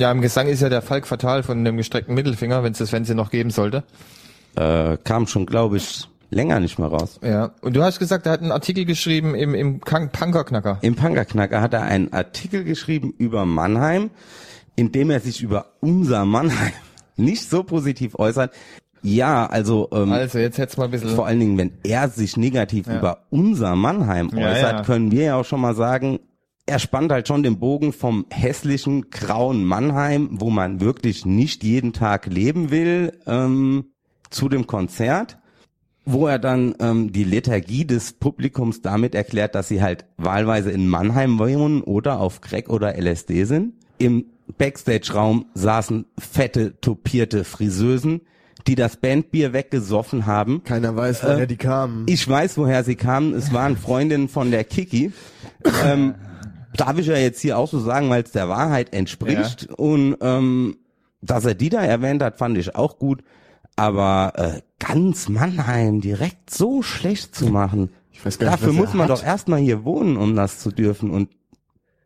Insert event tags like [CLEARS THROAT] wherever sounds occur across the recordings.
Ja, im Gesang ist ja der Falk fatal von dem gestreckten Mittelfinger, wenn es das Fernsehen noch geben sollte. Äh, kam schon, glaube ich, länger nicht mehr raus. Ja. Und du hast gesagt, er hat einen Artikel geschrieben im, im Punkerknacker. Im Punkerknacker hat er einen Artikel geschrieben über Mannheim, in dem er sich über unser Mannheim [LAUGHS] nicht so positiv äußert. Ja, also, ähm, also jetzt hätt's mal ein bisschen vor allen Dingen, wenn er sich negativ ja. über unser Mannheim äußert, ja, ja. können wir ja auch schon mal sagen, er spannt halt schon den Bogen vom hässlichen, grauen Mannheim, wo man wirklich nicht jeden Tag leben will, ähm, zu dem Konzert, wo er dann ähm, die Lethargie des Publikums damit erklärt, dass sie halt wahlweise in Mannheim wohnen oder auf Crack oder LSD sind. Im Backstage-Raum saßen fette, topierte Friseusen, die das Bandbier weggesoffen haben. Keiner weiß, woher äh, die kamen. Ich weiß, woher sie kamen. Es waren Freundinnen von der Kiki. ähm, darf ich ja jetzt hier auch so sagen, weil es der Wahrheit entspricht. Ja. Und ähm, dass er die da erwähnt hat, fand ich auch gut. Aber äh, ganz Mannheim direkt so schlecht zu machen, ich weiß gar nicht, dafür muss man hat. doch erstmal hier wohnen, um das zu dürfen. Und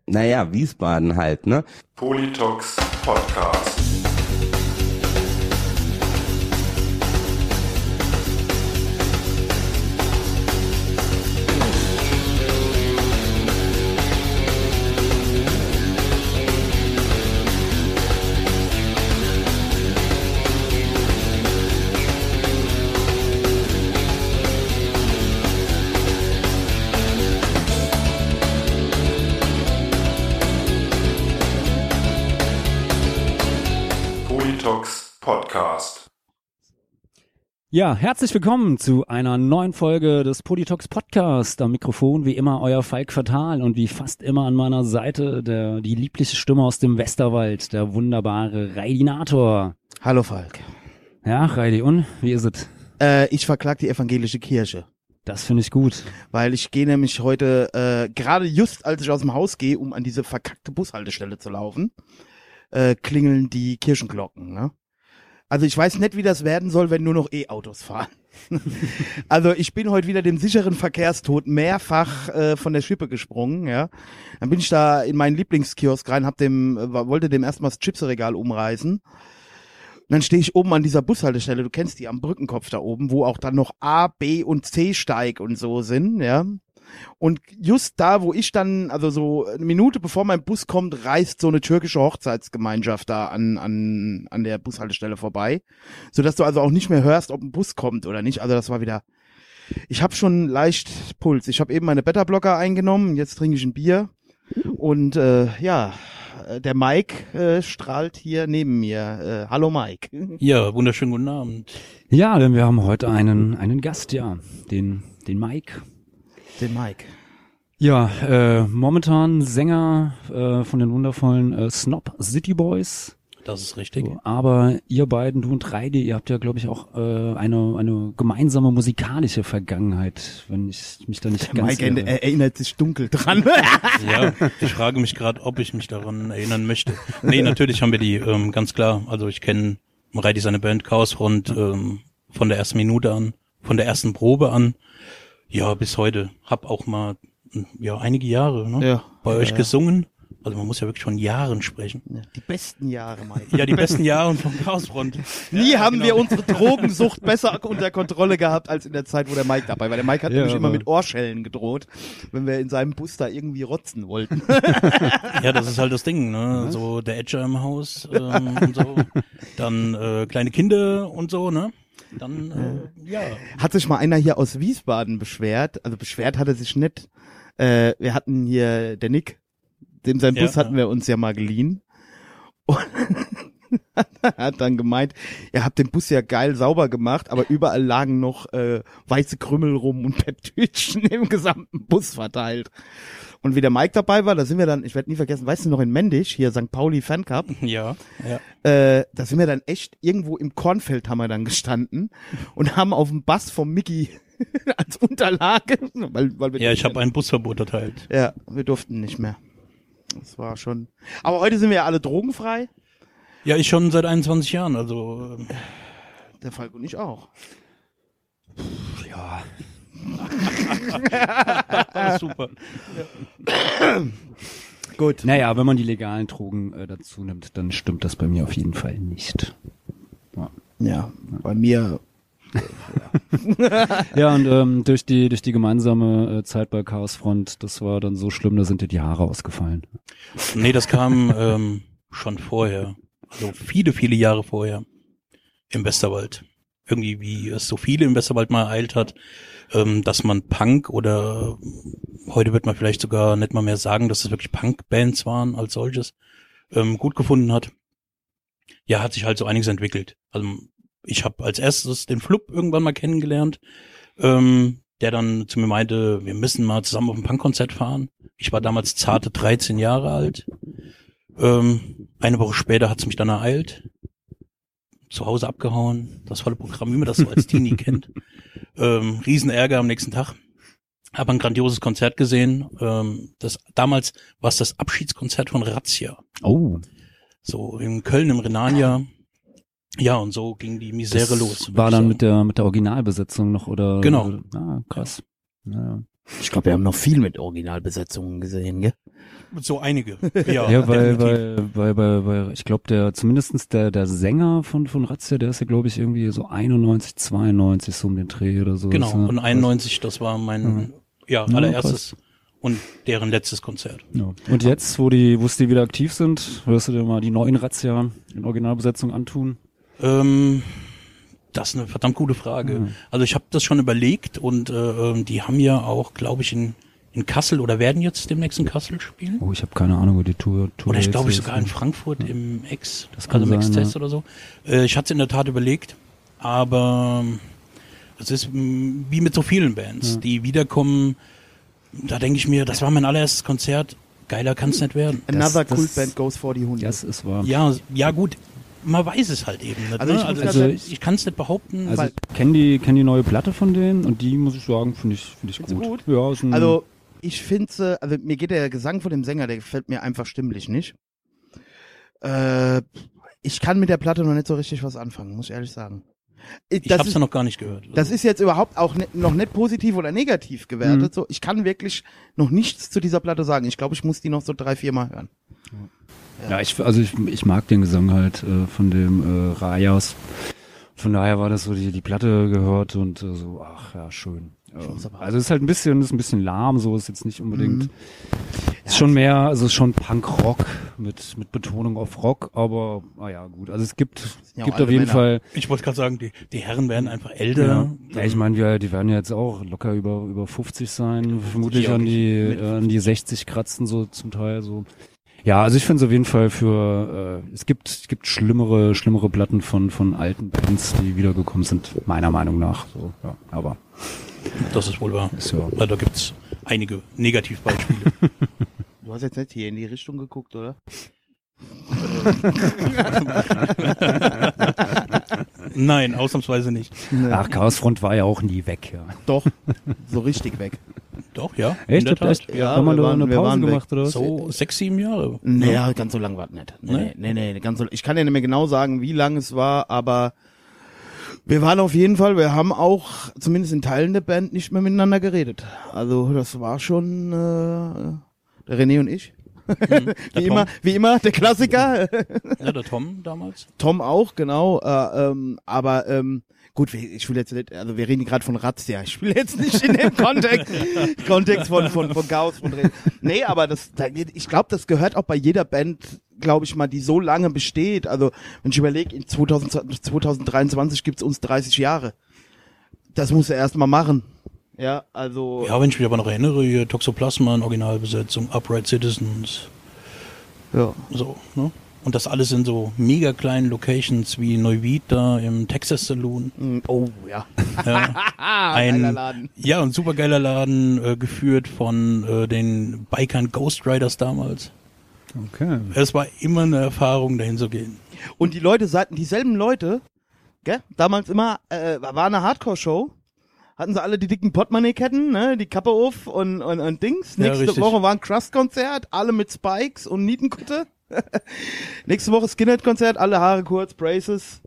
naja, Wiesbaden halt, ne? Politox Podcast. Podcast. Ja, herzlich willkommen zu einer neuen Folge des Politox Podcast. Am Mikrofon wie immer euer Falk Fatal und wie fast immer an meiner Seite der, die liebliche Stimme aus dem Westerwald, der wunderbare Raidinator. Hallo Falk. Ja, Reidi, und wie ist es? Äh, ich verklag die evangelische Kirche. Das finde ich gut. Weil ich gehe nämlich heute, äh, gerade just als ich aus dem Haus gehe, um an diese verkackte Bushaltestelle zu laufen, äh, klingeln die Kirchenglocken. Ne? Also ich weiß nicht, wie das werden soll, wenn nur noch E-Autos fahren. [LAUGHS] also ich bin heute wieder dem sicheren Verkehrstod mehrfach äh, von der Schippe gesprungen, ja. Dann bin ich da in meinen Lieblingskiosk rein, hab dem, äh, wollte dem erstmal das Chipsregal umreißen. Und dann stehe ich oben an dieser Bushaltestelle, du kennst die am Brückenkopf da oben, wo auch dann noch A, B und C Steig und so sind, ja. Just da, wo ich dann, also so eine Minute bevor mein Bus kommt, reist so eine türkische Hochzeitsgemeinschaft da an, an, an der Bushaltestelle vorbei. Sodass du also auch nicht mehr hörst, ob ein Bus kommt oder nicht. Also das war wieder. Ich habe schon leicht Puls. Ich habe eben meine Beta-Blocker eingenommen, jetzt trinke ich ein Bier. Und äh, ja, der Mike äh, strahlt hier neben mir. Äh, hallo Mike. [LAUGHS] Ja, wunderschönen guten Abend. Ja, denn wir haben heute einen, einen Gast, ja, den, den Mike den Mike. Ja, äh, momentan Sänger äh, von den wundervollen äh, Snob City Boys. Das ist richtig. So, aber ihr beiden, du und Reidi, ihr habt ja, glaube ich, auch äh, eine, eine gemeinsame musikalische Vergangenheit, wenn ich mich da nicht Der ganz Mike irre. erinnert sich dunkel dran. [LAUGHS] ja, ich frage mich gerade, ob ich mich daran erinnern möchte. Nee, natürlich haben wir die, ähm, ganz klar. Also ich kenne Reidi seine Band Chaos Rund ähm, von der ersten Minute an, von der ersten Probe an. Ja, bis heute. Hab auch mal ja einige Jahre ne, ja. bei ja, euch ja. gesungen. Also man muss ja wirklich von Jahren sprechen. Die besten Jahre, Mike. Ja, die besten Jahre vom Chaosfront. Nie [LAUGHS] ja, haben genau. wir unsere Drogensucht besser unter Kontrolle gehabt als in der Zeit, wo der Mike dabei war. Der Mike hat ja, nämlich immer mit Ohrschellen gedroht, wenn wir in seinem Bus da irgendwie rotzen wollten. [LAUGHS] Ja, das ist halt das Ding, ne? So der Edger im Haus ähm, und so. Dann äh, kleine Kinder und so, ne? Dann äh, ja. Hat sich mal einer hier aus Wiesbaden beschwert, also beschwert hat er sich nicht. Äh, wir hatten hier der Nick, dem sein Bus ja, hatten wir uns ja mal geliehen. Und [LAUGHS] hat dann gemeint, ihr habt den Bus ja geil sauber gemacht, aber überall lagen noch äh, weiße Krümmel rum und Peptütchen [LAUGHS] im gesamten Bus verteilt. Und wie der Mike dabei war, da sind wir dann, ich werde nie vergessen, weißt du noch in Mendig, hier St. Pauli Fancup? [LAUGHS] Ja, ja. Äh, da sind wir dann echt irgendwo im Kornfeld haben wir dann gestanden und haben auf dem Bass vom Mickey [LAUGHS] als Unterlage, weil, weil wir Ja, ich habe ein Busverbot erteilt. Ja, wir durften nicht mehr. Das war schon. Aber heute sind wir ja alle drogenfrei. Ja, ich schon seit 21 Jahren, also. Ähm. Der Falk und ich auch. Ja. Super. [COUGHS] Gut. Naja, wenn man die legalen Drogen äh, dazu nimmt, dann stimmt das bei mir auf jeden Fall nicht. Ja, bei mir. [LAUGHS] Ja, und ähm, durch die durch die gemeinsame äh, Zeit bei Chaosfront, das war dann so schlimm, da sind dir die Haare ausgefallen. Nee, das kam ähm, schon vorher. Also viele, viele Jahre vorher. Im Westerwald. Irgendwie, wie es so viele im Westerwald mal ereilt hat, ähm, dass man Punk oder heute wird man vielleicht sogar nicht mal mehr sagen, dass es wirklich Punk-Bands waren als solches, ähm, gut gefunden hat. Ja, hat sich halt so einiges entwickelt. Also ich habe als erstes den Flup irgendwann mal kennengelernt, ähm, der dann zu mir meinte, wir müssen mal zusammen auf ein Punkkonzert fahren. Ich war damals zarte 13 Jahre alt. Ähm, eine Woche später hat's mich dann ereilt. Zu Hause abgehauen. Das volle Programm, wie man das so als Teenie [LAUGHS] kennt. Ähm, Riesenärger am nächsten Tag. Hab ein grandioses Konzert gesehen. Ähm, das, damals war es das Abschiedskonzert von Razzia. Oh, So in Köln im Renania. Ja, und so ging die Misere das los. War dann mit der mit der Originalbesetzung noch oder? Genau. Oder, ah, krass. Ja, Ich glaube, wir haben noch viel mit Originalbesetzungen gesehen, gell? So einige. Ja, ja, weil, weil, weil, weil, weil, ich glaube, der, zumindestens der, der Sänger von, von Razzia, der ist ja, glaube ich, irgendwie so 91, 92, so um den Dreh oder so. Genau, ne? und 91, das war mein, ja, Ja, allererstes und deren letztes Konzert. Ja. Und jetzt, wo die, wo die wieder aktiv sind, wirst du dir mal die neuen Razzia in Originalbesetzung antun? Ähm, das ist eine verdammt gute Frage. Mhm. Also ich habe das schon überlegt und äh, ähm, die haben ja auch, glaube ich, in, in Kassel oder werden jetzt demnächst in Kassel spielen. Oh, ich habe keine Ahnung, wo die Tour, Tour Oder ich glaube ich sogar in Frankfurt im Ex, Das kann also im sein, Ex-Test ja. oder so. Äh, ich hatte es in der Tat überlegt, aber ähm, es ist mm, wie mit so vielen Bands, Ja. die wiederkommen. Da denke ich mir, das war mein allererstes Konzert. Geiler kann es nicht werden. Another das- Kultband goes for die Hunde. Das ist wahr. Ja, ja gut, man weiß es halt eben nicht. Also ne? ich muss also, also ich kann es nicht behaupten. Also weil, ich kenne die, kenn die neue Platte von denen und die, muss ich sagen, finde ich, finde ich gut. gut? Ja, ist ein, Also, ich finde, also mir geht der Gesang von dem Sänger, der gefällt mir einfach stimmlich nicht. Äh, ich kann mit der Platte noch nicht so richtig was anfangen, muss ich ehrlich sagen. Ich, ich das habe es ist, ja noch gar nicht gehört. das ist jetzt überhaupt auch ne, noch nicht positiv oder negativ gewertet. Mhm. So, ich kann wirklich noch nichts zu dieser Platte sagen. Ich glaube, ich muss die noch so drei, vier Mal hören. Ja, ich, also ich, ich mag den Gesang halt äh, von dem äh, Rajas. Von daher war das so die, die Platte gehört und äh, so, ach ja, schön. Aber- also es ist halt ein bisschen, ist ein bisschen lahm, so ist jetzt nicht unbedingt. Mhm. Ist schon mehr, also ist schon Punk-Rock mit, mit Betonung auf Rock, aber naja, gut. Also es gibt, ja gibt auf jeden Männer. Fall. ich wollte gerade sagen, die, die Herren werden einfach älter. Ja, ja ich meine, wir, die werden ja jetzt auch locker über, über 50 sein, vermutlich an die, äh, an die 60 kratzen so zum Teil so. Ja, also ich finde es auf jeden Fall für, äh, es gibt, es gibt schlimmere, schlimmere Platten von, von alten Bands, die wiedergekommen sind, meiner Meinung nach, so, ja, aber, Das ist wohl wahr. ja, Weil da gibt's einige Negativbeispiele. Du hast jetzt nicht hier in die Richtung geguckt, oder? [LAUGHS] Nein, ausnahmsweise nicht. ach, Chaosfront war ja auch nie weg, ja. Doch, so richtig weg. Doch, ja. Echt? in der Tat. Ja, haben wir wir waren- eine Pause waren weg. gemacht, oder was? So sechs, sieben Jahre. Naja, ganz so lang war es nicht. Nee, Ne? nee, nee, nee, ganz so, ich kann ja nicht mehr genau sagen, wie lang es war, aber wir waren auf jeden Fall, wir haben auch zumindest in Teilen der Band nicht mehr miteinander geredet. Also das war schon äh, der René und ich. Mhm. [LAUGHS] Wie Tom. immer, wie immer, der Klassiker. Ja, der Tom damals. Tom auch, genau. Äh, ähm, aber ähm, gut, wir- ich will jetzt nicht, also wir reden gerade von Razzia. Ich will jetzt nicht in dem Kontext, [LAUGHS] Kontext von von von Chaos von reden. Nee, aber das, da- ich glaube, das gehört auch bei jeder Band, glaube ich mal, die so lange besteht. Also wenn ich überlege, in 2000, 2023 gibt's uns 30 Jahre. Das muss er erst mal machen. Ja, also Ja, wenn ich mich aber noch erinnere, hier Toxoplasma in Originalbesetzung, Upright Citizens, ja. so, ne? Und das alles in so mega kleinen Locations wie Neuwied da im Texas Saloon. Mm, Oh ja. Ja, [LAUGHS] Ein- geiler Laden. ja ein supergeiler Laden, äh, geführt von äh, den Bikern Ghost Riders damals. Okay. Es war immer eine Erfahrung, dahin zu gehen. Und die Leute sagten, dieselben Leute, gell, damals immer, äh, war eine Hardcore-Show, hatten sie alle die dicken Portemonnaie-Ketten, ne, die Kappe auf und, und, und Dings. Ja, Nächste richtig. Woche war ein Crust-Konzert, alle mit Spikes und Nietenkutte. [LAUGHS] Nächste Woche Skinhead-Konzert, alle Haare kurz, Braces.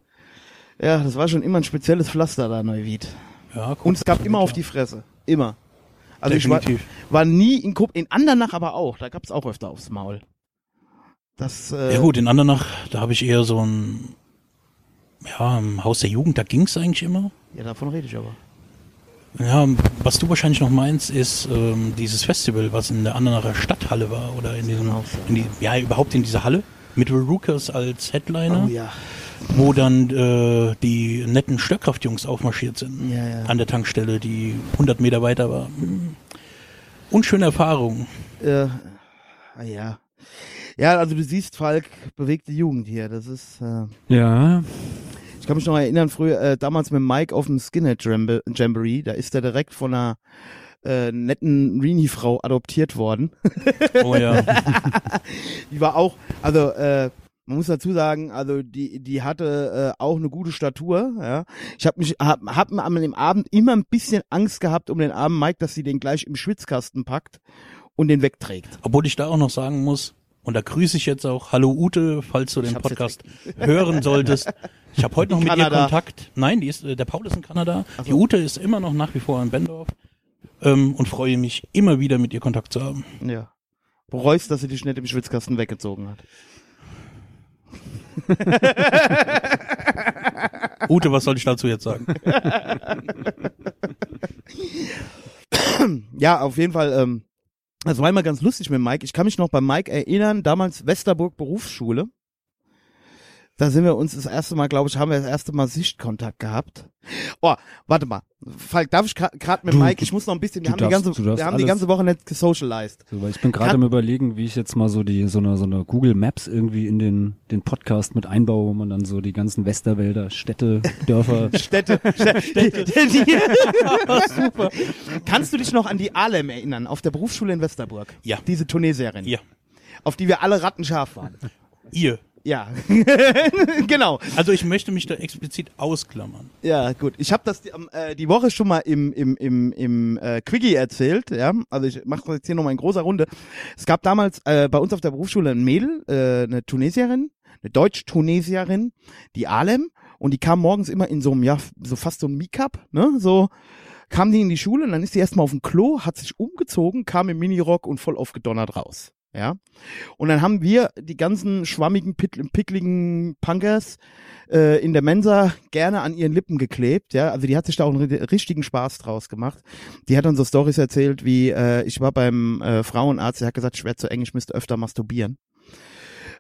Ja, das war schon immer ein spezielles Pflaster da, Neuwied. Ja, guck, Und es gab immer auf die Fresse. Immer. Also Definitiv. ich war, war nie in Kupp, in Andernach aber auch. Da gab's auch öfter aufs Maul. Das, äh, Ja gut, in Andernach, da habe ich eher so ein, ja, im Haus der Jugend, da ging's eigentlich immer. Ja, davon rede ich aber. Ja, was du wahrscheinlich noch meinst, ist ähm, dieses Festival, was in der Andernacher Stadthalle war oder in diesem, sein. in die, ja überhaupt in dieser Halle mit Rukers als Headliner, Oh ja. wo dann äh, die netten Störkraftjungs aufmarschiert sind Ja, ja. an der Tankstelle, die 100 Meter weiter war. Unschöne Erfahrung. Äh, ah, ja. Ja, also du siehst, Falk bewegt die Jugend hier. Das ist, äh, Ja, ich kann mich noch erinnern, früher, äh, damals mit Mike auf dem Skinhead Jamb- Jamboree, da ist er direkt von einer äh, netten Rini-Frau adoptiert worden. [LAUGHS] Oh ja. [LAUGHS] Die war auch, also äh, man muss dazu sagen, also die die hatte äh, auch eine gute Statur. Ja, ich habe mich hab, hab an dem Abend immer ein bisschen Angst gehabt um den armen Mike, dass sie den gleich im Schwitzkasten packt und den wegträgt. Obwohl ich da auch noch sagen muss, und da grüße ich jetzt auch, hallo Ute, falls du den Podcast [LAUGHS] hören solltest. Ich habe heute noch mit Kanada. ihr Kontakt. Nein, die ist, äh, der Paul ist in Kanada. Die Ute ist immer noch nach wie vor in Bendorf. Ähm, und freue mich immer wieder mit ihr Kontakt zu haben. Ja. Bereust, dass sie dich nicht im Schwitzkasten weggezogen hat. [LAUGHS] Ute, was soll ich dazu jetzt sagen? [LAUGHS] Ja, auf jeden Fall, ähm, das war immer ganz lustig mit Mike. Ich kann mich noch bei Mike erinnern, damals Westerburg Berufsschule. Da sind wir uns das erste Mal, glaube ich, haben wir das erste Mal Sichtkontakt gehabt. Oh, warte mal. Falk, darf ich gerade mit Du- Mike, ich muss noch ein bisschen, wir haben, die darfst- ganze, du darfst wir haben die ganze Woche nicht gesocialized. so, weil ich bin gerade am überlegen, wie ich jetzt mal so die so eine so eine Google Maps irgendwie in den den Podcast mit einbaue, wo man dann so die ganzen Westerwälder, Städte, Dörfer. [LAUGHS] Städte, Städte. [LAUGHS] Die, [LAUGHS] Super. Kannst du dich noch an die Alem erinnern, auf der Berufsschule in Westerburg? Ja. Diese Tunesierin. Ja. Auf die wir alle rattenscharf waren. Ihr. Ja. [LAUGHS] genau. Also ich möchte mich da explizit ausklammern. Ja, gut. Ich habe das die, am, äh, die Woche schon mal im im im im äh, Quickie erzählt, ja. Also ich mache das jetzt hier nochmal in großer Runde. Es gab damals äh, bei uns auf der Berufsschule ein Mädel, äh, eine Tunesierin, eine Deutsch-Tunesierin, die Alem, und die kam morgens immer in so einem, ja, so fast so ein Make-up, ne, so kam die in die Schule und dann ist die erstmal auf dem Klo, hat sich umgezogen, kam im Minirock und voll aufgedonnert raus. Ja. Und dann haben wir die ganzen schwammigen, pick- pickligen Punkers äh, in der Mensa gerne an ihren Lippen geklebt. Ja, also die hat sich da auch einen ri- richtigen Spaß draus gemacht. Die hat dann so Stories erzählt, wie äh, ich war beim äh, Frauenarzt, der hat gesagt, schwer zu eng, ich müsste öfter masturbieren.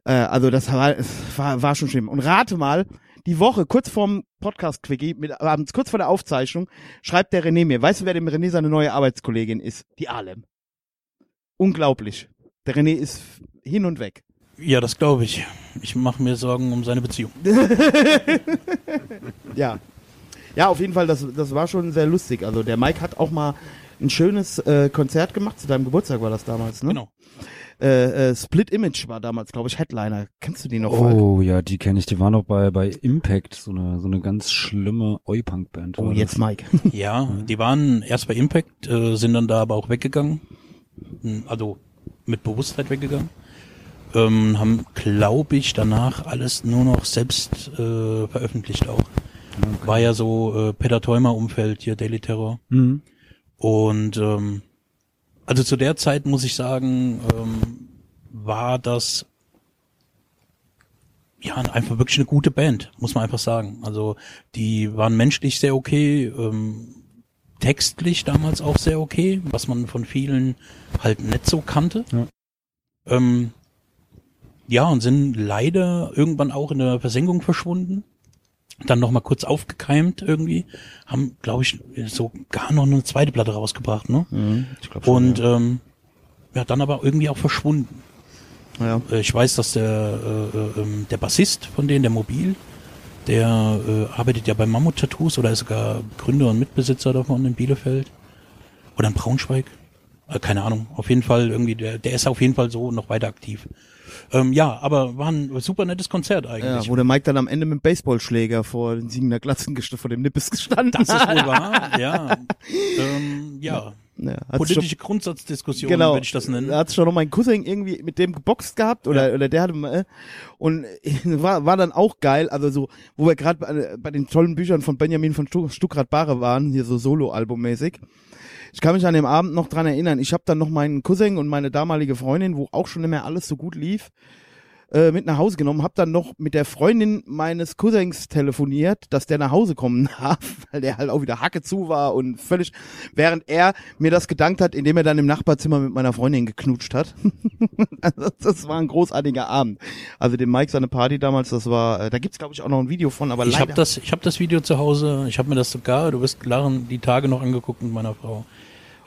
Äh, also das war, war, war schon schlimm. Und rate mal, die Woche, kurz vorm Podcast-Quickie, mit, abends, kurz vor der Aufzeichnung, schreibt der René mir, weißt du, wer dem René seine neue Arbeitskollegin ist? Die Alem. Unglaublich. Der René ist hin und weg. Ja, das glaube ich. Ich mache mir Sorgen um seine Beziehung. [LAUGHS] Ja. Ja, auf jeden Fall, das, das war schon sehr lustig. Also der Mike hat auch mal ein schönes äh, Konzert gemacht. Zu deinem Geburtstag war das damals, ne? Genau. Äh, äh, Split Image war damals, glaube ich, Headliner. Kennst du die noch? Falk? Oh ja, die kenne ich. Die war noch bei bei Impact, so eine so eine ganz schlimme Oi-Punk-Band. Oh, jetzt das. Mike. Ja, die waren erst bei Impact, äh, sind dann da aber auch weggegangen. Hm, Also mit Bewusstheit weggegangen. Ähm, haben, glaube ich, danach alles nur noch selbst äh, veröffentlicht auch. War ja so äh, Peter Teumer Umfeld hier, Daily Terror. Mhm. Und ähm, also zu der Zeit muss ich sagen, ähm, war das ja einfach wirklich eine gute Band, muss man einfach sagen. Also die waren menschlich sehr okay, ähm, textlich damals auch sehr okay, was man von vielen halt nicht so kannte. Ja. Ähm, ja, und sind leider irgendwann auch in der Versenkung verschwunden. Dann noch mal kurz aufgekeimt irgendwie. Haben, glaube ich, so gar noch eine zweite Platte rausgebracht, ne? Ich glaub schon, Und ähm, ja, dann aber irgendwie auch verschwunden. ja. Äh, Ich weiß, dass der, äh, äh, ähm, der Bassist von denen, der Mobil, der äh, arbeitet ja bei Mammut Tattoos oder ist sogar Gründer und Mitbesitzer davon in Bielefeld. Oder in Braunschweig. Äh, keine Ahnung. Auf jeden Fall irgendwie, der, der ist auf jeden Fall so noch weiter aktiv. Ähm, ja, aber war ein super nettes Konzert Ja, eigentlich. wo der Mike dann am Ende mit dem Baseballschläger vor den Siegender Glatzen vor dem Nippes gestanden das ist wohl wahr, ja. [LAUGHS] ähm, ja. Ja, hat's Politische schon, Grundsatzdiskussion, genau, würde ich das nennen. Da hat schon noch mein Cousin irgendwie mit dem geboxt gehabt oder oder der hatte mal, äh, und [LAUGHS] war war dann auch geil, also so, wo wir gerade bei, bei den tollen Büchern von Benjamin von Stuck, Stuckrad-Barre waren, hier so Solo-Album-mäßig. Ich kann mich an dem Abend noch dran erinnern. Ich habe dann noch meinen Cousin und meine damalige Freundin, wo auch schon mehr alles so gut lief, äh, mit nach Hause genommen, hab dann noch mit der Freundin meines Cousins telefoniert, dass der nach Hause kommen [LAUGHS] darf, weil der halt auch wieder Hacke zu war und völlig, während er mir das gedankt hat, indem er dann im Nachbarzimmer mit meiner Freundin geknutscht hat. [LAUGHS] also das war ein großartiger Abend. Also den Mike seine Party damals, das war, äh, da gibt's glaube ich auch noch ein Video von, aber ich leider. habe das, ich habe das Video zu Hause. Ich habe mir das sogar, du wirst lachen, die Tage noch angeguckt mit meiner Frau.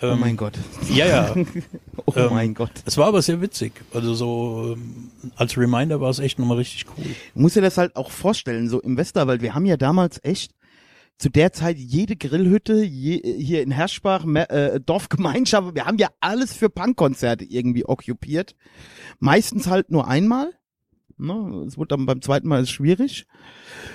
Oh mein Gott. Ja, ja. [LAUGHS] Oh Ähm, mein Gott. Es war aber sehr witzig. Also so ähm, als Reminder war es echt nochmal richtig cool. Du musst dir das halt auch vorstellen, so im Westerwald, wir haben ja damals echt zu der Zeit jede Grillhütte je, hier in Herschbach, äh, Dorfgemeinschaft, wir haben ja alles für Punkkonzerte irgendwie okkupiert. Meistens halt nur einmal. Ne? Es wurde dann beim zweiten Mal ist schwierig.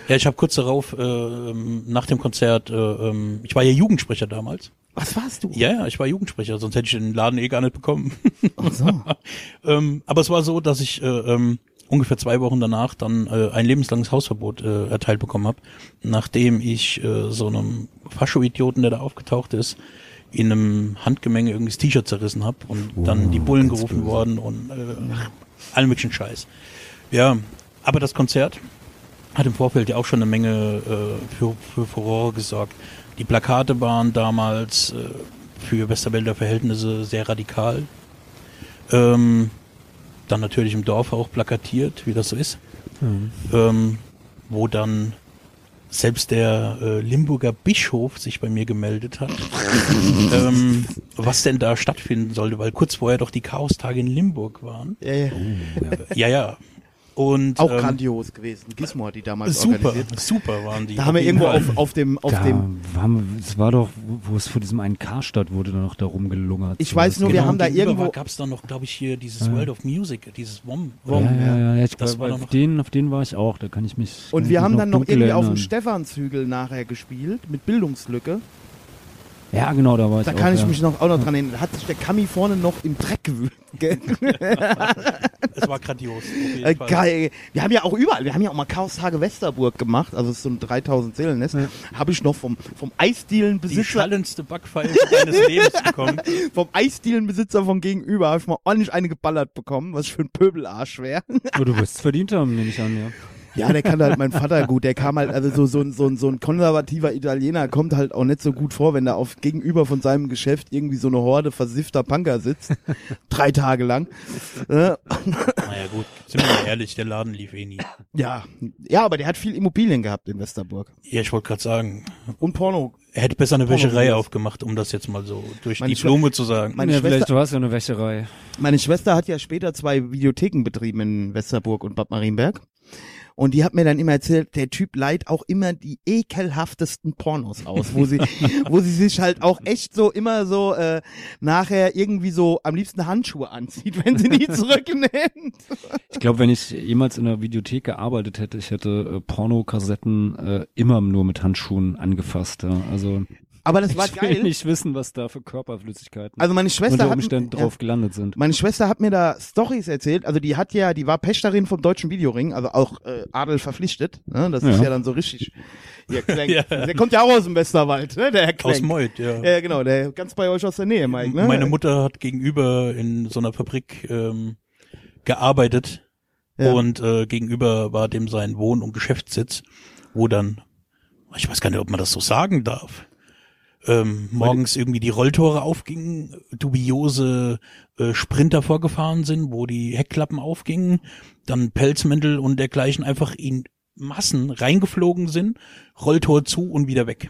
Ja, ich habe kurz darauf, äh, ähm, nach dem Konzert, äh, ähm, ich war ja Jugendsprecher damals. Was warst du? Ja, ja, ich war Jugendsprecher, sonst hätte ich den Laden eh gar nicht bekommen. Ach so. [LAUGHS] ähm, aber es war so, dass ich äh, ähm, ungefähr zwei Wochen danach dann äh, ein lebenslanges Hausverbot äh, erteilt bekommen habe, nachdem ich äh, so einem Fascho-Idioten, der da aufgetaucht ist, in einem Handgemenge irgendwie das T-Shirt zerrissen habe und dann die Bullen gerufen worden und äh, allen möglichen Scheiß. Ja, aber das Konzert hat im Vorfeld ja auch schon eine Menge äh, für, für Furore gesorgt. Die Plakate waren damals äh, für Westerwälder Verhältnisse sehr radikal. Ähm, dann natürlich im Dorf auch plakatiert, wie das so ist. Ähm, wo dann selbst der äh, Limburger Bischof sich bei mir gemeldet hat, [LAUGHS] ähm, was denn da stattfinden sollte, weil kurz vorher doch die Chaostage in Limburg waren. Ja, ja. Ja, ja. Und Auch ähm, grandios gewesen. Gizmo hat die damals super, organisiert. super waren die. Da haben wir irgendwo auf, auf dem, auf da dem, haben, es war doch, wo es vor diesem einen Karstadt wurde, da noch da rumgelungert. Ich weiß nur, wir Genau, haben da irgendwo- war- gab's da noch, glaube ich, hier dieses Ja. World of Music, dieses WOM. ja, ja, ja, ja, ich Das war auf den, auf den war ich auch, da kann ich mich. Und wir haben dann noch irgendwie auf dem erinnern. Stephanshügel nachher gespielt, mit Bildungslücke. Ja, genau, da war ich Da auch, kann ich ja. mich noch auch noch dran erinnern. Da hat sich der Kami vorne noch im Dreck gewühlt. gell? [LAUGHS] Es war grandios. Äh, geil. Wir haben ja auch überall, wir haben ja auch mal Chaos-Tage Westerburg gemacht, also es ist so ein 3000 Seelennest. Habe ich noch vom, vom Die Eisdielenbesitzer, schallendste Backpfeife deines Lebens bekommen. [LAUGHS] vom Eisdielenbesitzer von gegenüber habe ich mal ordentlich eine geballert bekommen, was ich für ein Pöbelarsch wäre. Du wirst es verdient haben, nehme ich an, ja. Ja, der kann halt mein Vater gut. Der kam halt, also so, so, ein- so, ein- so ein konservativer Italiener kommt halt auch nicht so gut vor, wenn da auf gegenüber von seinem Geschäft irgendwie so eine Horde versiffter Punker sitzt. [LAUGHS] drei Tage lang. Äh, Naja gut, sind wir mal ehrlich, der Laden lief eh nie. ja. Ja, aber der hat viel Immobilien gehabt in Westerburg. Ja, ich wollte gerade sagen, Und Porno. er hätte besser eine Wäscherei aufgemacht, um das jetzt mal so durch Meine die Blume zu sagen. Meine ja, Schwester- vielleicht, du hast ja eine Wäscherei. Meine Schwester hat ja später zwei Videotheken betrieben in Westerburg und Bad Marienberg. Und die hat mir dann immer erzählt, der Typ leiht auch immer die ekelhaftesten Pornos aus, wo sie, [LAUGHS] wo sie sich halt auch echt so immer so äh, nachher irgendwie so am liebsten Handschuhe anzieht, wenn sie die zurücknimmt. [LAUGHS] Ich glaube, wenn ich jemals in einer Videothek gearbeitet hätte, ich hätte äh, Pornokassetten äh, immer nur mit Handschuhen angefasst. Ja. Also Aber das war ich will geil. nicht wissen, was da für Körperflüssigkeiten Also meine Schwester unter hat, Umständen ja. drauf gelandet sind. Meine Schwester hat mir da Stories erzählt. Also die hat ja, die war Pächterin vom Deutschen Videoring, also auch äh, Adel verpflichtet. Ne? Das ist Ja. ja dann so richtig. Hier, Klenk. [LAUGHS] Ja. Der kommt ja auch aus dem Westerwald, ne? Der Herr Aus Klenk. Moit, ja. Ja, genau, der ganz bei euch aus der Nähe, Mike. Ne? Meine Mutter hat gegenüber in so einer Fabrik ähm, gearbeitet Ja. und äh, gegenüber war dem sein Wohn- und Geschäftssitz, wo dann, ich weiß gar nicht, ob man das so sagen darf, ähm, morgens irgendwie die Rolltore aufgingen, dubiose äh, Sprinter vorgefahren sind, wo die Heckklappen aufgingen, dann Pelzmäntel und dergleichen einfach in Massen reingeflogen sind, Rolltor zu und wieder weg.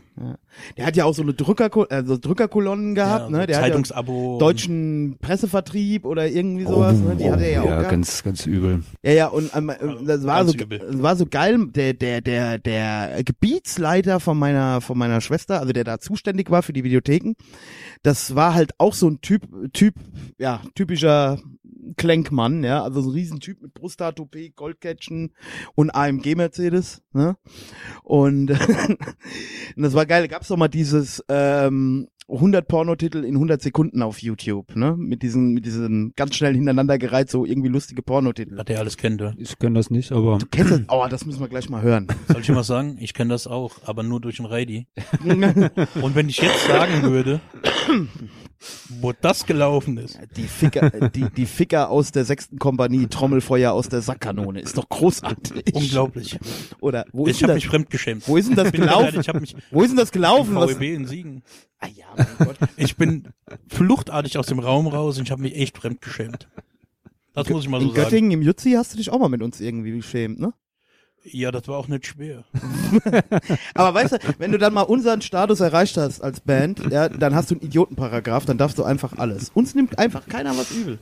Der hat ja auch so eine Drücker, also Drückerkolonnen gehabt, Ja, ne? Der hat Zeitungsabo. ja deutschen Pressevertrieb oder irgendwie sowas, ne? Die hat er ja auch gehabt. ganz, ganz übel. Ja, ja, und ähm, äh, das war Ganz so, übel. das war so geil. Der, der, der, der Gebietsleiter von meiner, von meiner Schwester, also der da zuständig war für die Videotheken, das war halt auch so ein Typ, Typ, ja, typischer Klenkmann, ja, also so ein Riesentyp mit Brusthar, Toupet, Goldcatchen und AMG Mercedes, ne? Und, und [LAUGHS] das war geil. Gab's doch mal dieses ähm, 100 Pornotitel in 100 Sekunden auf YouTube, ne? Mit diesen, mit diesen ganz schnell hintereinander gereiht, so irgendwie lustige Pornotitel. Was der alles kennt, oder? Ich kenne das nicht, aber Du kennst das? Oh, das müssen wir gleich mal hören. [LAUGHS] Soll ich dir was sagen? Ich kenne das auch, aber nur durch den Reidi. [LAUGHS] Und wenn ich jetzt sagen würde, wo das gelaufen ist, Die Ficker, die, die Ficker aus der sechsten Kompanie, Trommelfeuer aus der Sackkanone, ist doch großartig. unglaublich. Oder wo ist Ich habe das? mich fremdgeschämt. Wo ist denn das gelaufen? Ich mich Wo ist denn das gelaufen? VEB in Siegen. Ah ja, mein Gott. Ich bin fluchtartig aus dem Raum raus und ich habe mich echt fremdgeschämt. Das muss ich mal so In sagen. Göttingen im Jutzi hast du dich auch mal mit uns irgendwie geschämt, ne? Ja, das war auch nicht schwer. [LAUGHS] Aber weißt du, wenn du dann mal unseren Status erreicht hast als Band, ja, dann hast du einen Idiotenparagraph, dann darfst du einfach alles. Uns nimmt einfach keiner was übel.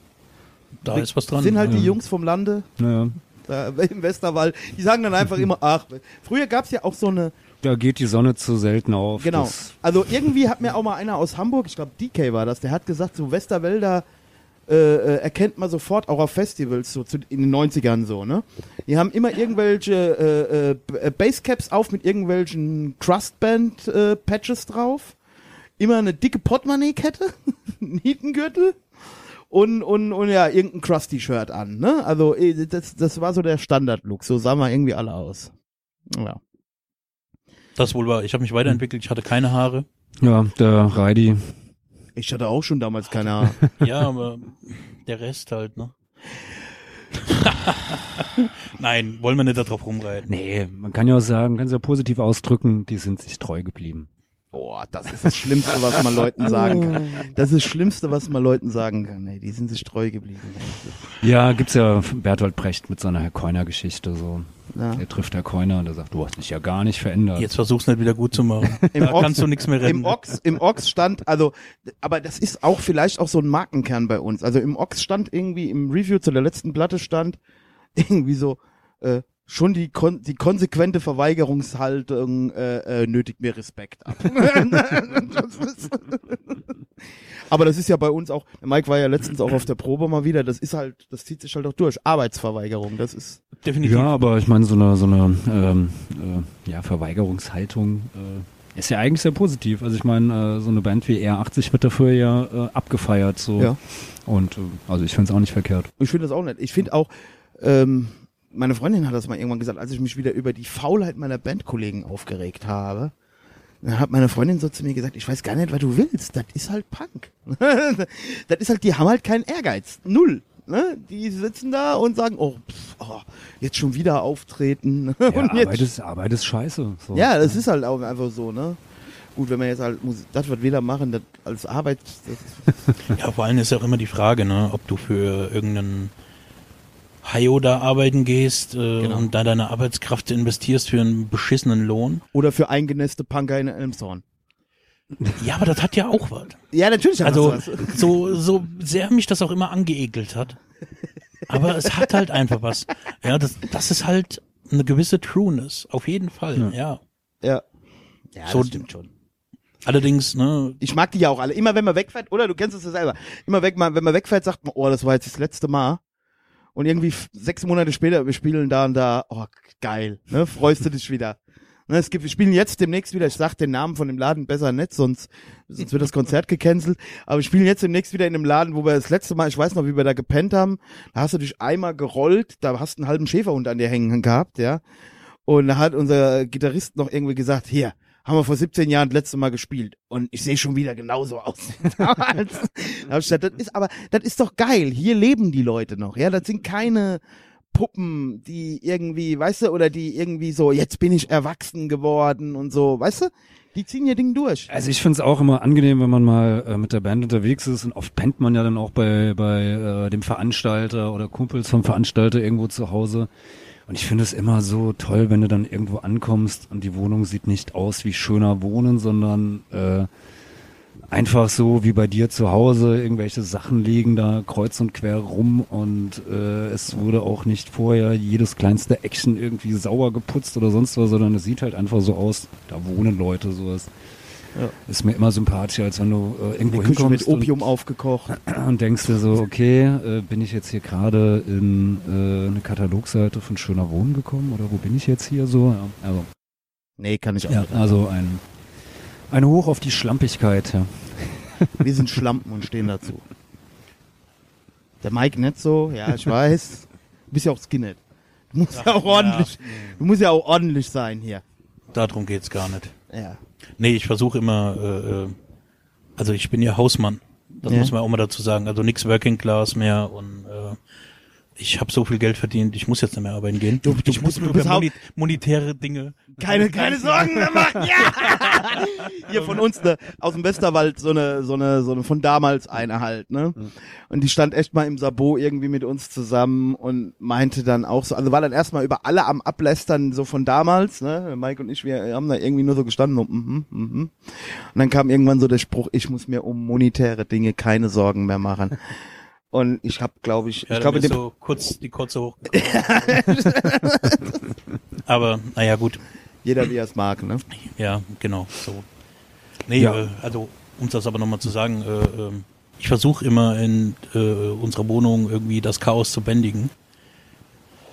Da ist was dran. sind halt ja. die Jungs vom Lande naja, da [LAUGHS] im Westerwald, die sagen dann einfach immer, ach, früher gab's ja auch so eine, da geht die Sonne zu selten auf. genau, also irgendwie hat mir auch mal einer aus Hamburg, ich glaube DK war das, der hat gesagt, so Westerwälder äh, äh, erkennt man sofort auch auf Festivals, so zu, in den 90ern so, ne? Die haben immer irgendwelche äh, äh, äh, Basecaps auf mit irgendwelchen Crustband-Patches drauf, immer eine dicke Portemonnaie-Kette, [LAUGHS] ein Nietengürtel und, und, und ja, irgendein Krusty-Shirt an, ne? Also eh, das, das war so der Standard-Look, so sahen wir irgendwie alle aus. Ja. Das wohl war. Ich habe mich weiterentwickelt. Ich hatte keine Haare. ja, der Reidi. Ich hatte auch schon damals keine Ahnung. [LAUGHS] Ja, aber der Rest halt, ne? [LAUGHS] Nein, wollen wir nicht darauf rumreiten. Nee, man kann ja auch sagen, kann es ja positiv ausdrücken, die sind sich treu geblieben. Boah, das ist das Schlimmste, was man Leuten sagen kann. [LAUGHS] Das ist das Schlimmste, was man Leuten sagen kann. Ey, die sind sich treu geblieben. Ja, gibt's ja Bertolt Brecht mit seiner Herr Keuner-Geschichte so. Ja. Er trifft Herr Keuner und er sagt, du hast dich ja gar nicht verändert. Jetzt versuch's nicht wieder gut zu machen. [LAUGHS] Im da Ochs- kannst du nichts mehr retten. Im Ochs, Im Ochs stand, also, aber das ist auch vielleicht auch so ein Markenkern bei uns. Also im Ochs stand irgendwie, im Review zu der letzten Platte stand [LAUGHS] irgendwie so, äh, schon die, kon die konsequente Verweigerungshaltung äh, äh, nötigt mir Respekt ab. [LAUGHS] aber das ist ja bei uns auch, Mike war ja letztens auch auf der Probe mal wieder, das ist halt, das zieht sich halt auch durch. Arbeitsverweigerung, das ist, Definitiv. Ja, aber ich meine, so eine, so eine ähm, äh, ja, Verweigerungshaltung äh, ist ja eigentlich sehr positiv. Also ich meine, äh, so eine Band wie R80 wird dafür ja äh, abgefeiert. So. Ja. Und äh, also ich finde es auch nicht verkehrt. Ich finde das auch nett. Ich finde auch, ähm, meine Freundin hat das mal irgendwann gesagt, als ich mich wieder über die Faulheit meiner Bandkollegen aufgeregt habe. Dann hat meine Freundin so zu mir gesagt, ich weiß gar nicht, was du willst. Das ist halt Punk. [LAUGHS] das ist halt, die haben halt keinen Ehrgeiz. Null. Ne? Die sitzen da und sagen, oh, pff, oh jetzt schon wieder auftreten. [LAUGHS] Ja, und Arbeit, jetzt, ist, Arbeit ist scheiße. So. ja, das ist halt auch einfach so, ne? Gut, wenn wir jetzt halt Musik, das, was wir da machen, das als Arbeit, das [LAUGHS] Ja, vor allem ist ja auch immer die Frage, ne, ob du für irgendeinen Hayo da arbeiten gehst äh, Genau. und da deine Arbeitskraft investierst für einen beschissenen Lohn. oder für eingenäste Punker in Elmshorn. Ja, aber das hat ja auch was. Ja, natürlich hat Also das was. [LAUGHS] so, so sehr mich das auch immer angeekelt hat. Aber es hat halt einfach was. Ja, das, das ist halt eine gewisse Trueness. Auf jeden Fall, ja. Ja. Ja, So- das stimmt schon. Allerdings, ne, Ich mag die ja auch alle. Immer wenn man wegfährt, oder du kennst es ja selber. Immer weg, wenn man wegfährt, sagt man, oh, das war jetzt das letzte Mal. Und irgendwie sechs Monate später, wir spielen da und da, oh, geil, ne, freust du dich wieder. Ne, es gibt, wir spielen jetzt demnächst wieder, ich sag den Namen von dem Laden besser nicht, sonst, sonst wird das Konzert gecancelt. Aber wir spielen jetzt demnächst wieder in einem Laden, wo wir das letzte Mal, ich weiß noch, wie wir da gepennt haben, da hast du dich einmal gerollt, da hast du einen halben Schäferhund an dir hängen gehabt, ja. Und da hat unser Gitarrist noch irgendwie gesagt, hier, haben wir vor 17 Jahren das letzte Mal gespielt und ich sehe schon wieder genauso aus. [LAUGHS] damals. Das ist aber, das ist doch geil. Hier leben die Leute noch. Ja, das sind keine Puppen, die irgendwie, weißt du, oder die irgendwie so, jetzt bin ich erwachsen geworden und so, weißt du? Die ziehen ihr Ding durch. Also ich finde es auch immer angenehm, wenn man mal äh, mit der Band unterwegs ist und oft pennt man ja dann auch bei, bei äh, dem Veranstalter oder Kumpels vom Veranstalter irgendwo zu Hause. Und ich finde es immer so toll, wenn du dann irgendwo ankommst und die Wohnung sieht nicht aus wie schöner Wohnen, sondern äh, einfach so wie bei dir zu Hause, irgendwelche Sachen liegen da kreuz und quer rum und äh, es wurde auch nicht vorher jedes kleinste Action irgendwie sauer geputzt oder sonst was, sondern es sieht halt einfach so aus, da wohnen Leute, sowas. Ja. Ist mir immer sympathischer, als wenn du äh, irgendwo Küche hinkommst mit Opium aufgekocht. [CLEARS THROAT] und, denkst dir so, okay, äh, bin ich jetzt hier gerade in äh, eine Katalogseite von Schöner Wohnen gekommen oder wo bin ich jetzt hier so? Ja, also, Nee, kann ich auch ja, nicht. also ein, ein Hoch auf die Schlampigkeit, ja. [LAUGHS] Wir sind Schlampen und stehen dazu. Der Mike nicht so, ja, ich weiß. Du bist ja auch Skinhead. Du musst ja auch ordentlich, du musst ja auch ordentlich sein hier. Darum geht's gar nicht. Ja. Nee, ich versuche immer, äh, äh, also ich bin ja Hausmann. Das Ja. muss man auch mal dazu sagen. Also nix Working Class mehr und ich habe so viel Geld verdient, ich muss jetzt nicht mehr arbeiten gehen. Du- du ich muss mir du über hau- moni monetäre Dinge. Keine, keine Sorgen [LAUGHS] mehr machen. Ja! Hier von uns ne, aus dem Westerwald so eine, so eine, so eine von damals eine halt, ne? Und die stand echt mal im Sabot irgendwie mit uns zusammen und meinte dann auch so, also war dann erstmal über alle am Ablästern so von damals, ne? Mike und ich, wir haben da irgendwie nur so gestanden und, mhm, mhm. Und dann kam irgendwann so der Spruch, ich muss mir um monetäre Dinge keine Sorgen mehr machen. Und ich habe, glaube ich, Ja, ich glaube, so kurz die Kotze hoch. [LAUGHS] Aber naja, gut. jeder wie er es mag, ne? Ja, genau. So. Nee, Ja. äh, also um das aber nochmal zu sagen, äh, ähm, ich versuche immer in äh, unserer Wohnung irgendwie das Chaos zu bändigen.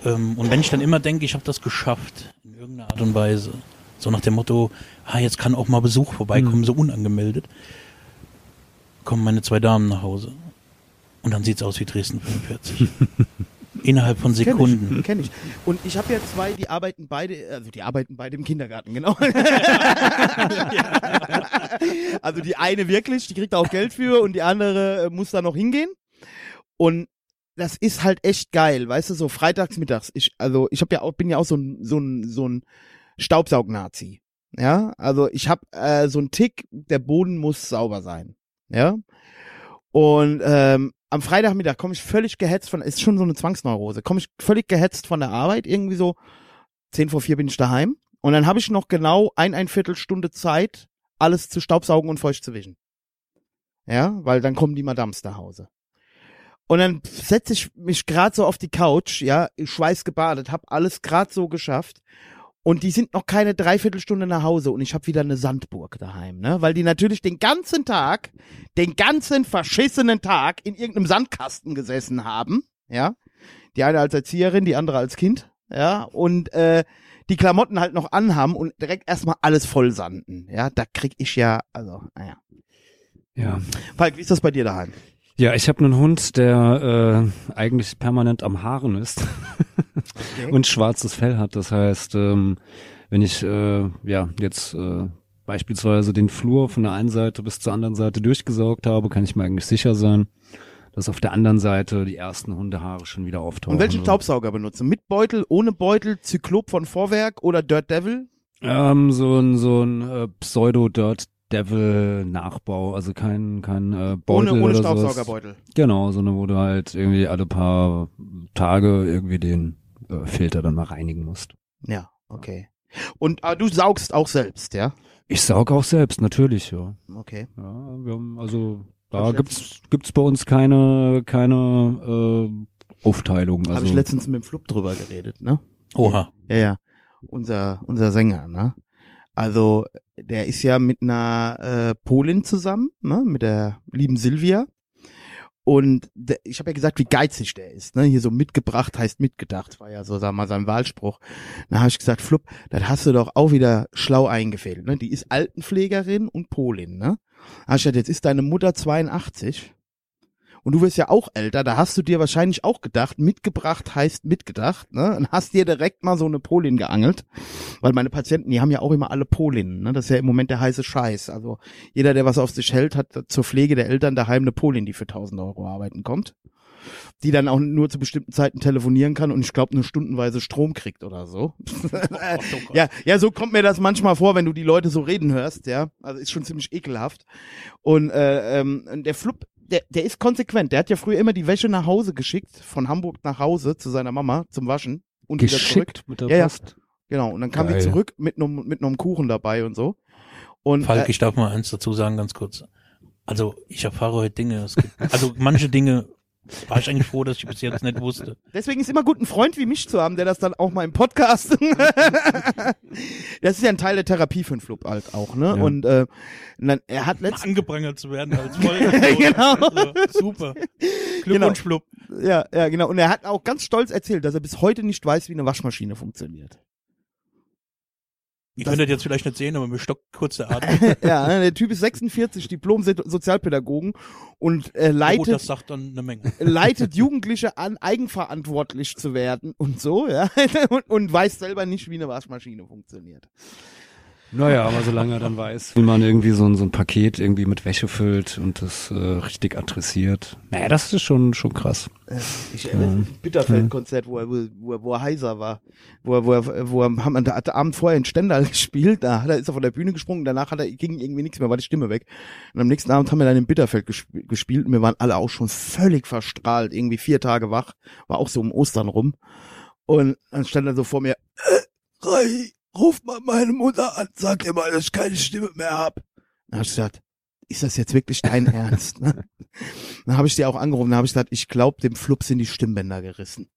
Ähm, und wenn ich dann immer denke, ich habe das geschafft, in irgendeiner Art und Weise, so nach dem Motto, ah, jetzt kann auch mal Besuch vorbeikommen, so unangemeldet, kommen meine zwei Damen nach Hause. Und dann sieht's aus wie Dresden 45. [LAUGHS] Innerhalb von Sekunden. Kenn ich, kenn ich. Und ich habe ja zwei, die arbeiten beide, also die arbeiten beide im Kindergarten, genau. [LAUGHS] also die eine wirklich, die kriegt da auch Geld für und die andere äh, muss da noch hingehen. Und das ist halt echt geil, weißt du, so freitags mittags. Ich, also ich habe ja auch, bin ja auch so ein, so ein, so ein Staubsaugnazi. Ja, also ich habe äh, so einen Tick, der Boden muss sauber sein. Ja. Und ähm, am Freitagmittag komme ich völlig gehetzt von, ist schon so eine Zwangsneurose, komme ich völlig gehetzt von der Arbeit, irgendwie so zehn vor vier bin ich daheim und dann habe ich noch genau ein, ein Viertelstunde Zeit, alles zu staubsaugen und feucht zu wischen. Ja, weil dann kommen die Madams nach Hause. Und dann setze ich mich gerade so auf die Couch, ja, schweißgebadet, hab alles gerade so geschafft. Und die sind noch keine Dreiviertelstunde nach Hause und ich habe wieder eine Sandburg daheim, ne? Weil die natürlich den ganzen Tag, den ganzen verschissenen Tag in irgendeinem Sandkasten gesessen haben, ja. Die eine als Erzieherin, die andere als Kind, ja. Und äh, die Klamotten halt noch anhaben und direkt erstmal alles voll sanden, ja. Da krieg ich ja, also, naja. Ja. Falk, wie ist das bei dir daheim? Ja, ich habe einen Hund, der äh, eigentlich permanent am Haaren ist [LAUGHS] und schwarzes Fell hat. Das heißt, ähm, wenn ich äh, ja jetzt äh, beispielsweise den Flur von der einen Seite bis zur anderen Seite durchgesaugt habe, kann ich mir eigentlich sicher sein, dass auf der anderen Seite die ersten Hundehaare schon wieder auftauchen. Und welchen. Staubsauger benutzen? Mit Beutel, ohne Beutel, Zyklop von Vorwerk oder Dirt Devil? Ähm, so ein so ein äh, Pseudo Dirt Devil Nachbau, also kein kein äh, Beutel Ohne, ohne oder sowas. Staubsaugerbeutel. Genau, so eine, wo du halt irgendwie alle paar Tage irgendwie den äh, Filter dann mal reinigen musst. Ja, okay. Und ah, du saugst auch selbst, ja? Ich saug auch selbst, natürlich, ja. Okay. ja wir haben, also da gibt's gibt's bei uns keine keine äh, Aufteilung. Also Habe ich letztens mit dem Flup drüber geredet, ne? Oha. Ja, ja. Unser, unser Sänger, ne? Also, der ist ja mit einer äh, Polin zusammen, ne? Mit der lieben Silvia. Und der, ich habe ja gesagt, wie geizig der ist, ne? Hier so mitgebracht heißt mitgedacht, war ja so, sag mal, sein Wahlspruch. Da habe ich gesagt, Flup, das hast du doch auch wieder schlau eingefädelt, ne? Die ist Altenpflegerin und Polin, ne? Hab ich gesagt, jetzt ist deine Mutter 82 und du wirst ja auch älter, da hast du dir wahrscheinlich auch gedacht, mitgebracht heißt mitgedacht, ne? Und hast dir direkt mal so eine Polin geangelt. Weil meine Patienten, die haben ja auch immer alle Polinnen, ne? Das ist ja im Moment der heiße Scheiß. Also jeder, der was auf sich hält, hat zur Pflege der Eltern daheim eine Polin, die für 1000 Euro arbeiten kommt. Die dann auch nur zu bestimmten Zeiten telefonieren kann und ich glaube nur stundenweise Strom kriegt oder so. [LAUGHS] ja, ja, so kommt mir das manchmal vor, wenn du die Leute so reden hörst, ja. Also ist schon ziemlich ekelhaft. Und äh, ähm, der Flup, der, der ist konsequent. Der hat ja früher immer die Wäsche nach Hause geschickt, von Hamburg nach Hause zu seiner Mama zum Waschen und wieder zurück. geschickt mit der Ja, ja. Post. Genau. Und dann kam Geil. die zurück mit einem mit einem Kuchen dabei und so. Und Falk, äh, ich darf mal eins dazu sagen, ganz kurz. Also ich erfahre heute Dinge. Gibt, also manche Dinge War ich eigentlich froh, dass ich bis jetzt nicht wusste. Deswegen ist immer gut, einen Freund wie mich zu haben, der das dann auch mal im Podcast. [LAUGHS] das ist ja ein Teil der Therapie für einen Flub halt auch, ne? Ja. Und äh, dann, er hat letztens Angeprangert zu werden als [LAUGHS] Folge. Genau. Also, super. Glückwunsch, Flub. Ja, ja, genau. Und er hat auch ganz stolz erzählt, dass er bis heute nicht weiß, wie eine Waschmaschine funktioniert. Ihr Das- könnt das jetzt vielleicht nicht sehen, aber mir stockt kurz der Atem. [LAUGHS] ja, der Typ ist 46, Diplom-Sozialpädagogen und äh, Gut, leitet, Menge. [LAUGHS] leitet Jugendliche an, eigenverantwortlich zu werden und so, ja, [LAUGHS] und, und weiß selber nicht, wie eine Waschmaschine funktioniert. Naja, aber solange er dann weiß, wie man irgendwie so ein, so ein Paket irgendwie mit Wäsche füllt und das äh, richtig adressiert. Naja, das ist schon, schon krass. Ich erinnere mich an das Bitterfeld-Konzert, wo er, wo, er, wo er heiser war. Wo er, wo er, wo er, haben, da hat der Abend vorher in Stendal [LAUGHS] gespielt, da hat er, ist er von der Bühne gesprungen, danach hat er, ging irgendwie nichts mehr, war die Stimme weg. Und am nächsten Abend haben wir dann in Bitterfeld gesp gespielt und wir waren alle auch schon völlig verstrahlt, irgendwie vier Tage wach, war auch so um Ostern rum. Und dann stand er so vor mir, äh, Rai, ruf mal meine Mutter an, sag ihr mal, dass ich keine Stimme mehr hab. Dann hab ich gesagt, ist das jetzt wirklich dein [LAUGHS] Ernst? Ne? Dann habe ich die auch angerufen, dann habe ich gesagt, ich glaube, dem Flup sind die Stimmbänder gerissen.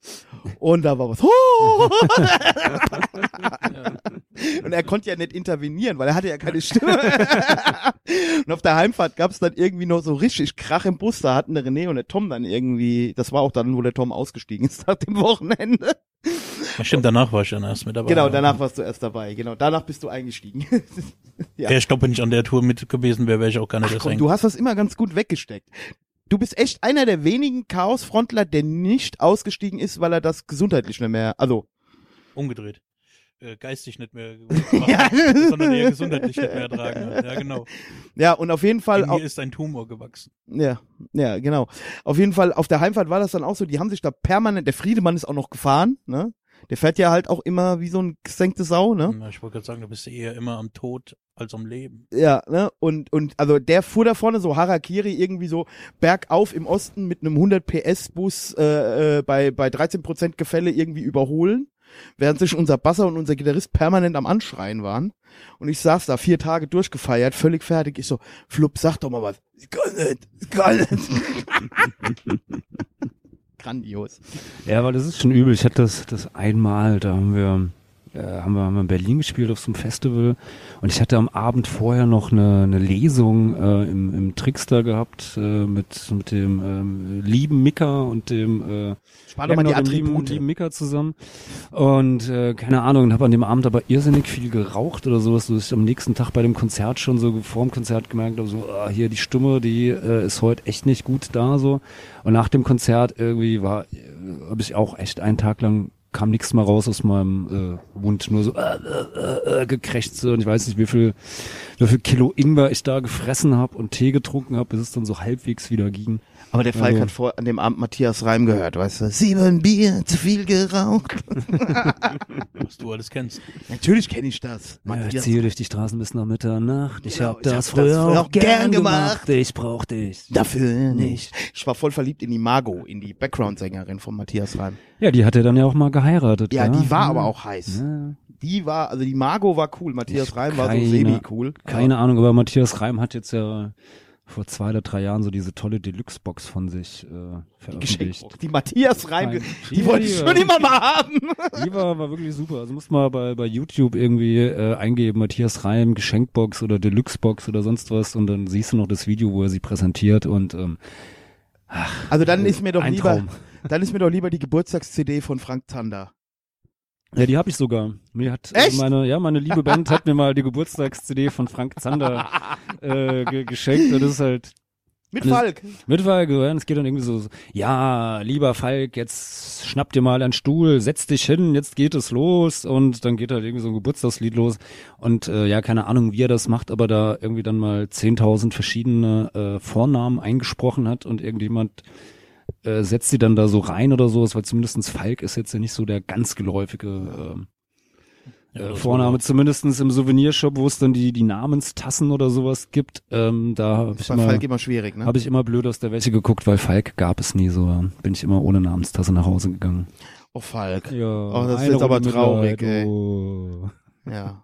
Und da war was. [LAUGHS] Und er konnte ja nicht intervenieren, weil er hatte ja keine Stimme. und auf der Heimfahrt gab es dann irgendwie noch so richtig Krach im Bus. Da hatten der René und der Tom dann irgendwie, das war auch dann, wo der Tom ausgestiegen ist nach dem Wochenende. Ja, stimmt, danach war ich dann erst mit dabei. Genau, danach warst du erst dabei. Genau, danach bist du eingestiegen. [LAUGHS] ja. Ich glaube, wenn ich an der Tour mit gewesen wäre, wäre ich auch gar nicht Ach komm, du hast das immer ganz gut weggesteckt. Du bist echt einer der wenigen Chaos-Frontler, der nicht ausgestiegen ist, weil er das gesundheitlich nicht mehr, also umgedreht. Äh, geistig nicht mehr, [LAUGHS] Ja. sondern eher gesundheitlich nicht mehr ertragen hat. Ja, genau. ja, und auf jeden Fall In auch, mir ist ein Tumor gewachsen. ja, ja, genau. Auf jeden Fall auf der Heimfahrt war das dann auch so, die haben sich da permanent, der Friedemann ist auch noch gefahren, ne? Der fährt ja halt auch immer wie so ein gesenkte Sau, ne? Na, Ich wollte gerade sagen, du bist eher immer am Tod als am Leben. Ja, ne? Und, und also der fuhr da vorne so Harakiri irgendwie so bergauf im Osten mit einem 100 PS Bus äh, äh, bei, bei 13% Gefälle irgendwie überholen, während sich unser Basser und unser Gitarrist permanent am Anschreien waren. Und ich saß da vier Tage durchgefeiert, völlig fertig. Ich so, Flup, sag doch mal was. Ich kann nicht, ich kann nicht. [LAUGHS] [LAUGHS] Grandios. Ja, weil das ist schon übel. Ich hatte das, das einmal, da haben wir, äh, haben wir, haben wir in Berlin gespielt auf so einem Festival. Und ich hatte am Abend vorher noch eine, eine Lesung äh, im, im Trickster gehabt äh, mit, mit dem ähm, lieben Mika und dem äh, Spar doch mal die Attribute. lieben Mika zusammen. Und äh, keine Ahnung, habe an dem Abend aber irrsinnig viel geraucht oder sowas, dass ich am nächsten Tag bei dem Konzert schon so vor dem Konzert gemerkt habe, so ah, hier die Stimme, die äh, ist heute echt nicht gut da so. Und nach dem Konzert irgendwie war, äh, habe ich auch echt einen Tag lang kam nichts mehr raus aus meinem äh, Mund, nur so äh, äh, äh, gekrächzt und ich weiß nicht, wie viel, wie viel Kilo Ingwer ich da gefressen habe und Tee getrunken habe, bis es dann so halbwegs wieder ging. Aber der Falk Also- hat vor an dem Abend Matthias Reim gehört, weißt du? Sieben Bier, zu viel geraucht. [LAUGHS] Was du alles kennst. Natürlich kenne ich das. Ja, ich Matthias ziehe durch die Straßen bis nach Mitternacht. Ich Genau, hab ich das hab das früher früher auch gern gemacht. gemacht. Ich brauch dich. Dafür nicht. Ich war voll verliebt in die Margot, in die Background-Sängerin von Matthias Reim. Ja, die hat er dann ja auch mal geheiratet. Ja, Ja, die war ja. aber auch heiß. Ja. Die war, also die Margot war cool, Matthias Ich Reim war so keine- semi-cool. Keine Ahnung, aber Matthias Reim hat jetzt ja vor zwei oder drei Jahren so diese tolle Deluxe-Box von sich äh, veröffentlicht. Geschenk. Die Matthias Reim, Nein. die wollte ich schon immer mal haben. [LAUGHS] Die war, war wirklich super. Also muss mal bei, bei YouTube irgendwie äh, eingeben, Matthias Reim, Geschenkbox oder Deluxe-Box oder sonst was und dann siehst du noch das Video, wo er sie präsentiert und ähm, Also dann ist mir doch lieber, Traum. dann ist mir doch lieber die Geburtstags-CD von Frank Zander. Ja, die habe ich sogar. Mir hat äh, Echt? meine, ja, meine liebe Band hat mir mal die Geburtstags-CD von Frank Zander [LAUGHS] äh, ge geschenkt und das ist halt Mit Falk. mit Falk, ja, und es geht dann irgendwie so, so, ja, lieber Falk, jetzt schnapp dir mal einen Stuhl, setz dich hin, jetzt geht es los und dann geht halt irgendwie so ein Geburtstagslied los und äh, ja, keine Ahnung, wie er das macht, aber da irgendwie dann mal 10.000 verschiedene äh, Vornamen eingesprochen hat und irgendjemand äh, setzt sie dann da so rein oder sowas, weil zumindestens Falk ist jetzt ja nicht so der ganz geläufige ähm, Ja, äh, das Vorname, zumindestens im Souvenirshop, wo es dann die, die Namenstassen oder sowas gibt, ähm, da habe Ist ich immer, Falk immer schwierig, ne? habe ich immer blöd aus der Wäsche geguckt, weil Falk gab es nie so. Bin ich immer ohne Namenstasse nach Hause gegangen. Oh, Falk. Ja, Oh, das ist jetzt aber traurig, ey. oh. Ja. ja.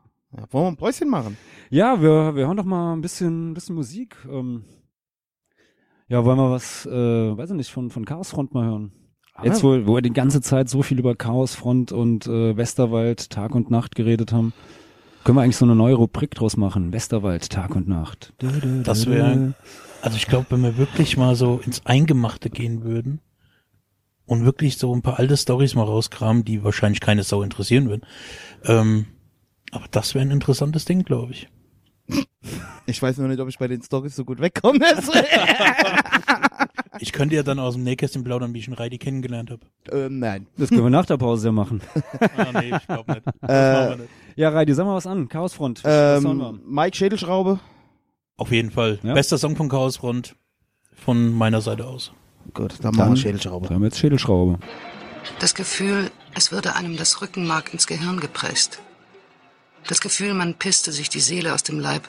Wollen wir ein Päuschen machen? Ja, wir, wir hören doch mal ein bisschen, ein bisschen Musik. Ähm, Ja, wollen wir was, äh, weiß ich nicht, von, von Chaosfront mal hören? Jetzt, wo, wo wir die ganze Zeit so viel über Chaosfront und äh, Westerwald Tag und Nacht geredet haben, können wir eigentlich so eine neue Rubrik draus machen. Westerwald Tag und Nacht. Das wäre, also ich glaube, wenn wir wirklich mal so ins Eingemachte gehen würden und wirklich so ein paar alte Stories mal rauskramen, die wahrscheinlich keine Sau interessieren würden. Ähm, aber das wäre ein interessantes Ding, glaube ich. Ich weiß noch nicht, ob ich bei den Stories so gut wegkomme. [LAUGHS] ich könnte ja dann aus dem Nähkästchen plaudern, wie ich einen Reidi kennengelernt habe. ähm, nein. Das können wir nach der Pause ja machen. [LAUGHS] Ah, nee, ich glaube nicht. Das Äh, machen wir nicht. Ja, Reidi, sag mal was an. Chaosfront. Was sollen wir? Ähm, Mike Schädelschraube. Auf jeden Fall. Ja. Bester Song von Chaosfront von meiner Seite aus. Gut, dann machen Dann- wir Schädelschraube. Da haben wir jetzt Schädelschraube. Das Gefühl, es würde einem das Rückenmark ins Gehirn gepresst. Das Gefühl, man pisste sich die Seele aus dem Leib,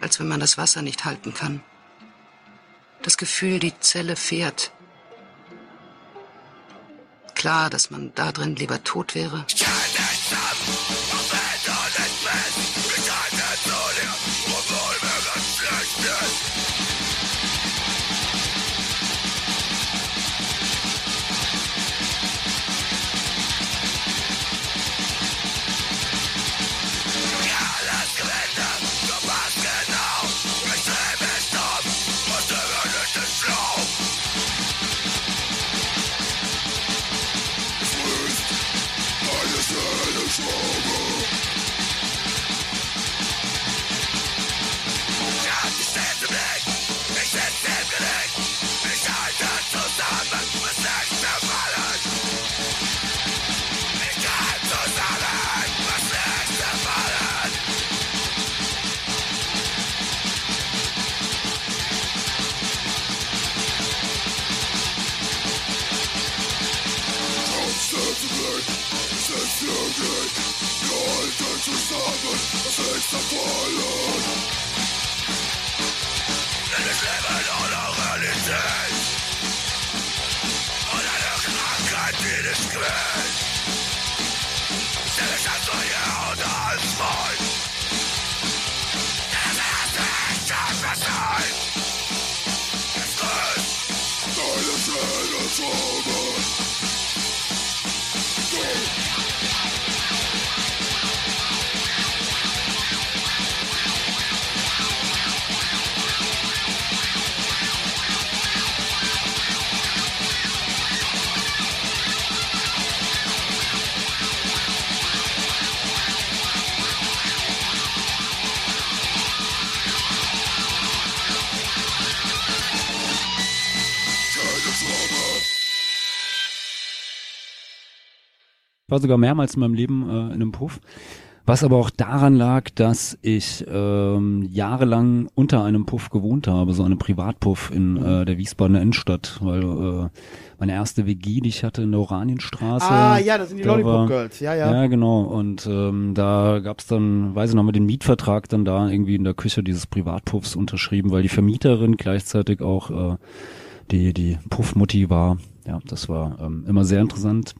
als wenn man das Wasser nicht halten kann. Das Gefühl, die Zelle fährt. Klar, dass man da drin lieber tot wäre. zusammen das höchste Wollen. Denn ich in einer Realität und einer Krankheit, die nicht quält. Stell dich als Neue oder als Freund. Das erste ist schon versagt. Es ist deine Seele zu. War sogar mehrmals in meinem Leben äh, in einem Puff. Was aber auch daran lag, dass ich ähm, jahrelang unter einem Puff gewohnt habe, so einem Privatpuff in äh, der Wiesbadener Innenstadt, weil äh, meine erste WG, die ich hatte in der Oranienstraße. Ah, ja, das sind die da Lollipop Girls. Ja, ja. Ja, genau. Und ähm, da gab's dann, weiß ich noch mal, den Mietvertrag dann da irgendwie in der Küche dieses Privatpuffs unterschrieben, weil die Vermieterin gleichzeitig auch äh, die die Puffmutti war. Ja, das war ähm, immer sehr interessant.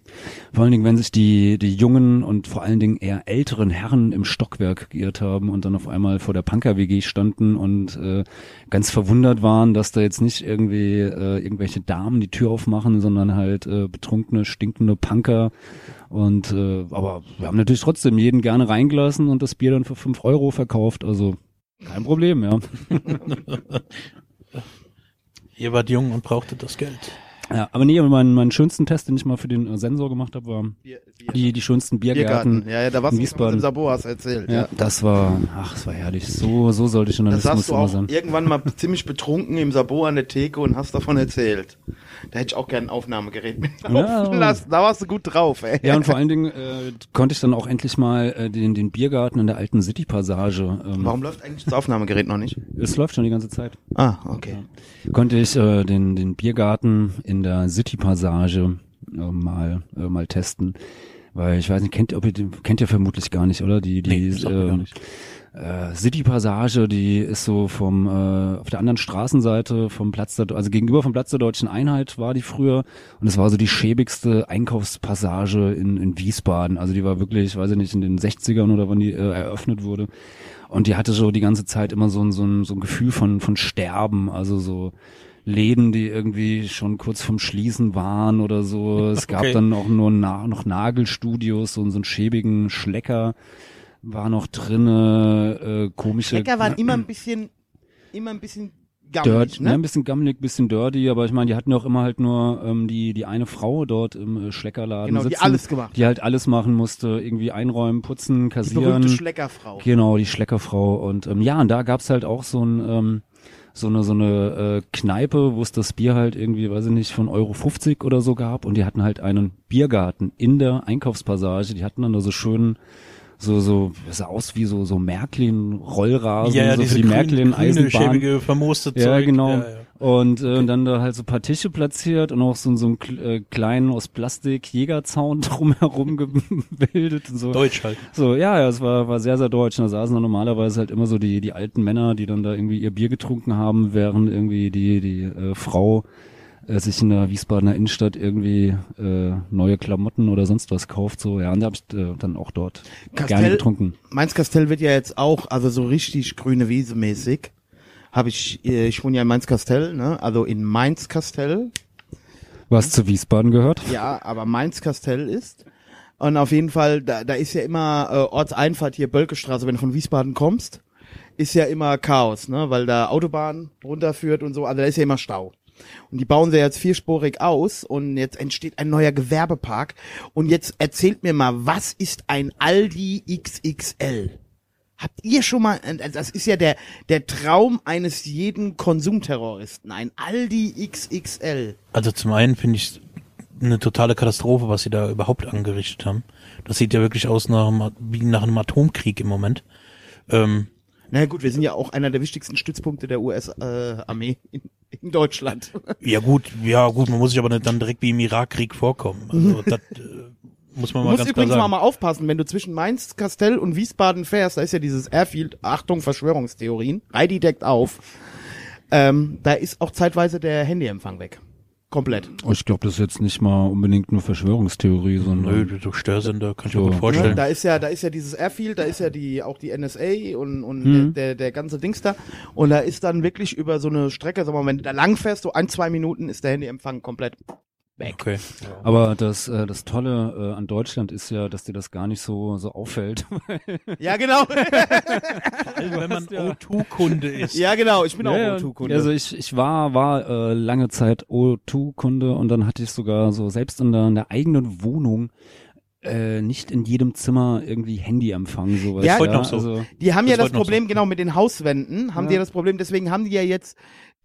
Vor allen Dingen, wenn sich die die jungen und vor allen Dingen eher älteren Herren im Stockwerk geirrt haben und dann auf einmal vor der Punker-WG standen und äh, ganz verwundert waren, dass da jetzt nicht irgendwie äh, irgendwelche Damen die Tür aufmachen, sondern halt äh, betrunkene, stinkende Punker. Und äh, aber wir haben natürlich trotzdem jeden gerne reingelassen und das Bier dann für fünf Euro verkauft. Also kein Problem, ja. [LAUGHS] Ihr wart jung und brauchtet das Geld. Ja, aber nee, aber mein, meinen schönsten Test, den ich mal für den äh, Sensor gemacht habe, war Bier, Bier, die, die schönsten Biergärten. Biergarten. Ja, ja, da warst in du Wiesbaden. im Sabo, hast du erzählt. Ja, Ja. das war, ach, es war herrlich. So, so sollte Das Journalismus hast du immer auch sein. irgendwann mal [LAUGHS] ziemlich betrunken im Sabo an der Theke und hast davon erzählt. Da hätte ich auch gerne ein Aufnahmegerät mit Ja. lassen. Da warst du gut drauf, ey. Ja, und vor allen Dingen äh, konnte ich dann auch endlich mal äh, den, den Biergarten in der alten City-Passage. Ähm, Warum läuft eigentlich das Aufnahmegerät noch nicht? Es läuft schon die ganze Zeit. Ah, okay. Konnte ich äh, den, den Biergarten in der City-Passage äh, mal, äh, mal testen. Weil ich weiß nicht, kennt, ob ihr, kennt ihr vermutlich gar nicht, oder? Die, die Nee, gar äh, äh, City-Passage, die ist so vom äh, auf der anderen Straßenseite vom Platz der, also gegenüber vom Platz der Deutschen Einheit war die früher und es war so die schäbigste Einkaufspassage in, in Wiesbaden. Also die war wirklich, weiß ich nicht, in den 60ern oder wann die äh, eröffnet wurde. Und die hatte so die ganze Zeit immer so ein, so ein, so ein Gefühl von, von Sterben, also so Läden, die irgendwie schon kurz vom Schließen waren oder so. Es gab Okay. dann auch nur na noch Nagelstudios und so einen schäbigen Schlecker war noch drinne, äh, komische Lecker waren immer ein [CLEARS THROAT] bisschen, immer ein bisschen Dirt, gammelig, ne? ne? ein bisschen gammelig, bisschen dirty, aber ich meine, die hatten ja auch immer halt nur ähm, die die eine Frau dort im äh, Schleckerladen Genau, sitzen, die alles gemacht. die halt alles machen musste, irgendwie einräumen, putzen, Die kassieren. berühmte Schleckerfrau. Genau, die Schleckerfrau. Und ähm, ja, und da gab's halt auch so ein ähm, so eine so eine äh, Kneipe, wo es das Bier halt irgendwie, weiß ich nicht, von Euro 50 oder so gab. Und die hatten halt einen Biergarten in der Einkaufspassage. Die hatten dann da so schön so so sah aus wie so so Märklin Rollrasen ja, ja, so diese die Märklin grüne, Eisenbahn schäbige, vermooste ja, Zeug. genau. Ja, ja. Und, äh, und dann da halt so ein paar Tische platziert und auch so, so einen äh, kleinen aus Plastik Jägerzaun [LAUGHS] drumherum gebildet und so. Deutsch halt. So, ja, ja, es war, war sehr, sehr deutsch. Und da saßen dann normalerweise halt immer so die, die alten Männer, die dann da irgendwie ihr Bier getrunken haben, während irgendwie die, die äh, Frau äh, sich in der Wiesbadener Innenstadt irgendwie äh, neue Klamotten oder sonst was kauft. So, ja, und da habe ich äh, dann auch dort gerne Kastell- getrunken. Mainz-Kastell wird ja jetzt auch, also so richtig grüne Wiese mäßig, habe ich, äh, ich wohne ja in Mainz-Kastell, ne? Also in Mainz-Kastell, Was zu Wiesbaden gehört? ja, aber Mainz-Kastell ist. Und auf jeden Fall, da, da ist ja immer äh, Ortseinfahrt hier Bölkestraße, wenn du von Wiesbaden kommst, ist ja immer Chaos, ne? Weil da Autobahn runterführt und so, also da ist ja immer Stau. Und die bauen sie jetzt vierspurig aus und jetzt entsteht ein neuer Gewerbepark. Und jetzt erzählt mir mal, was ist ein Aldi XXL? Habt ihr schon mal, das ist ja der, der Traum eines jeden Konsumterroristen, ein Aldi XXL. Also zum einen finde ich eine totale Katastrophe, was sie da überhaupt angerichtet haben. Das sieht ja wirklich aus nach, wie nach einem Atomkrieg im Moment. Ähm, Na gut, wir sind ja auch einer der wichtigsten Stützpunkte der US-Armee in, in Deutschland. ja gut, ja gut, man muss sich aber nicht dann direkt wie im Irakkrieg vorkommen. Also das äh, muss man Du mal musst ganz klar übrigens sagen. mal, mal aufpassen, wenn du zwischen Mainz, Kastell und Wiesbaden fährst, da ist ja dieses Airfield, Achtung, Verschwörungstheorien, Heidi deckt auf, ähm, da ist auch zeitweise der Handyempfang weg. Komplett. Oh, ich glaube, das ist jetzt nicht mal unbedingt nur Verschwörungstheorie, sondern Nö, so Störsender kann ich So, mir gut vorstellen. Da ist ja, da ist ja dieses Airfield, da ist ja die, auch die NSA und, und Mhm. der, der, der ganze Dings da. Und da ist dann wirklich über so eine Strecke, sag mal, wenn du da lang fährst, so ein, zwei Minuten ist der Handyempfang komplett weg. Okay. Aber das, äh, das Tolle äh, an Deutschland ist ja, dass dir das gar nicht so, so auffällt. [LAUGHS] Ja, genau. [LAUGHS] Also wenn man [LAUGHS] O2-Kunde ist. ja, genau. Ich bin Ja, auch ja. O2-Kunde. Also ich, ich war, war äh, lange Zeit O2-Kunde und dann hatte ich sogar so selbst in der, in der eigenen Wohnung äh, nicht in jedem Zimmer irgendwie Handyempfang. Sowas, Ja, heute noch so. Also, Die haben ja das Problem, so. genau, mit den Hauswänden haben Ja. die ja das Problem, deswegen haben die ja jetzt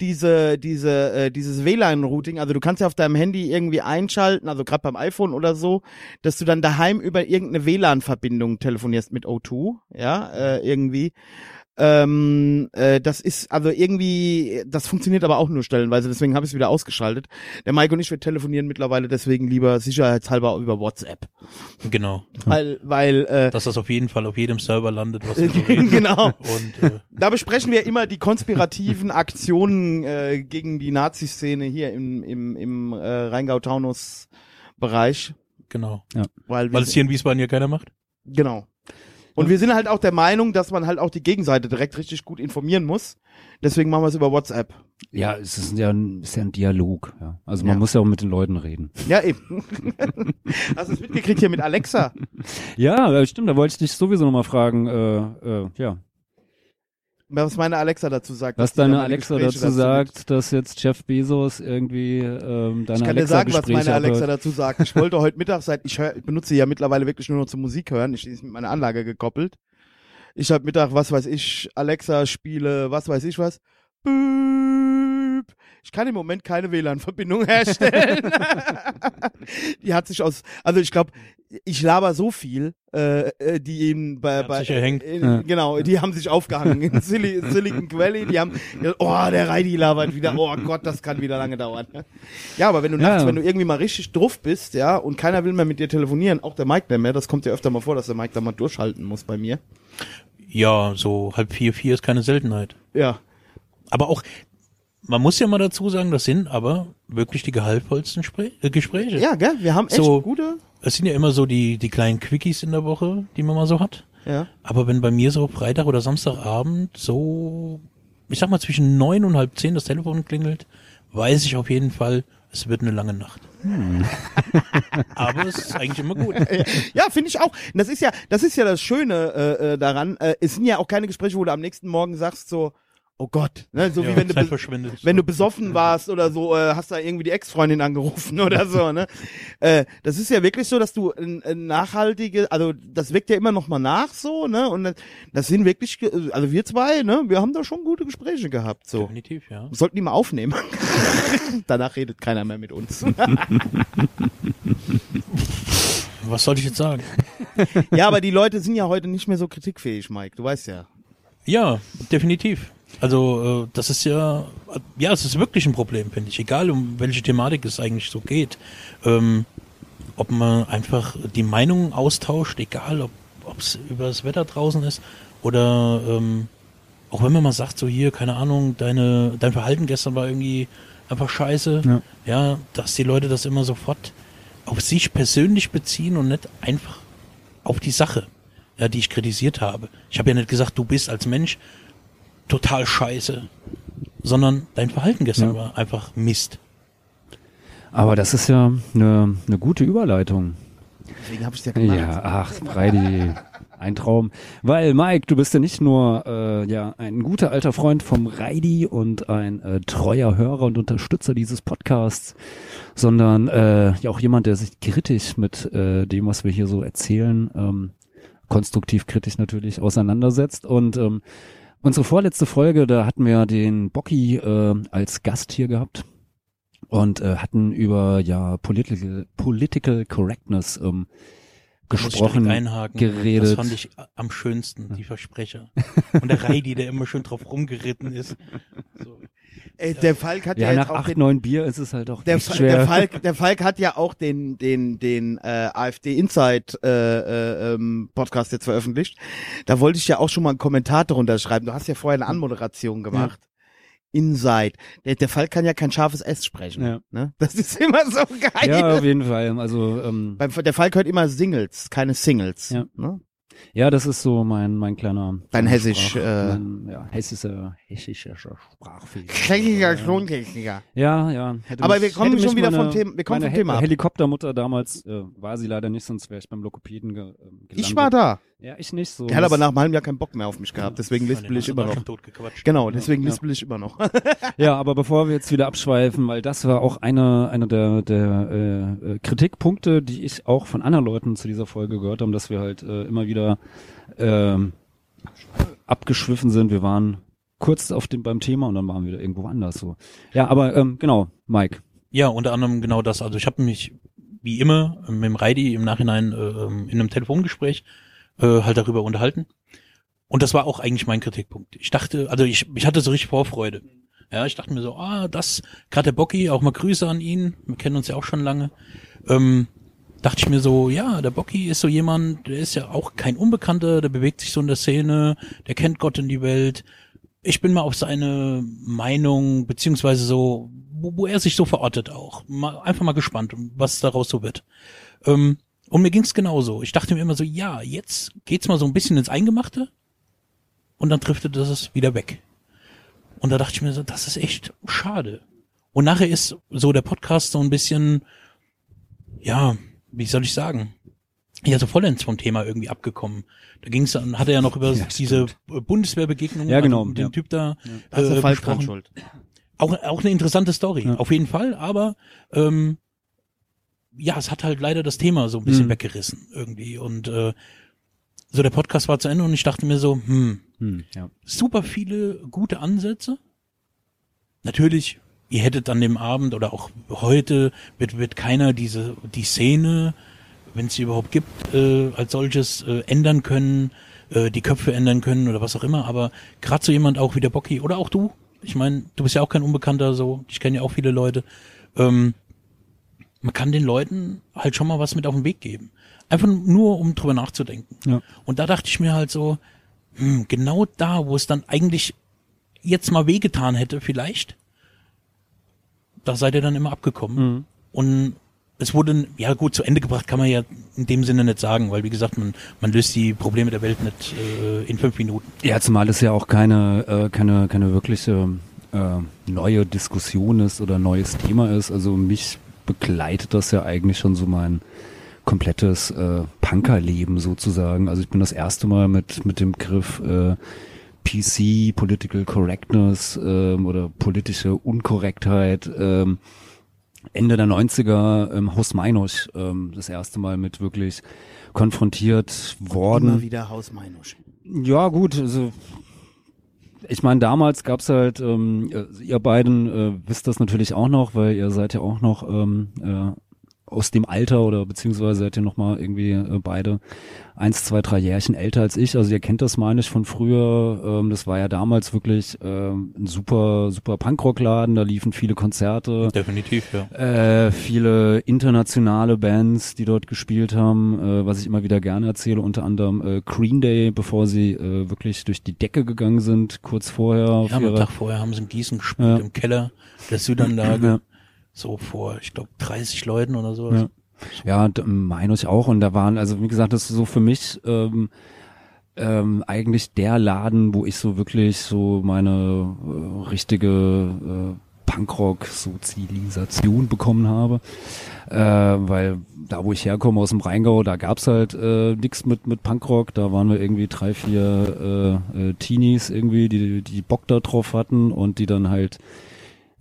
diese, diese, äh, dieses WLAN-Routing, also du kannst ja auf deinem Handy irgendwie einschalten, also gerade beim iPhone oder so, dass du dann daheim über irgendeine WLAN-Verbindung telefonierst mit O2, ja, äh, irgendwie. Ähm, äh, das ist also irgendwie, das funktioniert aber auch nur stellenweise, deswegen habe ich es wieder ausgeschaltet. Der Mike und ich, wir telefonieren mittlerweile deswegen lieber sicherheitshalber über WhatsApp. Genau. Weil, weil, äh, Dass das auf jeden Fall auf jedem Server landet, was wir so [LAUGHS] reden. genau. Und äh, Da besprechen wir immer die konspirativen Aktionen äh, gegen die Nazi-Szene hier im, im, im äh, Rheingau-Taunus-Bereich. genau. Weil, wir, Weil es hier in Wiesbaden ja keiner macht. genau. Und wir sind halt auch der Meinung, dass man halt auch die Gegenseite direkt richtig gut informieren muss. Deswegen machen wir es über WhatsApp. ja, es ist ja ein, ist ja ein Dialog. Ja. Also man Ja. muss ja auch mit den Leuten reden. Ja, eben. [LAUGHS] Hast du es mitgekriegt hier mit Alexa? Ja, äh, stimmt. Da wollte ich dich sowieso nochmal fragen. Äh, äh, ja, Was meine Alexa dazu sagt. was deine Alexa Gespräche dazu sagt, dass jetzt Jeff Bezos irgendwie ähm, deine Ich kann dir sagen, was Alexa-Gespräche meine Alexa dazu sagt. Ich wollte heute Mittag seit, ich, hör, ich benutze ja mittlerweile wirklich nur noch zum Musik hören. Ich ist mit meiner Anlage gekoppelt. Ich habe Mittag, was weiß ich, Alexa spiele, was weiß ich was. Ich kann im Moment keine WLAN-Verbindung [LAUGHS] herstellen. [LAUGHS] die hat sich aus, also ich glaube, ich laber so viel, äh, äh, die ihn bei, bei Ja. genau, die haben sich aufgehangen in [LAUGHS] Sil Silicon Valley. Die haben, oh, der Reidi labert wieder. Oh Gott, das kann wieder lange dauern. Ja, aber wenn du Ja, nachts, ja. wenn du irgendwie mal richtig drauf bist, ja, und keiner will mehr mit dir telefonieren, auch der Mike nicht mehr, das kommt ja öfter mal vor, dass der Mike da mal durchhalten muss bei mir. Ja, so halb vier, vier ist keine Seltenheit. Ja. Aber auch, man muss ja mal dazu sagen, das sind aber wirklich die gehaltvollsten Spre äh, Gespräche. Ja, gell? Wir haben echt So. gute. Es sind ja immer so die, die kleinen Quickies in der Woche, die man mal so hat. Ja. Aber wenn bei mir so Freitag oder Samstagabend so, ich sag mal zwischen neun und halb zehn das Telefon klingelt, weiß ich auf jeden Fall, es wird eine lange Nacht. Hm. Aber es ist eigentlich immer gut. [LAUGHS] Ja, finde ich auch. Das ist ja, das ist ja das Schöne äh, äh, daran. Äh, es sind ja auch keine Gespräche, wo du am nächsten Morgen sagst so, oh Gott, ne? so Ja, wie wenn du, Zeit wenn du besoffen warst oder so, äh, hast da irgendwie die Ex-Freundin angerufen [LAUGHS] oder so, ne? Äh, das ist ja wirklich so, dass du ein, ein nachhaltige, also das wirkt ja immer noch mal nach so, ne? Und das, das sind wirklich, also wir zwei, ne? Wir haben da schon gute Gespräche gehabt, so. Definitiv, ja. Sollten die mal aufnehmen. [LAUGHS] Danach redet keiner mehr mit uns. [LAUGHS] Was soll ich jetzt sagen? ja, aber die Leute sind ja heute nicht mehr so kritikfähig, Mike. Du weißt ja. Ja, definitiv. Also äh, das ist ja, ja, es ist wirklich ein Problem, finde ich. Egal um welche Thematik es eigentlich so geht. Ähm, ob man einfach die Meinungen austauscht, egal ob es über das Wetter draußen ist oder ähm, auch wenn man mal sagt, so hier, keine Ahnung, deine, dein Verhalten gestern war irgendwie einfach scheiße. Ja. ja, dass die Leute das immer sofort auf sich persönlich beziehen und nicht einfach auf die Sache, ja, die ich kritisiert habe. Ich habe ja nicht gesagt, du bist als Mensch total scheiße, sondern dein Verhalten gestern Ja. war einfach Mist. Aber das ist ja eine, eine gute Überleitung. Deswegen habe ich ja gemacht. Ja, ach, Breidi, ein Traum. Weil, Mike, du bist ja nicht nur äh, ja ein guter alter Freund vom Reidi und ein äh, treuer Hörer und Unterstützer dieses Podcasts, sondern äh, ja auch jemand, der sich kritisch mit äh, dem, was wir hier so erzählen, ähm, konstruktiv kritisch natürlich auseinandersetzt. Und ähm, unsere vorletzte Folge, da hatten wir den Bocky äh, als Gast hier gehabt und äh, hatten über ja political political correctness ähm, gesprochen, geredet. Das fand ich am schönsten, die Versprecher. Und der Reidi, der immer schön drauf rumgeritten ist. [LAUGHS] So. Ey, der Falk hat ja, ja, nach auch acht, den, neun Bier ist es halt auch der, Fa- schwer. der Falk, der Falk hat ja auch den den den äh, AfD Inside äh, äh, ähm, Podcast jetzt veröffentlicht. Da wollte ich ja auch schon mal einen Kommentar drunter schreiben. Du hast ja vorher eine Anmoderation gemacht. Inside. Der, der Falk kann ja kein scharfes S sprechen. Ja. Ne? Das ist immer so geil. ja, auf jeden Fall. Also ähm, Beim, der Falk hört immer Singles, keine Singles. Ja. Ne? Ja, das ist so mein mein kleiner Dein Hessisch, Sprach, äh, mein, ja, hessischer hessischer Sprachfehler. Techniker, Tontechniker. Ja, ja. Hätte Aber mich- wir kommen schon wieder meine, vom Thema- wir kommen meine vom Thema He ab. Helikoptermutter damals äh, war sie leider nicht, sonst wäre ich beim Lokopäden ge, ähm, gelandet. Ich war da. Ja, ich nicht so. Der hat aber nach einem halben Jahr keinen Bock mehr auf mich gehabt, deswegen lispel ich immer noch. Genau, deswegen Ja. lispel ich immer noch. [LAUGHS] Ja, aber bevor wir jetzt wieder abschweifen, weil das war auch eine, eine der, der äh, äh, Kritikpunkte, die ich auch von anderen Leuten zu dieser Folge gehört habe, dass wir halt äh, immer wieder ähm, abgeschwiffen sind. Wir waren kurz auf dem beim Thema und dann waren wir wieder irgendwo anders so. Ja, aber ähm, genau, Mike. Ja, unter anderem genau das. Also ich habe mich wie immer mit dem Reidi im Nachhinein äh, ähm, in einem Telefongespräch äh, halt darüber unterhalten. Und das war auch eigentlich mein Kritikpunkt. Ich dachte, also ich, ich hatte so richtig Vorfreude. Ja, ich dachte mir so, ah, das, gerade der Bocky, auch mal Grüße an ihn, wir kennen uns ja auch schon lange. Ähm, dachte ich mir so, ja, der Bocky ist so jemand, der ist ja auch kein Unbekannter, der bewegt sich so in der Szene, der kennt Gott in die Welt. Ich bin mal auf seine Meinung, beziehungsweise so, wo, wo er sich so verortet auch. Mal, einfach mal gespannt, was daraus so wird. Ähm, und mir ging's genauso. Ich dachte mir immer so, ja, jetzt geht's mal so ein bisschen ins Eingemachte und dann driftet es wieder weg. Und da dachte ich mir so, das ist echt schade. Und nachher ist so der Podcast so ein bisschen, ja, wie soll ich sagen? Ja, so vollends vom Thema irgendwie abgekommen. Da ging's dann, hat er ja noch über Ja, diese Bundeswehrbegegnung Ja, genau, mit dem ja. Typ da ist äh, besprochen. schuld. Auch, auch eine interessante Story, Ja. auf jeden Fall, aber ähm, ja, es hat halt leider das Thema so ein bisschen Mhm. weggerissen irgendwie. Und äh, so der Podcast war zu Ende und ich dachte mir so, hm, Hm, ja. super viele gute Ansätze. Natürlich, ihr hättet an dem Abend oder auch heute wird, wird keiner diese die Szene, wenn es sie überhaupt gibt, äh, als solches äh, ändern können, äh, die Köpfe ändern können oder was auch immer. Aber gerade so jemand auch wie der Bocky oder auch du, ich meine, du bist ja auch kein Unbekannter, so ich kenne ja auch viele Leute. Ähm, man kann den Leuten halt schon mal was mit auf den Weg geben. Einfach nur, um drüber nachzudenken. Ja. Und da dachte ich mir halt so, hm, genau da, wo es dann eigentlich jetzt mal wehgetan hätte, vielleicht, da seid ihr dann immer abgekommen. Mhm. Und es wurde, ja gut, zu Ende gebracht kann man ja in dem Sinne nicht sagen, weil wie gesagt, man, man löst die Probleme der Welt nicht äh, in fünf Minuten. Ja, zumal es ja auch keine, äh, keine, keine wirkliche äh, neue Diskussion ist oder neues Thema ist. Also mich begleitet das ja eigentlich schon so mein komplettes äh, Punkerleben sozusagen. Also ich bin das erste Mal mit mit dem Begriff äh, PC, Political Correctness ähm, oder politische Unkorrektheit ähm, Ende der 90er im Haus Meinusch ähm, das erste Mal mit wirklich konfrontiert worden. Immer wieder Haus Meinusch. Ja gut, also ich meine, damals gab's halt, ähm, äh, ihr beiden äh, wisst das natürlich auch noch, weil ihr seid ja auch noch ähm, äh, aus dem Alter oder beziehungsweise seid ihr noch mal irgendwie äh, beide eins, zwei, drei Jährchen älter als ich. Also ihr kennt das, meine ich, von früher. Ähm, das war ja damals wirklich ähm, ein super, super Punkrockladen. Da liefen viele Konzerte. Definitiv, ja. Äh, viele internationale Bands, die dort gespielt haben, äh, was ich immer wieder gerne erzähle, unter anderem äh, Green Day, bevor sie äh, wirklich durch die Decke gegangen sind, kurz vorher. Ja, am Tag vorher haben sie in Gießen gespielt, ja. im Keller der Südanlage. So vor, ich glaube, 30 Leuten oder sowas. Ja. Ja, meine ich auch. Und da waren, also wie gesagt, das ist so für mich ähm, ähm, eigentlich der Laden, wo ich so wirklich so meine äh, richtige äh, Punkrock-Sozialisation bekommen habe. Äh, weil da, wo ich herkomme aus dem Rheingau, da gab's halt äh, nix mit, mit Punkrock. Da waren wir irgendwie drei, vier äh, äh, Teenies irgendwie, die, die Bock da drauf hatten und die dann halt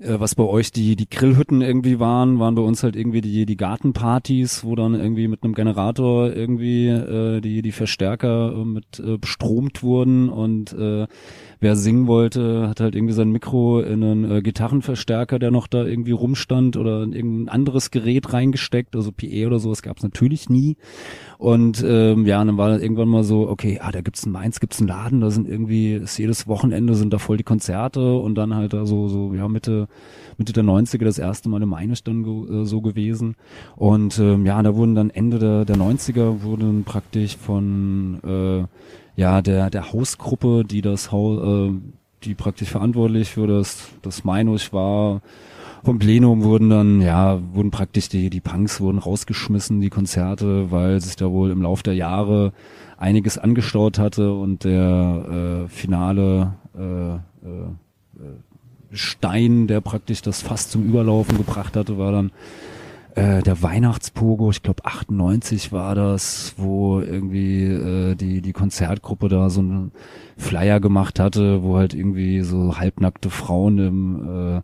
äh, was bei euch die, die Grillhütten irgendwie waren, waren bei uns halt irgendwie die, die Gartenpartys, wo dann irgendwie mit einem Generator irgendwie äh, die, die Verstärker äh, mit äh, bestromt wurden und äh, wer singen wollte, hat halt irgendwie sein Mikro in einen äh, Gitarrenverstärker, der noch da irgendwie rumstand oder in irgendein anderes Gerät reingesteckt, also PE oder sowas gab es natürlich nie. Und ähm, ja, dann war dann irgendwann mal so, okay, ah, da gibt's in Mainz, gibt's einen Laden, da sind irgendwie, ist jedes Wochenende sind da voll die Konzerte und dann halt da so, so, ja, Mitte, Mitte der 90er das erste Mal in Mainz dann äh, so gewesen. Und ähm, ja, da wurden dann Ende der, der 90er wurden praktisch von äh, ja, der, der Hausgruppe, die das Haus, äh, die praktisch verantwortlich für das, das Meinusch war, vom Plenum wurden dann, ja, wurden praktisch die, die Punks wurden rausgeschmissen, die Konzerte, weil sich da wohl im Lauf der Jahre einiges angestaut hatte und der äh, finale äh, äh, Stein, der praktisch das fast zum Überlaufen gebracht hatte, war dann äh, der Weihnachtspogo, ich glaube 98 war das, wo irgendwie äh, die die Konzertgruppe da so einen Flyer gemacht hatte, wo halt irgendwie so halbnackte Frauen im äh,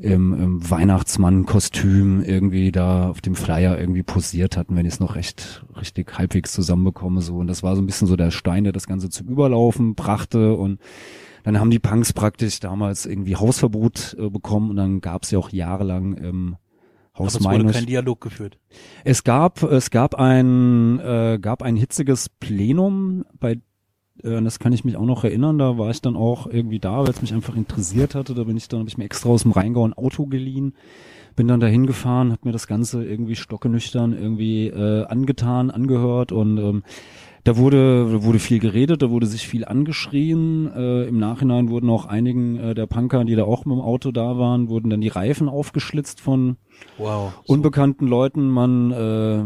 im, im Weihnachtsmann-Kostüm irgendwie da auf dem Flyer irgendwie posiert hatten, wenn ich es noch recht richtig halbwegs zusammenbekomme so. Und das war so ein bisschen so der Stein, der das Ganze zum Überlaufen brachte. Und dann haben die Punks praktisch damals irgendwie Hausverbot äh, bekommen und dann gab es ja auch jahrelang im Haus Aber es wurde kein Dialog geführt. Es gab, es gab ein, äh, gab ein hitziges Plenum, bei äh, das kann ich mich auch noch erinnern, da war ich dann auch irgendwie da, weil es mich einfach interessiert hatte. Da bin ich dann, habe ich mir extra aus dem Rheingau ein Auto geliehen, bin dann dahin gefahren, hab mir das Ganze irgendwie stockenüchtern irgendwie äh, angetan, angehört und ähm, da wurde, wurde viel geredet, da wurde sich viel angeschrien. Äh, Im Nachhinein wurden auch einigen äh, der Punker, die da auch mit dem Auto da waren, wurden dann die Reifen aufgeschlitzt von wow, unbekannten Leuten. Man äh,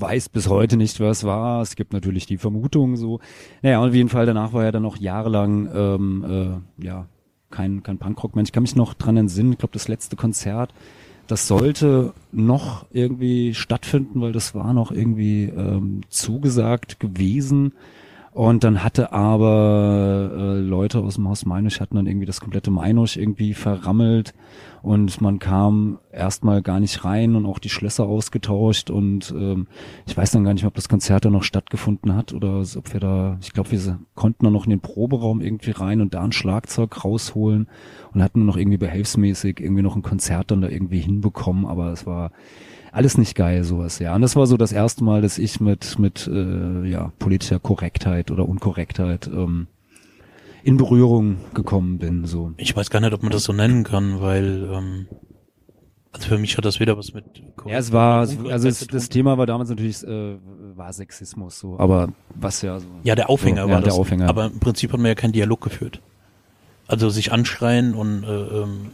weiß bis heute nicht, was war. Es gibt natürlich die Vermutung so. Naja, auf jeden Fall danach war er dann auch jahrelang ähm, äh, ja kein, kein Punkrock-Mensch. Ich kann mich noch dran entsinnen, ich glaube, das letzte Konzert das sollte noch irgendwie stattfinden, weil das war noch irgendwie ähm, zugesagt gewesen. Und dann hatte aber äh, Leute aus dem Haus Meinusch hatten dann irgendwie das komplette Meinusch irgendwie verrammelt. Und man kam erstmal gar nicht rein und auch die Schlösser ausgetauscht. Und ähm, ich weiß dann gar nicht mehr, ob das Konzert da noch stattgefunden hat oder ob wir da, ich glaube, wir konnten dann noch in den Proberaum irgendwie rein und da ein Schlagzeug rausholen. Und hatten noch irgendwie behelfsmäßig irgendwie noch ein Konzert dann da irgendwie hinbekommen, aber es war alles nicht geil, sowas, ja. Und das war so das erste Mal, dass ich mit, mit äh, ja, politischer Korrektheit oder Unkorrektheit ähm, in Berührung gekommen bin. So. Ich weiß gar nicht, ob man das so nennen kann, weil ähm, also für mich hat das wieder was mit. Korrekt ja, es war, also es, das Thema war damals natürlich äh, war Sexismus so, aber was ja so. Ja, der Aufhänger so, war ja, das. Der Aufhänger. Aber im Prinzip hat man ja keinen Dialog geführt. Also sich anschreien und äh, ähm,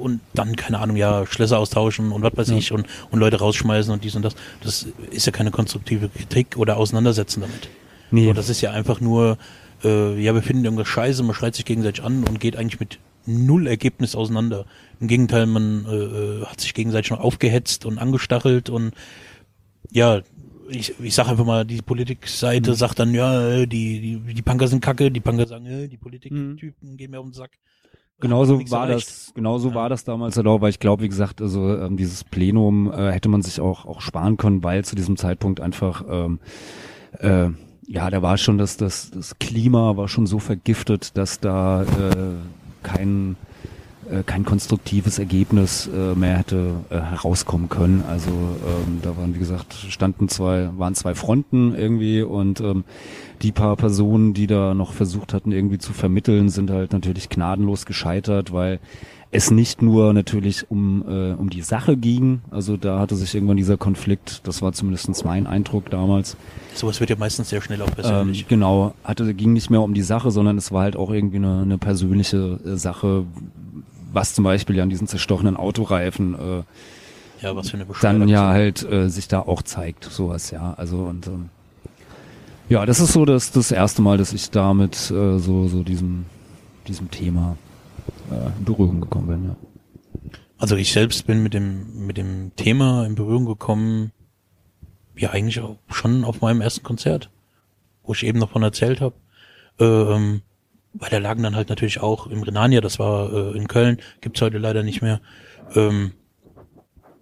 und dann, keine Ahnung, ja, Schlösser austauschen und was weiß ja. ich und, und Leute rausschmeißen und dies und das. Das ist ja keine konstruktive Kritik oder Auseinandersetzen damit. Nee. Und das ist ja einfach nur, äh, ja, wir finden irgendwas scheiße, man schreit sich gegenseitig an und geht eigentlich mit null Ergebnis auseinander. Im Gegenteil, man äh, äh hat sich gegenseitig noch aufgehetzt und angestachelt und ja, ich, ich sag einfach mal, die Politikseite mhm. sagt dann, ja, die, die, die Punker sind kacke, die Punker sagen, äh, die Politiktypen mhm. gehen mir auf den Sack. Genauso war das, genauso ja. war das damals halt auch, weil ich glaube, wie gesagt, also ähm, dieses Plenum äh, hätte man sich auch auch sparen können, weil zu diesem Zeitpunkt einfach ähm, äh, ja, da war schon das das das Klima war schon so vergiftet, dass da äh, kein äh, kein konstruktives Ergebnis äh, mehr hätte äh, herauskommen können. Also ähm, da waren, wie gesagt, standen zwei, waren zwei Fronten irgendwie und ähm, die paar Personen, die da noch versucht hatten, irgendwie zu vermitteln, sind halt natürlich gnadenlos gescheitert, weil es nicht nur natürlich um, äh, um die Sache ging, also da hatte sich irgendwann dieser Konflikt, das war zumindest mein Eindruck damals. Sowas wird ja meistens sehr schnell auch persönlich. Ähm, genau, hatte, ging nicht mehr um die Sache, sondern es war halt auch irgendwie eine, eine persönliche äh, Sache, was zum Beispiel ja an diesen zerstochenen Autoreifen äh, ja, was für eine dann ja halt äh, sich da auch zeigt, sowas, ja. Also und ähm, ja, das ist so das, das erste Mal, dass ich damit äh, so, so diesem, diesem Thema äh, in Berührung gekommen bin, ja. Also ich selbst bin mit dem, mit dem Thema in Berührung gekommen, ja eigentlich auch schon auf meinem ersten Konzert, wo ich eben noch von erzählt habe. Ähm, weil da lagen dann halt natürlich auch im Renania, das war äh, in Köln, gibt's heute leider nicht mehr. Ähm,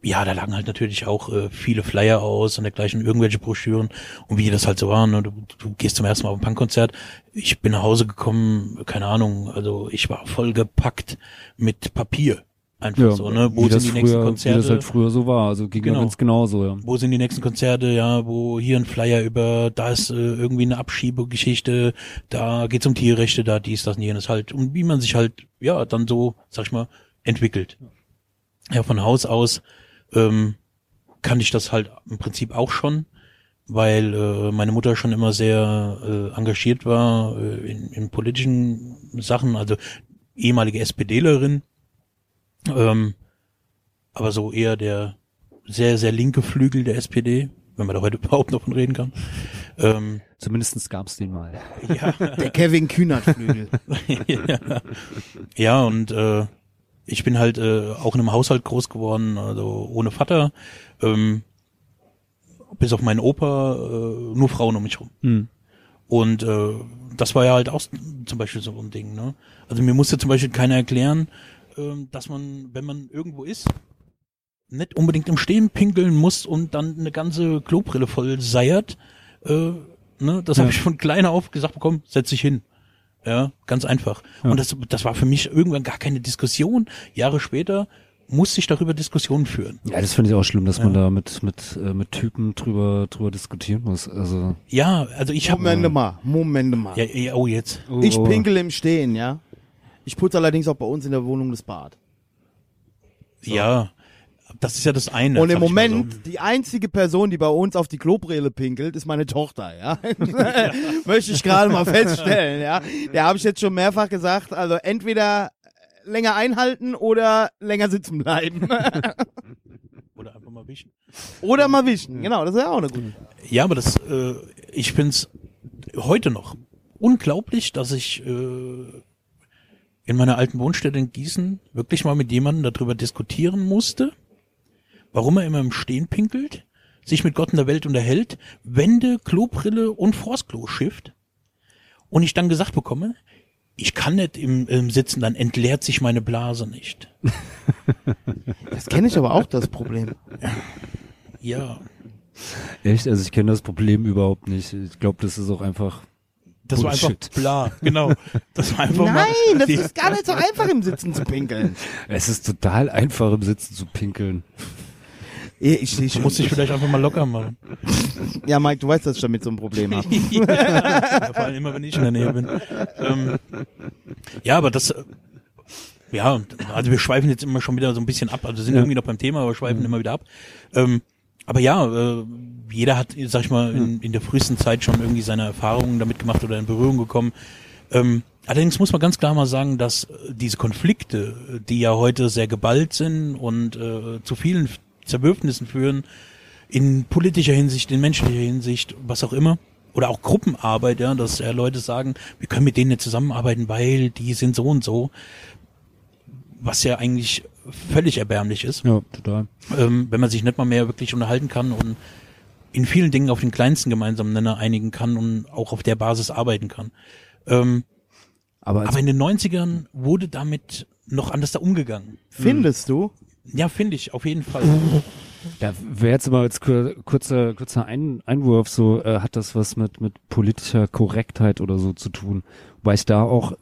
ja, da lagen halt natürlich auch äh, viele Flyer aus und dergleichen, irgendwelche Broschüren und wie das halt so war. Ne? Du, du gehst zum ersten Mal auf ein Punkkonzert. Ich bin nach Hause gekommen, keine Ahnung, also ich war voll gepackt mit Papier. Einfach ja, so, ne? Wo sind die früher, nächsten Konzerte? Wie das halt früher so war, also ging genau. genauso, ja. Wo sind die nächsten Konzerte, ja, wo hier ein Flyer über, da ist äh, irgendwie eine Abschiebegeschichte, da geht's um Tierrechte, da dies, das und jenes halt. Und wie man sich halt, ja, dann so, sag ich mal, entwickelt. Ja, von Haus aus ähm, kann ich das halt im Prinzip auch schon, weil äh, meine Mutter schon immer sehr äh, engagiert war äh, in, in politischen Sachen, also ehemalige SPDlerin ähm, aber so eher der sehr, sehr linke Flügel der SPD, wenn man da heute [LAUGHS] überhaupt noch von reden kann. Ähm, Zumindestens gab's den mal. Ja. Der Kevin Kühnert-Flügel. [LAUGHS] ja. ja, und äh, ich bin halt äh, auch in einem Haushalt groß geworden, also ohne Vater. Ähm, bis auf meinen Opa, äh, nur Frauen um mich rum. Mhm. Und äh, das war ja halt auch zum Beispiel so ein Ding. Ne? Also mir musste zum Beispiel keiner erklären, ähm, dass man, wenn man irgendwo ist, nicht unbedingt im Stehen pinkeln muss und dann eine ganze Klobrille voll seiert. Äh, ne? Das ja. habe ich von kleiner auf gesagt bekommen, setz dich hin. Ja, ganz einfach. Ja. Und das, das war für mich irgendwann gar keine Diskussion. Jahre später musste ich darüber Diskussionen führen. Ja, das finde ich auch schlimm, dass ja. man da mit mit äh, mit Typen drüber drüber diskutieren muss. Also ja, also ich habe Moment mal, Moment mal. Ja, ja, oh jetzt. Oh, ich pinkel im Stehen, ja. Ich putze allerdings auch bei uns in der Wohnung das Bad. So. Ja, das ist ja das eine. Und im Moment, so. die einzige Person, die bei uns auf die Klobrille pinkelt, ist meine Tochter, ja. [LAUGHS] [LAUGHS] Möchte ich gerade mal feststellen, ja. Der habe ich jetzt schon mehrfach gesagt, also entweder länger einhalten oder länger sitzen bleiben. [LAUGHS] oder einfach mal wischen. Oder mal wischen, genau, das ist ja auch eine gute. Ja, aber das, äh, ich find's heute noch unglaublich, dass ich äh, in meiner alten Wohnstätte in Gießen wirklich mal mit jemandem darüber diskutieren musste, warum er immer im Stehen pinkelt, sich mit Gott in der Welt unterhält, Wände, Klobrille und Forstklo schifft und ich dann gesagt bekomme, ich kann nicht im, im Sitzen, dann entleert sich meine Blase nicht. [LAUGHS] Das kenne ich aber auch, das Problem. Ja. Echt? Also ich kenne das Problem überhaupt nicht. Ich glaube, das ist auch einfach das Bullshit. war einfach bla, genau. Das war einfach Nein, mal, das [LAUGHS] ist gar nicht so einfach im Sitzen zu pinkeln. Es ist total einfach im Sitzen zu pinkeln. Ich, ich, muss dich vielleicht einfach mal locker machen. Ja, Mike, du weißt, dass ich damit so ein Problem habe. [LAUGHS] ja, vor allem immer, wenn ich in der Nähe bin. Ähm, ja, aber das, ja, also wir schweifen jetzt immer schon wieder so ein bisschen ab. Also sind ja. irgendwie noch beim Thema, aber schweifen mhm. immer wieder ab. Ähm, aber ja, äh, jeder hat, sag ich mal, in, hm. in der frühesten Zeit schon irgendwie seine Erfahrungen damit gemacht oder in Berührung gekommen. Ähm, allerdings muss man ganz klar mal sagen, dass äh, diese Konflikte, die ja heute sehr geballt sind und äh, zu vielen Zerwürfnissen führen, in politischer Hinsicht, in menschlicher Hinsicht, was auch immer, oder auch Gruppenarbeit, ja, dass ja Leute sagen, wir können mit denen nicht zusammenarbeiten, weil die sind so und so. was ja eigentlich völlig erbärmlich ist. Ja, total. Ähm, wenn man sich nicht mal mehr wirklich unterhalten kann und in vielen Dingen auf den kleinsten gemeinsamen Nenner einigen kann und auch auf der Basis arbeiten kann. Ähm, Aber, aber in den 90ern wurde damit noch anders da umgegangen. Findest du? Ja, finde ich, auf jeden Fall. [LAUGHS] ja, wäre jetzt mal kur- kurzer, kurzer Ein Einwurf, so äh, hat das was mit, mit politischer Korrektheit oder so zu tun. Wobei ich da auch,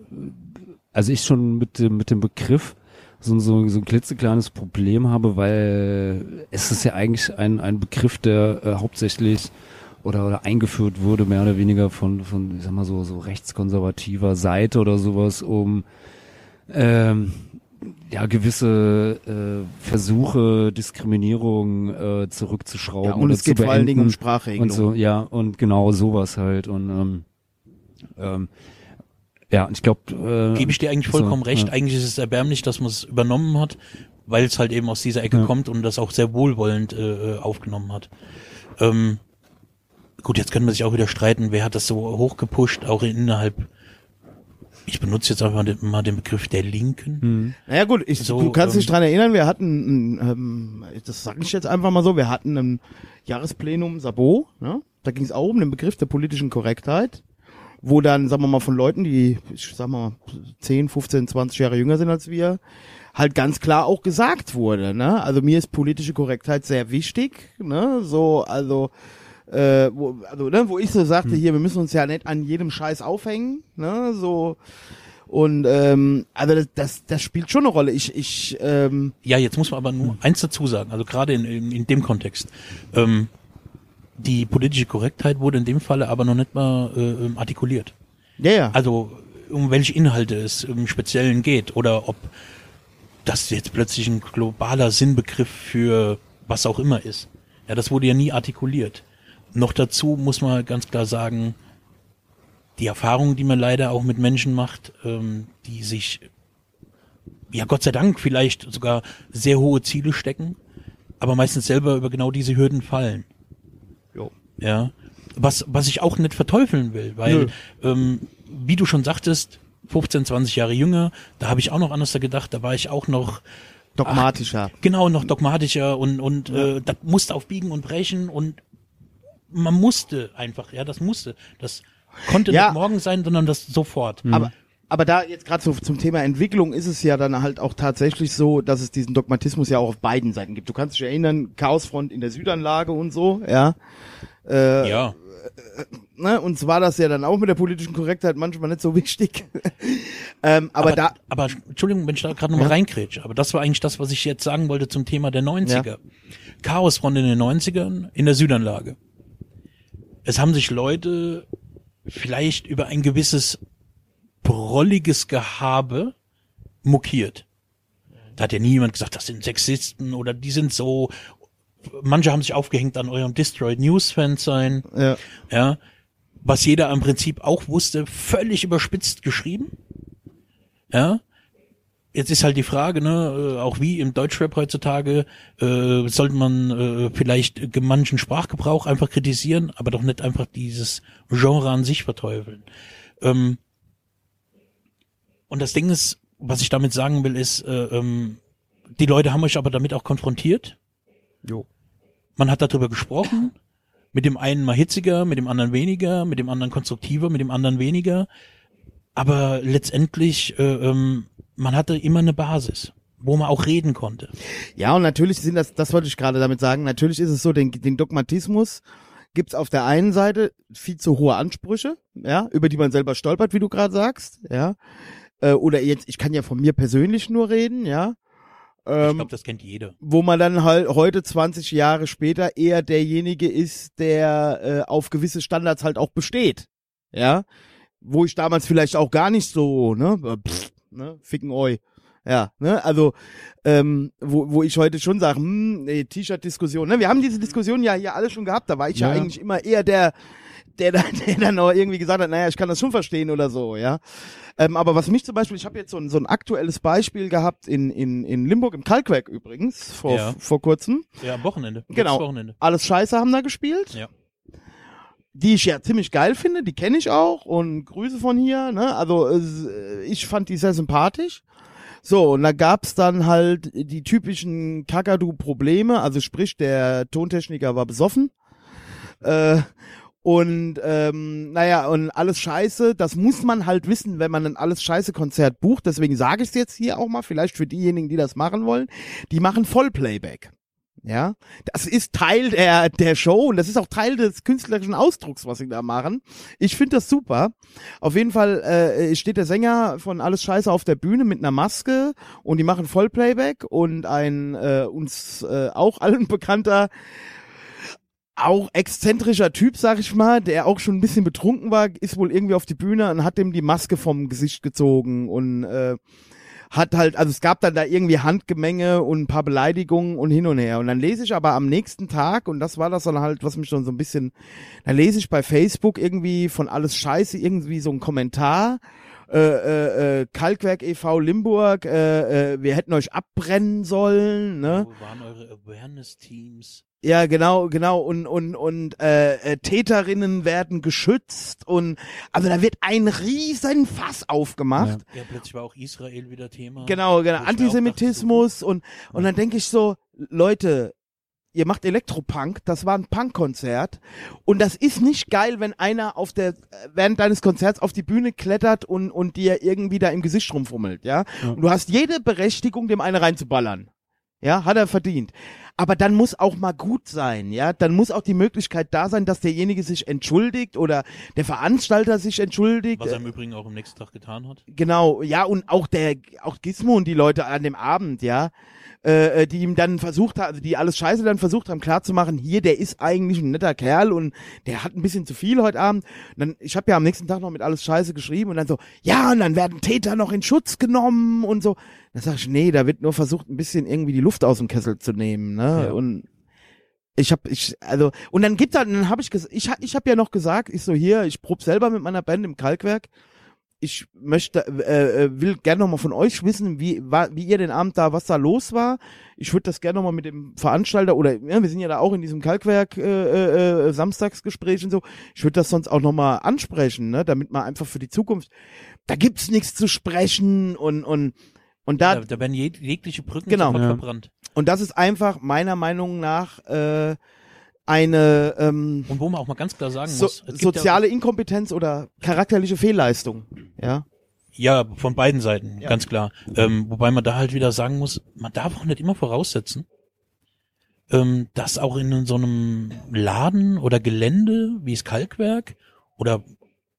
also ich schon mit dem, mit dem Begriff so, so, so ein klitzekleines Problem habe, weil es ist ja eigentlich ein, ein Begriff, der äh, hauptsächlich oder, oder eingeführt wurde, mehr oder weniger von, von, ich sag mal so, so rechtskonservativer Seite oder sowas, um ähm, ja, gewisse äh, Versuche, Diskriminierung äh, zurückzuschrauben. Ja, und oder es geht zu vor allen Dingen um. Sprachregelung. Und so, ja, und genau sowas halt. Und ähm, ähm, ja, ich glaube, äh, Gebe ich dir eigentlich vollkommen so, recht. ja. Eigentlich ist es erbärmlich, dass man es übernommen hat, weil es halt eben aus dieser Ecke Ja. kommt und das auch sehr wohlwollend äh, äh, aufgenommen hat. Ähm, gut, jetzt können wir sich auch wieder streiten, wer hat das so hochgepusht, auch innerhalb. Ich benutze jetzt einfach den, mal den Begriff der Linken. Hm. Naja gut, ich, So, du kannst dich ähm, dran erinnern, wir hatten, ähm, das sage ich jetzt einfach mal so, wir hatten ein Jahresplenum Sabo, ne? da ging es auch um den Begriff der politischen Korrektheit, wo dann, sagen wir mal, von Leuten, die, ich sag mal, 10, 15, 20 Jahre jünger sind als wir, halt ganz klar auch gesagt wurde, ne? Also mir ist politische Korrektheit sehr wichtig, ne? So, also äh, wo, also, ne, wo ich so sagte, hier, wir müssen uns ja nicht an jedem Scheiß aufhängen, ne? So und ähm, also das, das, das spielt schon eine Rolle. Ich, ich, ähm, Ja, jetzt muss man aber nur eins dazu sagen, also gerade in, in, in dem Kontext. Ähm, die politische Korrektheit wurde in dem Falle aber noch nicht mal äh, ähm, artikuliert. ja, ja. Also um welche Inhalte es im Speziellen geht oder ob das jetzt plötzlich ein globaler Sinnbegriff für was auch immer ist. Ja, das wurde ja nie artikuliert. Noch dazu muss man ganz klar sagen, die Erfahrung, die man leider auch mit Menschen macht, ähm, die sich, ja Gott sei Dank vielleicht sogar sehr hohe Ziele stecken, aber meistens selber über genau diese Hürden fallen. Jo. Ja. Was, was ich auch nicht verteufeln will, weil, ähm, wie du schon sagtest, 15, 20 Jahre jünger, da habe ich auch noch anders gedacht, da war ich auch noch dogmatischer. genau noch dogmatischer und und äh, das musste auf Biegen und Brechen und man musste einfach, ja, das musste, das konnte Ja. nicht morgen sein, sondern das sofort. Aber aber da jetzt gerade so zum Thema Entwicklung ist es ja dann halt auch tatsächlich so, dass es diesen Dogmatismus ja auch auf beiden Seiten gibt. Du kannst dich erinnern, Chaosfront in der Südanlage und so, ja. Äh, Ja, ne? Uns war das ja dann auch mit der politischen Korrektheit manchmal nicht so wichtig. [LAUGHS] ähm, aber, da, aber Entschuldigung, wenn ich da gerade nochmal Ja. reinkrätsche, aber das war eigentlich das, was ich jetzt sagen wollte zum Thema der 90er. Chaosfront in den 90ern in der Südanlage. Es haben sich Leute vielleicht über ein gewisses prolliges Gehabe mokiert. Da hat ja nie jemand gesagt, das sind Sexisten oder die sind so. Manche haben sich aufgehängt an eurem Destroyed News Fans sein ja, ja, was jeder im Prinzip auch wusste, völlig überspitzt geschrieben. Ja. Jetzt ist halt die Frage, ne, äh, auch wie im Deutschrap heutzutage, äh, sollte man äh, vielleicht manchen Sprachgebrauch einfach kritisieren, aber doch nicht einfach dieses Genre an sich verteufeln. Ähm, und das Ding ist, was ich damit sagen will, ist, äh, ähm, die Leute haben euch aber damit auch konfrontiert. Jo. Man hat darüber gesprochen. Mit dem einen mal hitziger, mit dem anderen weniger, mit dem anderen konstruktiver, mit dem anderen weniger. Aber letztendlich, äh, ähm, man hatte immer eine Basis, wo man auch reden konnte. Ja, und natürlich sind das, das wollte ich gerade damit sagen, natürlich ist es so, den, den Dogmatismus gibt's auf der einen Seite viel zu hohe Ansprüche, ja, über die man selber stolpert, wie du gerade sagst, ja. Äh, oder jetzt, ich kann ja von mir persönlich nur reden, ja. ich Ähm, glaube, das kennt jeder. wo man dann halt heute 20 Jahre später eher derjenige ist, der äh, auf gewisse Standards halt auch besteht. Ja. Wo ich damals vielleicht auch gar nicht so, ne, äh, pff, ne, ficken oi. Ja, ne, also, ähm, wo, wo ich heute schon sage, hm, nee, T-Shirt-Diskussion, ne, wir haben diese Diskussion ja hier alle schon gehabt, da war ich ja, Ja. eigentlich immer eher der, der, dann- [LAUGHS] der dann auch irgendwie gesagt hat, naja, ich kann das schon verstehen oder so, ja. Ähm, aber was mich zum Beispiel, ich habe jetzt so ein, so ein aktuelles Beispiel gehabt in, in, in Limburg im Kalkwerk übrigens, vor, Ja. vor kurzem. Ja, am Wochenende. Genau. Wochenende. Alles Scheiße haben da gespielt. Ja. Die ich ja ziemlich geil finde, die kenne ich auch und Grüße von hier, ne? Also äh, ich fand die sehr sympathisch. So, und da gab's dann halt die typischen Kakadu-Probleme, also sprich, der Tontechniker war besoffen. Äh, und ähm, naja, und alles scheiße, das muss man halt wissen, wenn man ein alles scheiße Konzert bucht. Deswegen sage ich es jetzt hier auch mal, vielleicht für diejenigen, die das machen wollen. Die machen Vollplayback. Ja, das ist Teil der, der Show und das ist auch Teil des künstlerischen Ausdrucks, was sie da machen. Ich finde das super. Auf jeden Fall äh, steht der Sänger von Alles Scheiße auf der Bühne mit einer Maske und die machen Vollplayback und ein äh, uns äh, auch allen bekannter auch exzentrischer Typ, sag ich mal, der auch schon ein bisschen betrunken war, ist wohl irgendwie auf die Bühne und hat ihm die Maske vom Gesicht gezogen und äh, hat halt, also es gab dann da irgendwie Handgemenge und ein paar Beleidigungen und hin und her. Und dann lese ich aber am nächsten Tag, und das war das dann halt, was mich schon so ein bisschen, dann lese ich bei Facebook irgendwie von alles Scheiße irgendwie so ein Kommentar. Äh, äh, äh, Kalkwerk e.V. Limburg, äh, äh, wir hätten euch abbrennen sollen, ne? Wo waren eure Awareness-Teams? Ja, genau, genau. Und, und, und äh, äh, Täterinnen werden geschützt und also da wird ein riesen Fass aufgemacht. Ja, plötzlich war auch Israel wieder Thema. Genau, genau. Antisemitismus und, und dann denke ich so, Leute, ihr macht Elektropunk, das war ein Punkkonzert und das ist nicht geil, wenn einer auf der während deines Konzerts auf die Bühne klettert und und dir irgendwie da im Gesicht rumfummelt, ja? Ja. Und du hast jede Berechtigung, dem eine reinzuballern. Ja, hat er verdient. Aber dann muss auch mal gut sein, ja? Dann muss auch die Möglichkeit da sein, dass derjenige sich entschuldigt oder der Veranstalter sich entschuldigt. Was er im Übrigen auch am nächsten Tag getan hat. Genau, ja, und auch der, auch Gizmo und die Leute an dem Abend, ja, äh, äh, die ihm dann versucht haben, also die alles Scheiße dann versucht haben klarzumachen, hier, der ist eigentlich ein netter Kerl und der hat ein bisschen zu viel heute Abend. Und dann, ich habe ja am nächsten Tag noch mit alles Scheiße geschrieben und dann so, ja, und dann werden Täter noch in Schutz genommen und so. Dann sag ich, nee, da wird nur versucht, ein bisschen irgendwie die Luft aus dem Kessel zu nehmen, ne? Ja. Und ich hab, ich, also, und dann gibt halt, dann habe ich, ich, ich habe ja noch gesagt, ich so hier, ich prob selber mit meiner Band im Kalkwerk. Ich möchte, äh, äh, will gerne noch mal von euch wissen, wie, war, wie ihr den Abend da, was da los war. Ich würde das gerne noch mal mit dem Veranstalter oder, ja, wir sind ja da auch in diesem Kalkwerk, äh, äh, Samstagsgespräch und so. Ich würde das sonst auch noch mal ansprechen, ne, damit man einfach für die Zukunft, da gibt's nichts zu sprechen und, und, und da, Da, da werden jeg jegliche Brücken Genau. verbrannt. und das ist einfach meiner Meinung nach, äh, eine, ähm, Und wo man auch mal ganz klar sagen so, muss, es soziale Inkompetenz oder charakterliche Fehlleistung. Ja. Ja, ja, von beiden Seiten, Ja. ganz klar. Ähm, wobei man da halt wieder sagen muss, man darf auch nicht immer voraussetzen, ähm, dass auch in so einem Laden oder Gelände wie das Kalkwerk oder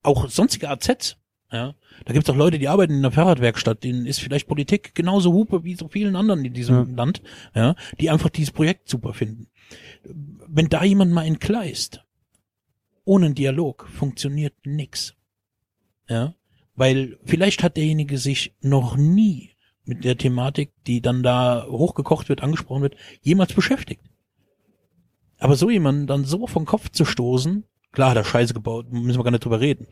auch sonstige AZ, ja, da gibt's auch Leute, die arbeiten in der Fahrradwerkstatt, denen ist vielleicht Politik genauso Hupe wie so vielen anderen in diesem Land, ja, die einfach dieses Projekt super finden. Wenn da jemand mal entgleist, ohne einen Dialog funktioniert nix. Ja, weil vielleicht hat derjenige sich noch nie mit der Thematik, die dann da hochgekocht wird, angesprochen wird, jemals beschäftigt. Aber so jemanden dann so vom Kopf zu stoßen, klar hat er Scheiße gebaut, müssen wir gar nicht drüber reden.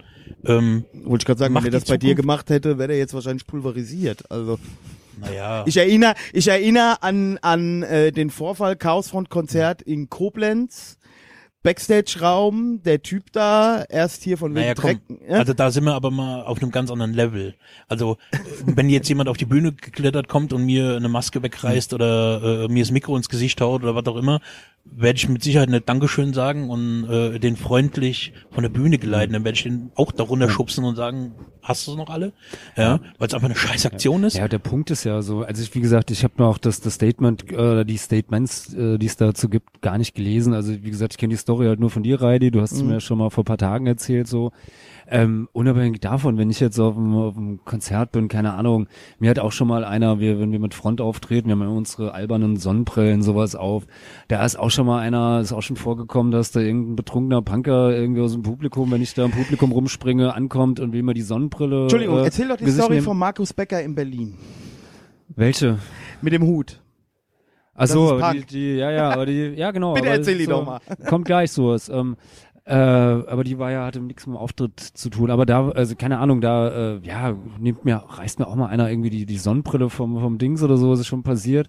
Ähm, Wollte ich gerade sagen, wenn er das die bei dir Zukunft- gemacht hätte, wäre er jetzt wahrscheinlich pulverisiert. Also naja, ich erinnere, ich erinnere an an äh, den Vorfall Chaosfront Konzert in Koblenz. Backstage-Raum, der Typ da, erst hier von naja, wegen komm, Dreck. Ja? also da sind wir aber mal auf einem ganz anderen Level. Also wenn jetzt jemand auf die Bühne geklettert kommt und mir eine Maske wegreißt oder äh, mir das Mikro ins Gesicht haut oder was auch immer, werde ich mit Sicherheit nicht Dankeschön sagen und äh, den freundlich von der Bühne geleiten. Dann werde ich den auch darunter schubsen und sagen, hast du es noch alle? Ja, weil es einfach eine scheiß Aktion ist. Ja, der Punkt ist ja so, also ich, wie gesagt, ich habe noch das, das Statement, äh, die Statements, äh, die es dazu gibt, gar nicht gelesen. Also wie gesagt, ich kenne die Story halt nur von dir, Reidi. Du hast es mir schon mal vor ein paar Tagen erzählt, so. Ähm, unabhängig davon, wenn ich jetzt auf einem, auf einem Konzert bin, keine Ahnung, mir hat auch schon mal einer, wir, wenn wir mit Front auftreten, wir haben ja unsere albernen Sonnenbrillen, sowas auf, da ist auch schon mal einer, ist auch schon vorgekommen, dass da irgendein betrunkener Punker irgendwie aus dem Publikum, wenn ich da im Publikum rumspringe, ankommt und will mir die Sonnenbrille. Entschuldigung, äh, erzähl doch die Gesicht Story nehmen. von Markus Becker in Berlin. Welche? Mit dem Hut. So, ist Punk. die, die, ja, ja, aber die, ja genau. [LAUGHS] Bitte erzähl die so, doch mal. Kommt gleich sowas. Ähm, äh, aber die war ja, hatte nichts mit dem Auftritt zu tun. Aber da, also keine Ahnung, da, äh, ja, nimmt mir, reißt mir auch mal einer irgendwie die, die Sonnenbrille vom, vom Dings oder so, ist schon passiert.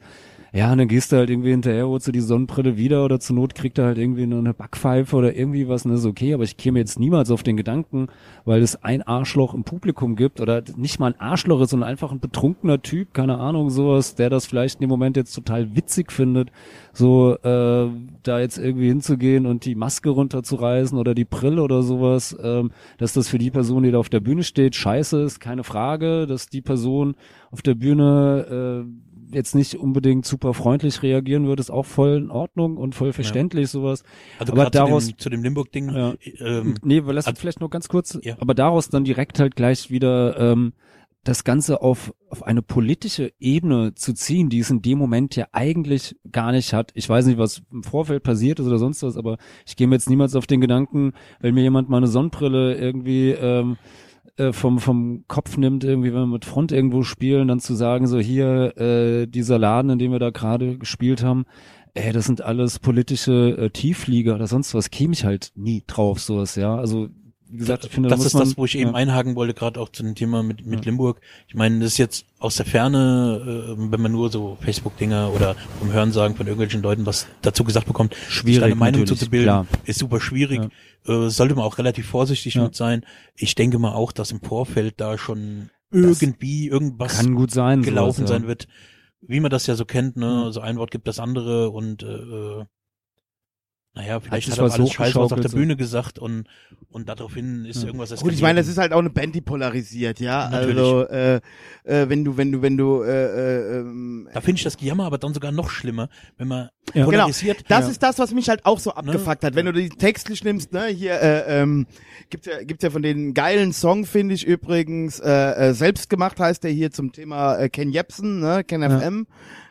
Ja, und dann gehst du halt irgendwie hinterher, holst du die Sonnenbrille wieder oder zur Not kriegt er halt irgendwie nur eine Backpfeife oder irgendwie was, und das ist okay, aber ich käme jetzt niemals auf den Gedanken, weil es ein Arschloch im Publikum gibt oder nicht mal ein Arschloch ist, sondern einfach ein betrunkener Typ, keine Ahnung, sowas, der das vielleicht in dem Moment jetzt total witzig findet, so äh, da jetzt irgendwie hinzugehen und die Maske runterzureißen oder die Brille oder sowas, ähm, dass das für die Person, die da auf der Bühne steht, scheiße ist, keine Frage, dass die Person auf der Bühne äh, jetzt nicht unbedingt super freundlich reagieren würde, ist auch voll in Ordnung und voll verständlich ja. sowas. Also aber daraus zu dem, zu dem Limburg-Ding. Ja. Ähm, nee, lass also, vielleicht noch ganz kurz. Ja. Aber daraus dann direkt halt gleich wieder ähm, das Ganze auf, auf eine politische Ebene zu ziehen, die es in dem Moment ja eigentlich gar nicht hat. Ich weiß nicht, was im Vorfeld passiert ist oder sonst was, aber ich gehe mir jetzt niemals auf den Gedanken, wenn mir jemand mal eine Sonnenbrille irgendwie ähm, äh, vom, vom Kopf nimmt, irgendwie, wenn wir mit Front irgendwo spielen, dann zu sagen, so hier, äh, dieser Laden, in dem wir da gerade gespielt haben, ey, das sind alles politische äh, Tiefflieger oder sonst was, käme ich halt nie drauf, sowas, ja. Also wie gesagt, ich finde, das da ist man, das, wo ich eben einhaken wollte, gerade auch zu dem Thema mit, mit ja. Limburg. Ich meine, das ist jetzt aus der Ferne, äh, wenn man nur so Facebook-Dinger oder vom Hörensagen von irgendwelchen Leuten was dazu gesagt bekommt, schwierig, eine Meinung zu bilden, klar. ist super schwierig. Ja. Äh, sollte man auch relativ vorsichtig ja. mit sein. Ich denke mal auch, dass im Vorfeld da schon das irgendwie irgendwas kann gut sein, gelaufen sowas, sein wird. Wie man das ja so kennt, ne? So ein Wort gibt das andere und äh, naja, vielleicht hat, hat er alles Scheiße was auf der Bühne gesagt und, und daraufhin ist ja. irgendwas Gut, ich meine, das ist halt auch eine Band, die polarisiert, ja. Natürlich. Also, äh, äh, wenn du, wenn du, wenn du, äh, äh, ähm, Da finde ich das Gejammer aber dann sogar noch schlimmer, wenn man ja. polarisiert. Genau. Das ja. ist das, was mich halt auch so ne? abgefuckt ne? hat. Wenn du die textlich nimmst, ne, hier, äh, ähm, gibt's ja, gibt's ja von den geilen Song, finde ich übrigens, äh, äh, selbst gemacht heißt der hier zum Thema äh, Ken Jepsen, ne, Ken FM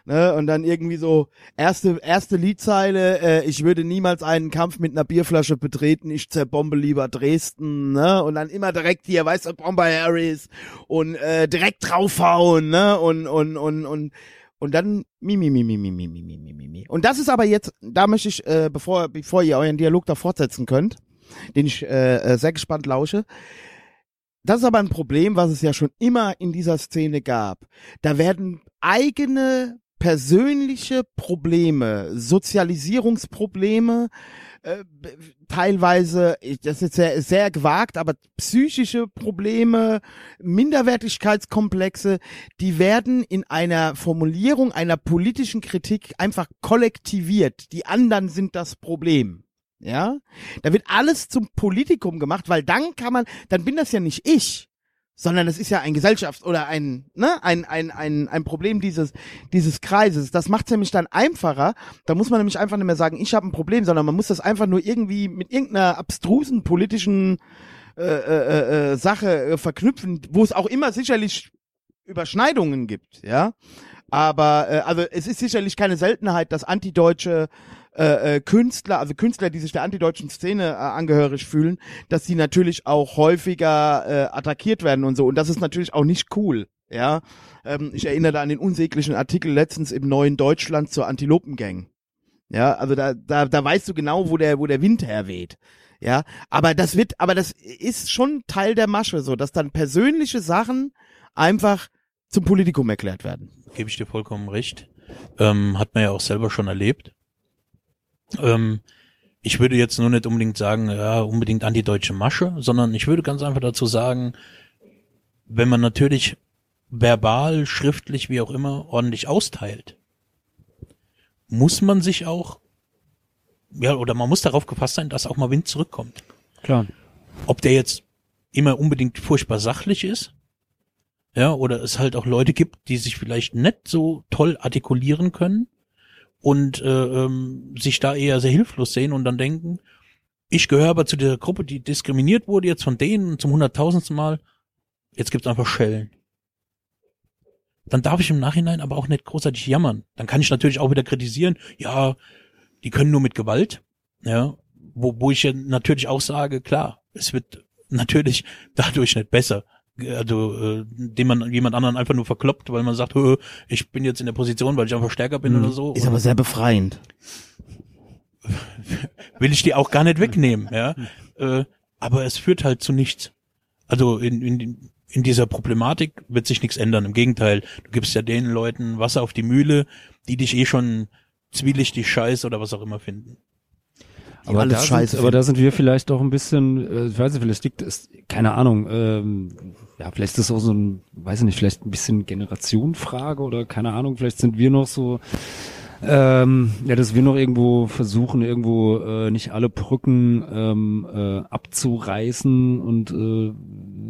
ne? Und dann irgendwie so erste erste Liedzeile, äh, ich würde niemals einen Kampf mit einer Bierflasche betreten, ich zerbombe lieber Dresden, ne? Und dann immer direkt hier, weißt du, Bomber Harris und äh, direkt draufhauen, ne? Und und und und und dann mi mi mi mi mi mi mi mi mi mi. Und das ist aber jetzt, da möchte ich, äh, bevor bevor ihr euren Dialog da fortsetzen könnt, den ich äh, äh sehr gespannt lausche. Das ist aber ein Problem, was es ja schon immer in dieser Szene gab. Da werden eigene persönliche Probleme, Sozialisierungsprobleme, äh, teilweise, das ist jetzt sehr, sehr gewagt, aber psychische Probleme, Minderwertigkeitskomplexe, die werden in einer Formulierung einer politischen Kritik einfach kollektiviert. Die anderen sind das Problem. Ja, da wird alles zum Politikum gemacht, weil dann kann man, dann bin das ja nicht ich, sondern es ist ja ein Gesellschafts- oder ein, ne, ein, ein, ein, ein Problem dieses, dieses Kreises. Das macht es nämlich dann einfacher. Da muss man nämlich einfach nicht mehr sagen, ich habe ein Problem, sondern man muss das einfach nur irgendwie mit irgendeiner abstrusen politischen äh, äh, äh, äh Sache äh, verknüpfen, wo es auch immer sicherlich Überschneidungen gibt, ja. Aber äh, also es ist sicherlich keine Seltenheit, dass antideutsche äh, äh, Künstler, also Künstler, die sich der antideutschen Szene äh, angehörig fühlen, dass sie natürlich auch häufiger äh, attackiert werden und so. Und das ist natürlich auch nicht cool. Ja, ähm, ich erinnere da an den unsäglichen Artikel letztens im neuen Deutschland zur Antilopengang. Ja, also da, da, da weißt du genau, wo der, wo der Wind herweht. Ja, aber das wird, aber das ist schon Teil der Masche, so, dass dann persönliche Sachen einfach zum Politikum erklärt werden. Gebe ich dir vollkommen recht. Ähm, hat man ja auch selber schon erlebt. Ähm, ich würde jetzt nur nicht unbedingt sagen, ja, unbedingt antideutsche Masche, sondern ich würde ganz einfach dazu sagen, wenn man natürlich verbal, schriftlich, wie auch immer, ordentlich austeilt, muss man sich auch, ja, oder man muss darauf gefasst sein, dass auch mal Wind zurückkommt. Klar. Ob der jetzt immer unbedingt furchtbar sachlich ist, ja, oder es halt auch Leute gibt, die sich vielleicht nicht so toll artikulieren können, und äh, ähm, sich da eher sehr hilflos sehen und dann denken, ich gehöre aber zu der Gruppe, die diskriminiert wurde jetzt von denen zum hunderttausendsten Mal, jetzt gibt's einfach Schellen. Dann darf ich im Nachhinein aber auch nicht großartig jammern. Dann kann ich natürlich auch wieder kritisieren, ja, die können nur mit Gewalt, ja, wo, wo ich ja natürlich auch sage, klar, es wird natürlich [LAUGHS] dadurch nicht besser also äh, den man jemand anderen einfach nur verkloppt, weil man sagt, ich bin jetzt in der Position, weil ich einfach stärker bin mhm. oder so. Ist aber sehr befreiend. [LAUGHS] Will ich die auch gar nicht wegnehmen, ja. Äh, aber es führt halt zu nichts. Also in, in, in dieser Problematik wird sich nichts ändern. Im Gegenteil, du gibst ja den Leuten Wasser auf die Mühle, die dich eh schon zwielichtig scheiße oder was auch immer finden. Aber, alles da scheiße sind, aber da sind wir vielleicht doch ein bisschen, äh, ich weiß nicht, vielleicht liegt es, keine Ahnung, ähm, ja, vielleicht ist das auch so ein, weiß ich nicht, vielleicht ein bisschen Generationenfrage oder keine Ahnung, vielleicht sind wir noch so, ähm, ja, dass wir noch irgendwo versuchen, irgendwo äh, nicht alle Brücken ähm, äh, abzureißen und äh,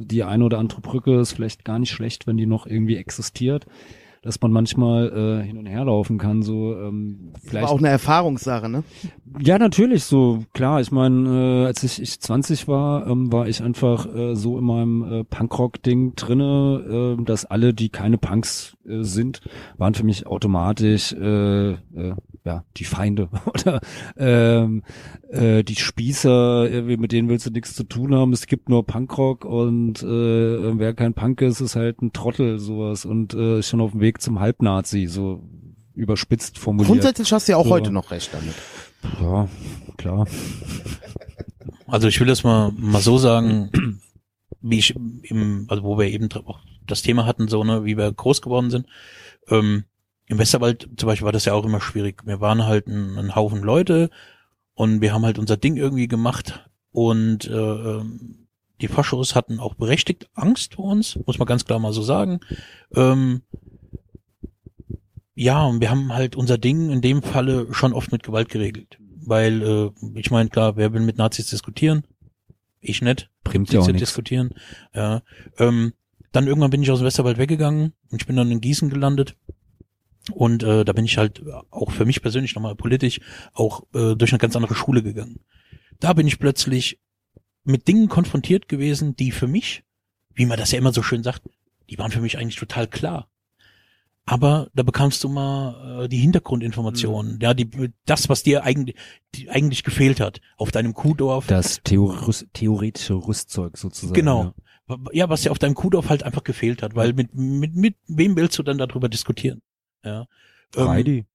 die eine oder andere Brücke ist vielleicht gar nicht schlecht, wenn die noch irgendwie existiert dass man manchmal äh, hin und her laufen kann. So ähm, vielleicht war auch eine Erfahrungssache, ne? Ja, natürlich. So klar. Ich meine, äh, als ich, ich 20 war, ähm, war ich einfach äh, so in meinem äh, Punkrock-Ding drinne, äh, dass alle, die keine Punks äh, sind, waren für mich automatisch äh, äh, ja die Feinde [LAUGHS] oder ähm, äh, die Spießer. Äh, mit denen willst du nichts zu tun haben. Es gibt nur Punkrock und äh, wer kein Punk ist, ist halt ein Trottel sowas und äh, ist schon auf dem Weg Weg zum Halbnazi, so überspitzt formuliert. Grundsätzlich hast du ja auch so. heute noch recht damit. Ja, klar. Also ich will das mal, mal so sagen, wie ich im, also wo wir eben auch das Thema hatten, so, ne, wie wir groß geworden sind. Ähm, Im Westerwald zum Beispiel war das ja auch immer schwierig. Wir waren halt ein, ein Haufen Leute und wir haben halt unser Ding irgendwie gemacht und äh, ähm, die Faschos hatten auch berechtigt Angst vor uns, muss man ganz klar mal so sagen. Ähm, ja, und wir haben halt unser Ding in dem Falle schon oft mit Gewalt geregelt. Weil, äh, ich meine, klar, wer will mit Nazis diskutieren? Ich nicht. Bringt ja auch nichts. diskutieren. Ja. Ähm, dann irgendwann bin ich aus dem Westerwald weggegangen und ich bin dann in Gießen gelandet. Und äh, da bin ich halt auch für mich persönlich nochmal politisch auch äh, durch eine ganz andere Schule gegangen. Da bin ich plötzlich mit Dingen konfrontiert gewesen, die für mich, wie man das ja immer so schön sagt, die waren für mich eigentlich total klar aber da bekamst du mal äh, die Hintergrundinformationen, mhm. ja, die das, was dir eigentlich die eigentlich gefehlt hat auf deinem Kuhdorf. Das Theoris theoretische Rüstzeug sozusagen. Genau. Ja. ja, was dir auf deinem Kuhdorf halt einfach gefehlt hat, weil mit mit mit wem willst du dann darüber diskutieren? Ja. Heidi.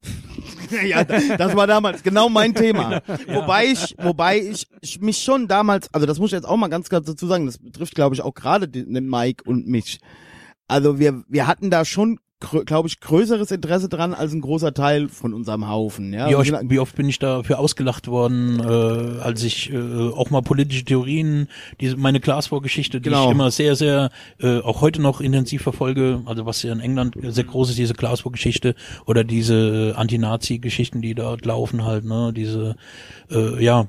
Ähm, [LAUGHS] ja, das war damals genau mein Thema. [LAUGHS] ja. Wobei ich, wobei ich, ich mich schon damals, also das muss ich jetzt auch mal ganz ganz dazu sagen, das betrifft glaube ich auch gerade den Mike und mich. Also wir, wir hatten da schon glaube ich, größeres Interesse dran als ein großer Teil von unserem Haufen. Ja? Wie, oft, wie oft bin ich dafür ausgelacht worden, äh, als ich äh, auch mal politische Theorien, diese meine Glasvorgeschichte, die genau. ich immer sehr, sehr, äh, auch heute noch intensiv verfolge, also was ja in England sehr groß ist, diese Glasvorgeschichte oder diese Anti-Nazi-Geschichten, die dort laufen halt, ne, diese, äh, ja,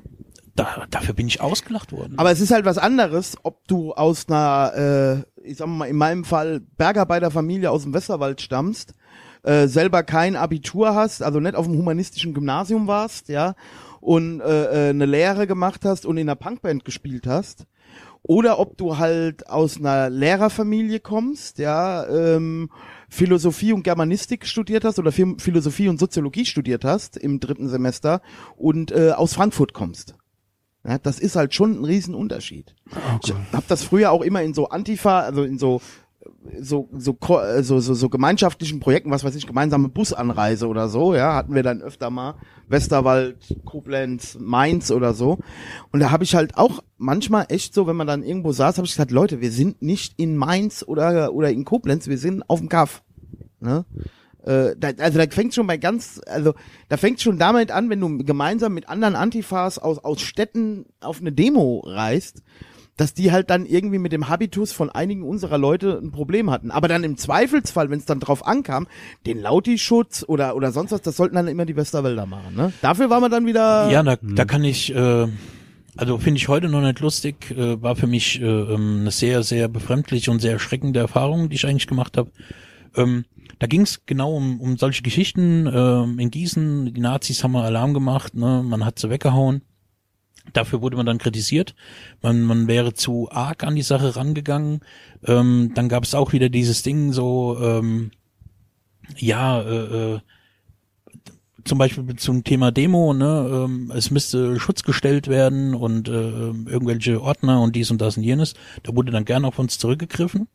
da, dafür bin ich ausgelacht worden. Aber es ist halt was anderes, ob du aus einer, äh, ich sag mal in meinem Fall Bergarbeiterfamilie aus dem Westerwald stammst, äh, selber kein Abitur hast, also nicht auf dem humanistischen Gymnasium warst, ja, und äh, äh, eine Lehre gemacht hast und in einer Punkband gespielt hast, oder ob du halt aus einer Lehrerfamilie kommst, ja, ähm, Philosophie und Germanistik studiert hast oder Philosophie und Soziologie studiert hast im dritten Semester und äh, aus Frankfurt kommst. Ja, das ist halt schon ein Riesenunterschied. Oh ich habe das früher auch immer in so Antifa, also in so so, so, so, so, so gemeinschaftlichen Projekten, was weiß ich, gemeinsame Busanreise oder so, ja, hatten wir dann öfter mal Westerwald, Koblenz, Mainz oder so. Und da habe ich halt auch manchmal echt so, wenn man dann irgendwo saß, habe ich gesagt, Leute, wir sind nicht in Mainz oder, oder in Koblenz, wir sind auf dem Kaff. Ne? Äh, da, also da fängt schon bei ganz, also da fängt schon damit an, wenn du gemeinsam mit anderen Antifas aus, aus Städten auf eine Demo reist, dass die halt dann irgendwie mit dem Habitus von einigen unserer Leute ein Problem hatten. Aber dann im Zweifelsfall, wenn es dann drauf ankam, den Lauti-Schutz oder, oder sonst was, das sollten dann immer die Westerwälder machen. Ne? Dafür war man dann wieder. Ja, da, da kann ich, äh, also finde ich heute noch nicht lustig, äh, war für mich äh, ähm, eine sehr, sehr befremdliche und sehr erschreckende Erfahrung, die ich eigentlich gemacht habe. Ähm, da ging es genau um, um solche Geschichten. Ähm, in Gießen, die Nazis haben Alarm gemacht, ne? man hat sie weggehauen. Dafür wurde man dann kritisiert. Man, man wäre zu arg an die Sache rangegangen. Ähm, dann gab es auch wieder dieses Ding so, ähm, ja, äh, äh, zum Beispiel zum Thema Demo, ne, ähm, es müsste Schutz gestellt werden und äh, irgendwelche Ordner und dies und das und jenes. Da wurde dann gern auf uns zurückgegriffen,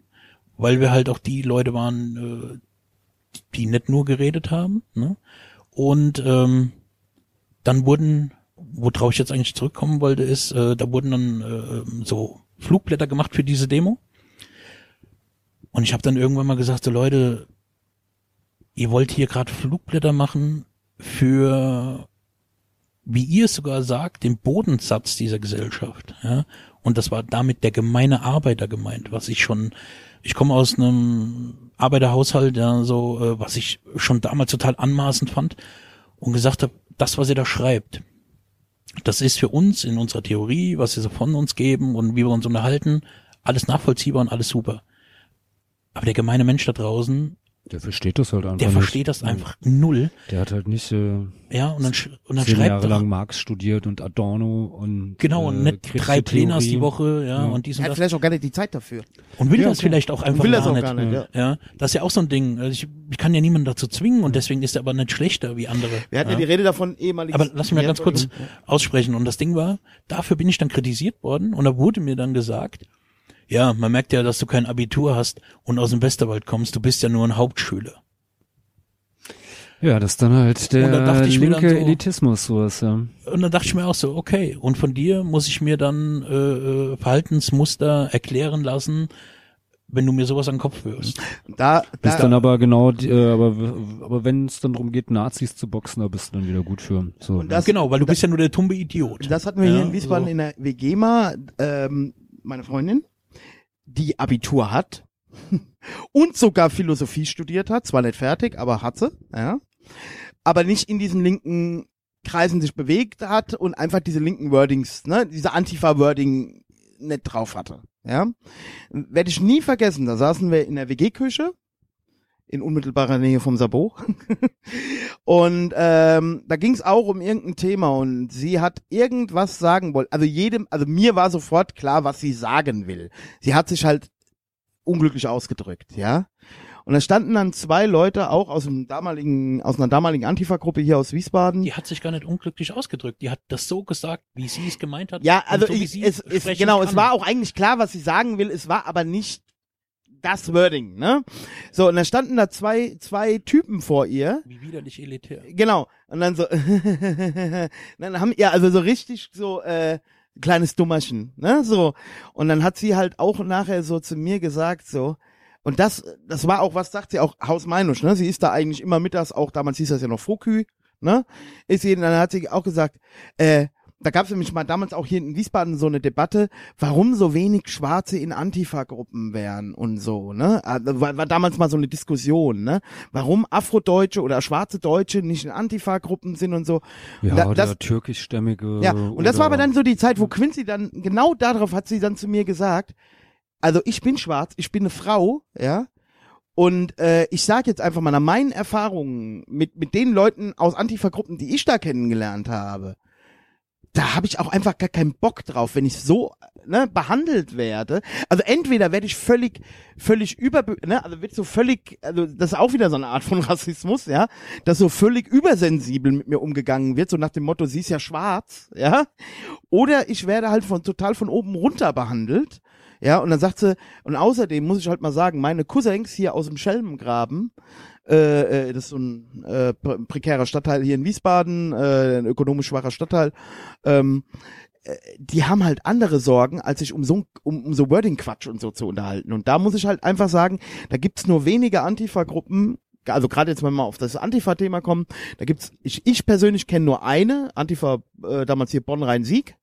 weil wir halt auch die Leute waren, äh, die nicht nur geredet haben. Ne? Und ähm, dann wurden, worauf ich jetzt eigentlich zurückkommen wollte, ist, äh, da wurden dann äh, so Flugblätter gemacht für diese Demo. Und ich habe dann irgendwann mal gesagt, so Leute, ihr wollt hier gerade Flugblätter machen für, wie ihr es sogar sagt, den Bodensatz dieser Gesellschaft. Ja? Und das war damit der gemeine Arbeiter gemeint, was ich schon, ich komme aus einem Arbeiterhaushalt, ja, so, äh, was ich schon damals total anmaßend fand und gesagt habe, das, was ihr da schreibt, das ist für uns in unserer Theorie, was sie so von uns geben und wie wir uns unterhalten, alles nachvollziehbar und alles super. Aber der gemeine Mensch da draußen, der versteht das halt einfach. Der versteht das einfach null. Der hat halt nicht äh, ja und dann und dann zehn schreibt Jahre er, lang Marx studiert und Adorno und genau und äh, nicht drei Plenas Theorie. die Woche, ja, Ja. und dies Er und hat das vielleicht auch gar nicht die Zeit dafür. und will Ja, das klar. vielleicht auch einfach will das gar, auch nicht. gar nicht, ja. Ja, das ist ja auch so ein Ding. Also ich, ich kann ja niemanden dazu zwingen und deswegen ist er aber nicht schlechter wie andere. Wir hatten ja, ja. die Rede davon ehemalig. Aber lass mich mal ganz kurz aussprechen. Und das Ding war, dafür bin ich dann kritisiert worden und da wurde mir dann gesagt, ja, man merkt ja, dass du kein Abitur hast und aus dem Westerwald kommst, du bist ja nur ein Hauptschüler. Ja, das ist dann halt der Und da dachte ich mir linke dann so- Elitismus, sowas, ja. Und dann dachte ich mir auch so, okay, und von dir muss ich mir dann äh, äh, Verhaltensmuster erklären lassen, wenn du mir sowas an den Kopf wirfst. Da, Bist da, dann aber genau, die, äh, aber, aber wenn es dann darum geht, Nazis zu boxen, da bist du dann wieder gut für. So, Und das- genau, weil du bist ja nur der tumbe Idiot. Das hatten wir hier Ja, in Wiesbaden so. in der WG mal, ähm, meine Freundin, die Abitur hat [LAUGHS] und sogar Philosophie studiert hat, zwar nicht fertig, aber hat sie, ja, aber nicht in diesen linken Kreisen sich bewegt hat und einfach diese linken Wordings, ne, diese Antifa-Wording nicht drauf hatte, ja. Werde ich nie vergessen, da saßen wir in der WG-Küche in unmittelbarer Nähe vom Sabot. [LAUGHS] und ähm, da ging es auch um irgendein Thema und sie hat irgendwas sagen wollen. Also jedem, also mir war sofort klar, was sie sagen will. Sie hat sich halt unglücklich ausgedrückt, ja. Und da standen dann zwei Leute auch aus dem damaligen, aus einer damaligen Antifa-Gruppe hier aus Wiesbaden. Die hat sich gar nicht unglücklich ausgedrückt. Die hat das so gesagt, wie sie es gemeint hat. Ja, also so, ich, es, es, sprechen genau, kann. es war auch eigentlich klar, was sie sagen will, es war aber nicht das Wording, ne? So, und dann standen da zwei, zwei Typen vor ihr. Wie widerlich elitär. Genau. Und dann so, [LAUGHS] dann haben ja also so richtig so äh, kleines Dummerchen, ne? So. Und dann hat sie halt auch nachher so zu mir gesagt so. Und das, das war auch, was sagt sie auch, Haus Meinusch, ne? Sie ist da eigentlich immer mittags auch, damals hieß das ja noch Fokü, ne? Ist sie, dann hat sie auch gesagt, äh, da gab es nämlich mal damals auch hier in Wiesbaden so eine Debatte, warum so wenig Schwarze in Antifa-Gruppen wären und so, ne? Also War, war damals mal so eine Diskussion, ne? Warum Afrodeutsche oder schwarze Deutsche nicht in Antifa-Gruppen sind und so. ja, da- oder das- türkischstämmige. Ja, und das war aber dann so die Zeit, wo Quincy dann, genau darauf hat sie dann zu mir gesagt, also ich bin schwarz, ich bin eine Frau, ja, und äh, ich sage jetzt einfach mal nach meinen Erfahrungen mit, mit den Leuten aus Antifa-Gruppen, die ich da kennengelernt habe, da habe ich auch einfach gar keinen Bock drauf, wenn ich so ne, behandelt werde. Also entweder werde ich völlig, völlig über, ne, also wird so völlig, also das ist auch wieder so eine Art von [LAUGHS] Rassismus, ja, dass so völlig übersensibel mit mir umgegangen wird, so nach dem Motto, sie ist ja schwarz, ja, oder ich werde halt von total von oben runter behandelt. Ja, und dann sagt sie, und außerdem muss ich halt mal sagen, meine Cousins hier aus dem Schelmengraben, äh, äh, das ist so ein äh, pre- prekärer Stadtteil hier in Wiesbaden, äh, ein ökonomisch schwacher Stadtteil, ähm, äh, die haben halt andere Sorgen, als sich um so, um, um so Wording-Quatsch und so zu unterhalten. Und da muss ich halt einfach sagen, da gibt's nur wenige Antifa-Gruppen, also gerade jetzt, wenn wir mal auf das Antifa-Thema kommen, da gibt's, ich, ich persönlich kenne nur eine, Antifa, äh, damals hier Bonn-Rhein-Sieg,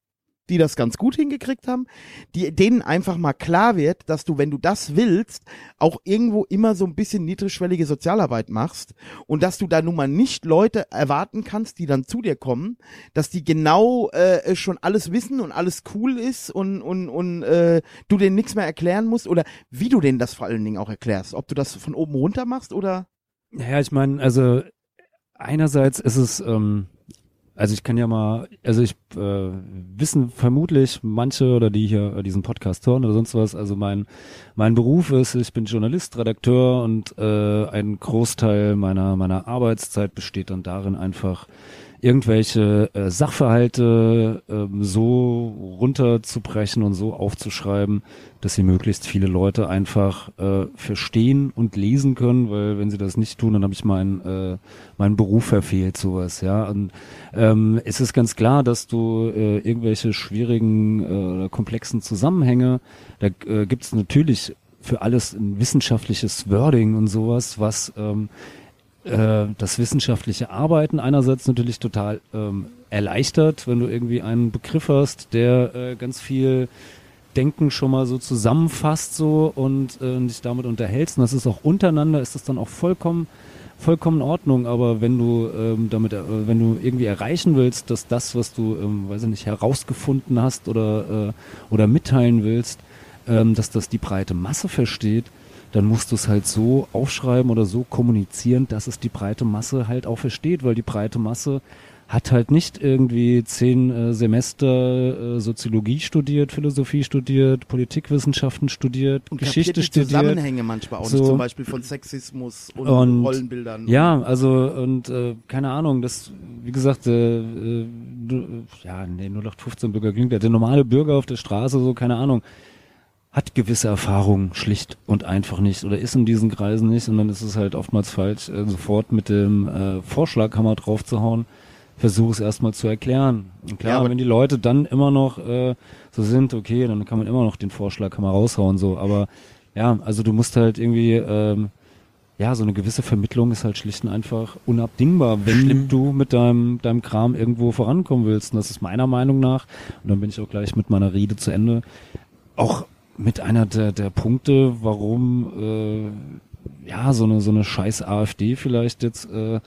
die das ganz gut hingekriegt haben, die denen einfach mal klar wird, dass du, wenn du das willst, auch irgendwo immer so ein bisschen niedrigschwellige Sozialarbeit machst und dass du da nun mal nicht Leute erwarten kannst, die dann zu dir kommen, dass die genau äh, schon alles wissen und alles cool ist und und und äh, du denen nichts mehr erklären musst oder wie du denen das vor allen Dingen auch erklärst, ob du das von oben runter machst oder? Ja, ich meine, also einerseits ist es, ähm, also ich kann ja mal, also ich äh, wissen vermutlich manche oder die hier diesen Podcast hören oder sonst was, also mein mein Beruf ist, ich bin Journalist, Redakteur und äh, ein Großteil meiner meiner Arbeitszeit besteht dann darin einfach irgendwelche äh, Sachverhalte ähm, so runterzubrechen und so aufzuschreiben, dass sie möglichst viele Leute einfach äh, verstehen und lesen können, weil wenn sie das nicht tun, dann habe ich meinen äh, meinen Beruf verfehlt, sowas, ja. Und ähm, es ist ganz klar, dass du äh, irgendwelche schwierigen äh, oder komplexen Zusammenhänge, da äh, gibt es natürlich für alles ein wissenschaftliches Wording und sowas, was ähm, äh, das wissenschaftliche Arbeiten einerseits natürlich total ähm, erleichtert, wenn du irgendwie einen Begriff hast, der äh, ganz viel Denken schon mal so zusammenfasst so und äh, dich damit unterhältst. Und das ist auch untereinander, ist das dann auch vollkommen vollkommen in Ordnung, aber wenn du ähm, damit, äh, wenn du irgendwie erreichen willst, dass das, was du, ähm, weiß ich nicht, herausgefunden hast oder äh, oder mitteilen willst, ähm, dass das die breite Masse versteht, dann musst du es halt so aufschreiben oder so kommunizieren, dass es die breite Masse halt auch versteht, weil die breite Masse hat halt nicht irgendwie zehn äh, Semester äh, Soziologie studiert, Philosophie studiert, Politikwissenschaften studiert, und Geschichte die studiert. Zusammenhänge manchmal auch so. nicht, zum Beispiel von Sexismus und, Und- Rollenbildern. Ja, also und äh, keine Ahnung, das, wie gesagt, äh, äh, ja, nee, 0815 Bürger klingt. Der normale Bürger auf der Straße, so, keine Ahnung, hat gewisse Erfahrungen schlicht und einfach nicht oder ist in diesen Kreisen nicht und dann ist es halt oftmals falsch, äh, sofort mit dem äh, Vorschlaghammer draufzuhauen. Versuche es erstmal zu erklären. Und klar, Ja, aber- wenn die Leute dann immer noch äh, so sind, okay, dann kann man immer noch den Vorschlaghammer raushauen, so, aber ja, also du musst halt irgendwie ähm, ja, so eine gewisse Vermittlung ist halt schlicht und einfach unabdingbar, wenn Schlimm. du mit deinem, deinem Kram irgendwo vorankommen willst. Und das ist meiner Meinung nach, und dann bin ich auch gleich mit meiner Rede zu Ende, auch mit einer der, der Punkte, warum äh, ja so eine so eine scheiß AfD vielleicht jetzt äh,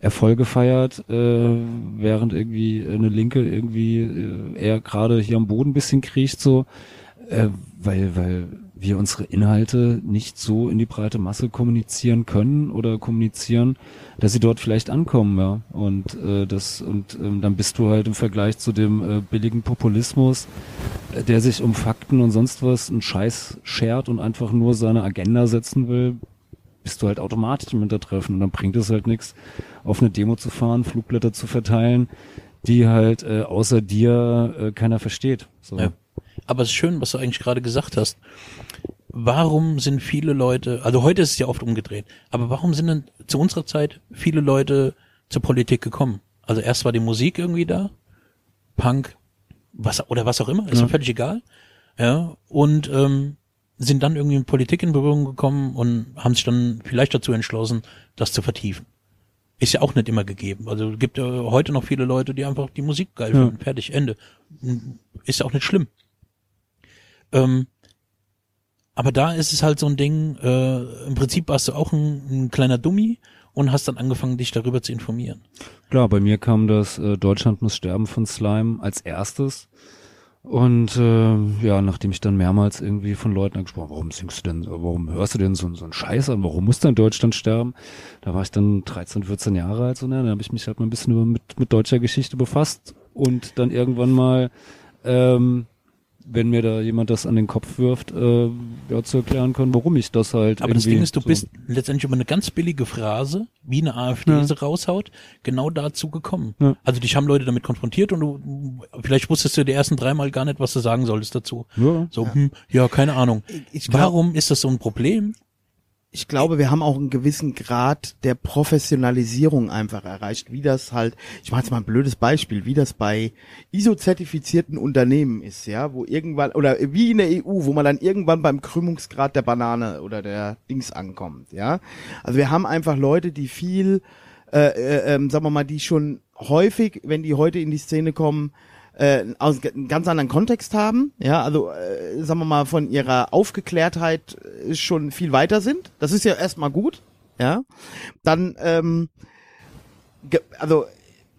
Erfolge feiert, äh, während irgendwie eine Linke irgendwie äh, eher gerade hier am Boden bisschen kriecht so, äh, weil weil wir unsere Inhalte nicht so in die breite Masse kommunizieren können oder kommunizieren, dass sie dort vielleicht ankommen, ja. Und äh, das und ähm, dann bist du halt im Vergleich zu dem äh, billigen Populismus, äh, der sich um Fakten und sonst was einen Scheiß schert und einfach nur seine Agenda setzen will, bist du halt automatisch im Hintertreffen und dann bringt es halt nichts, auf eine Demo zu fahren, Flugblätter zu verteilen, die halt äh, außer dir äh, keiner versteht. So. Ja. Aber es ist schön, was du eigentlich gerade gesagt hast. Warum sind viele Leute, also heute ist es ja oft umgedreht, aber warum sind denn zu unserer Zeit viele Leute zur Politik gekommen? Also erst war die Musik irgendwie da, Punk, was oder was auch immer, ist ja völlig egal. Ja, und ähm, sind dann irgendwie mit Politik in Berührung gekommen und haben sich dann vielleicht dazu entschlossen, das zu vertiefen. Ist ja auch nicht immer gegeben. Also gibt ja heute noch viele Leute, die einfach die Musik geil Ja. finden. Fertig, Ende. Ist ja auch nicht schlimm. Ähm, aber da ist es halt so ein Ding, äh, im Prinzip warst du auch ein, ein kleiner Dummi und hast dann angefangen, dich darüber zu informieren. Klar, bei mir kam das äh, Deutschland muss sterben von Slime als erstes. Und äh, ja, nachdem ich dann mehrmals irgendwie von Leuten angesprochen, warum singst du denn, warum hörst du denn so, so einen Scheiß an, warum muss denn Deutschland sterben? Da war ich dann 13, 14 Jahre alt, so, ne? dann habe ich mich halt mal ein bisschen mit, mit deutscher Geschichte befasst und dann irgendwann mal, ähm, wenn mir da jemand das an den Kopf wirft, äh, ja, zu erklären können, warum ich das halt Aber das Ding ist, du so- bist letztendlich über eine ganz billige Phrase, wie eine AfD Ja. sie raushaut, genau dazu gekommen. Ja. Also dich haben Leute damit konfrontiert und du, vielleicht wusstest du die ersten dreimal gar nicht, was du sagen solltest dazu. Ja. So, hm, ja, keine Ahnung. Ich glaub- Warum ist das so ein Problem? Ich glaube, wir haben auch einen gewissen Grad der Professionalisierung einfach erreicht, wie das halt, ich mache jetzt mal ein blödes Beispiel, wie das bei ISO-zertifizierten Unternehmen ist, ja, wo irgendwann, oder wie in der EU, wo man dann irgendwann beim Krümmungsgrad der Banane oder der Dings ankommt, ja. Also wir haben einfach Leute, die viel, äh, äh, ähm, sagen wir mal, die schon häufig, wenn die heute in die Szene kommen, äh, aus einen ganz anderen Kontext haben, ja, also äh, sagen wir mal von ihrer Aufgeklärtheit äh, schon viel weiter sind. Das ist ja erstmal gut, ja. Dann, ähm, also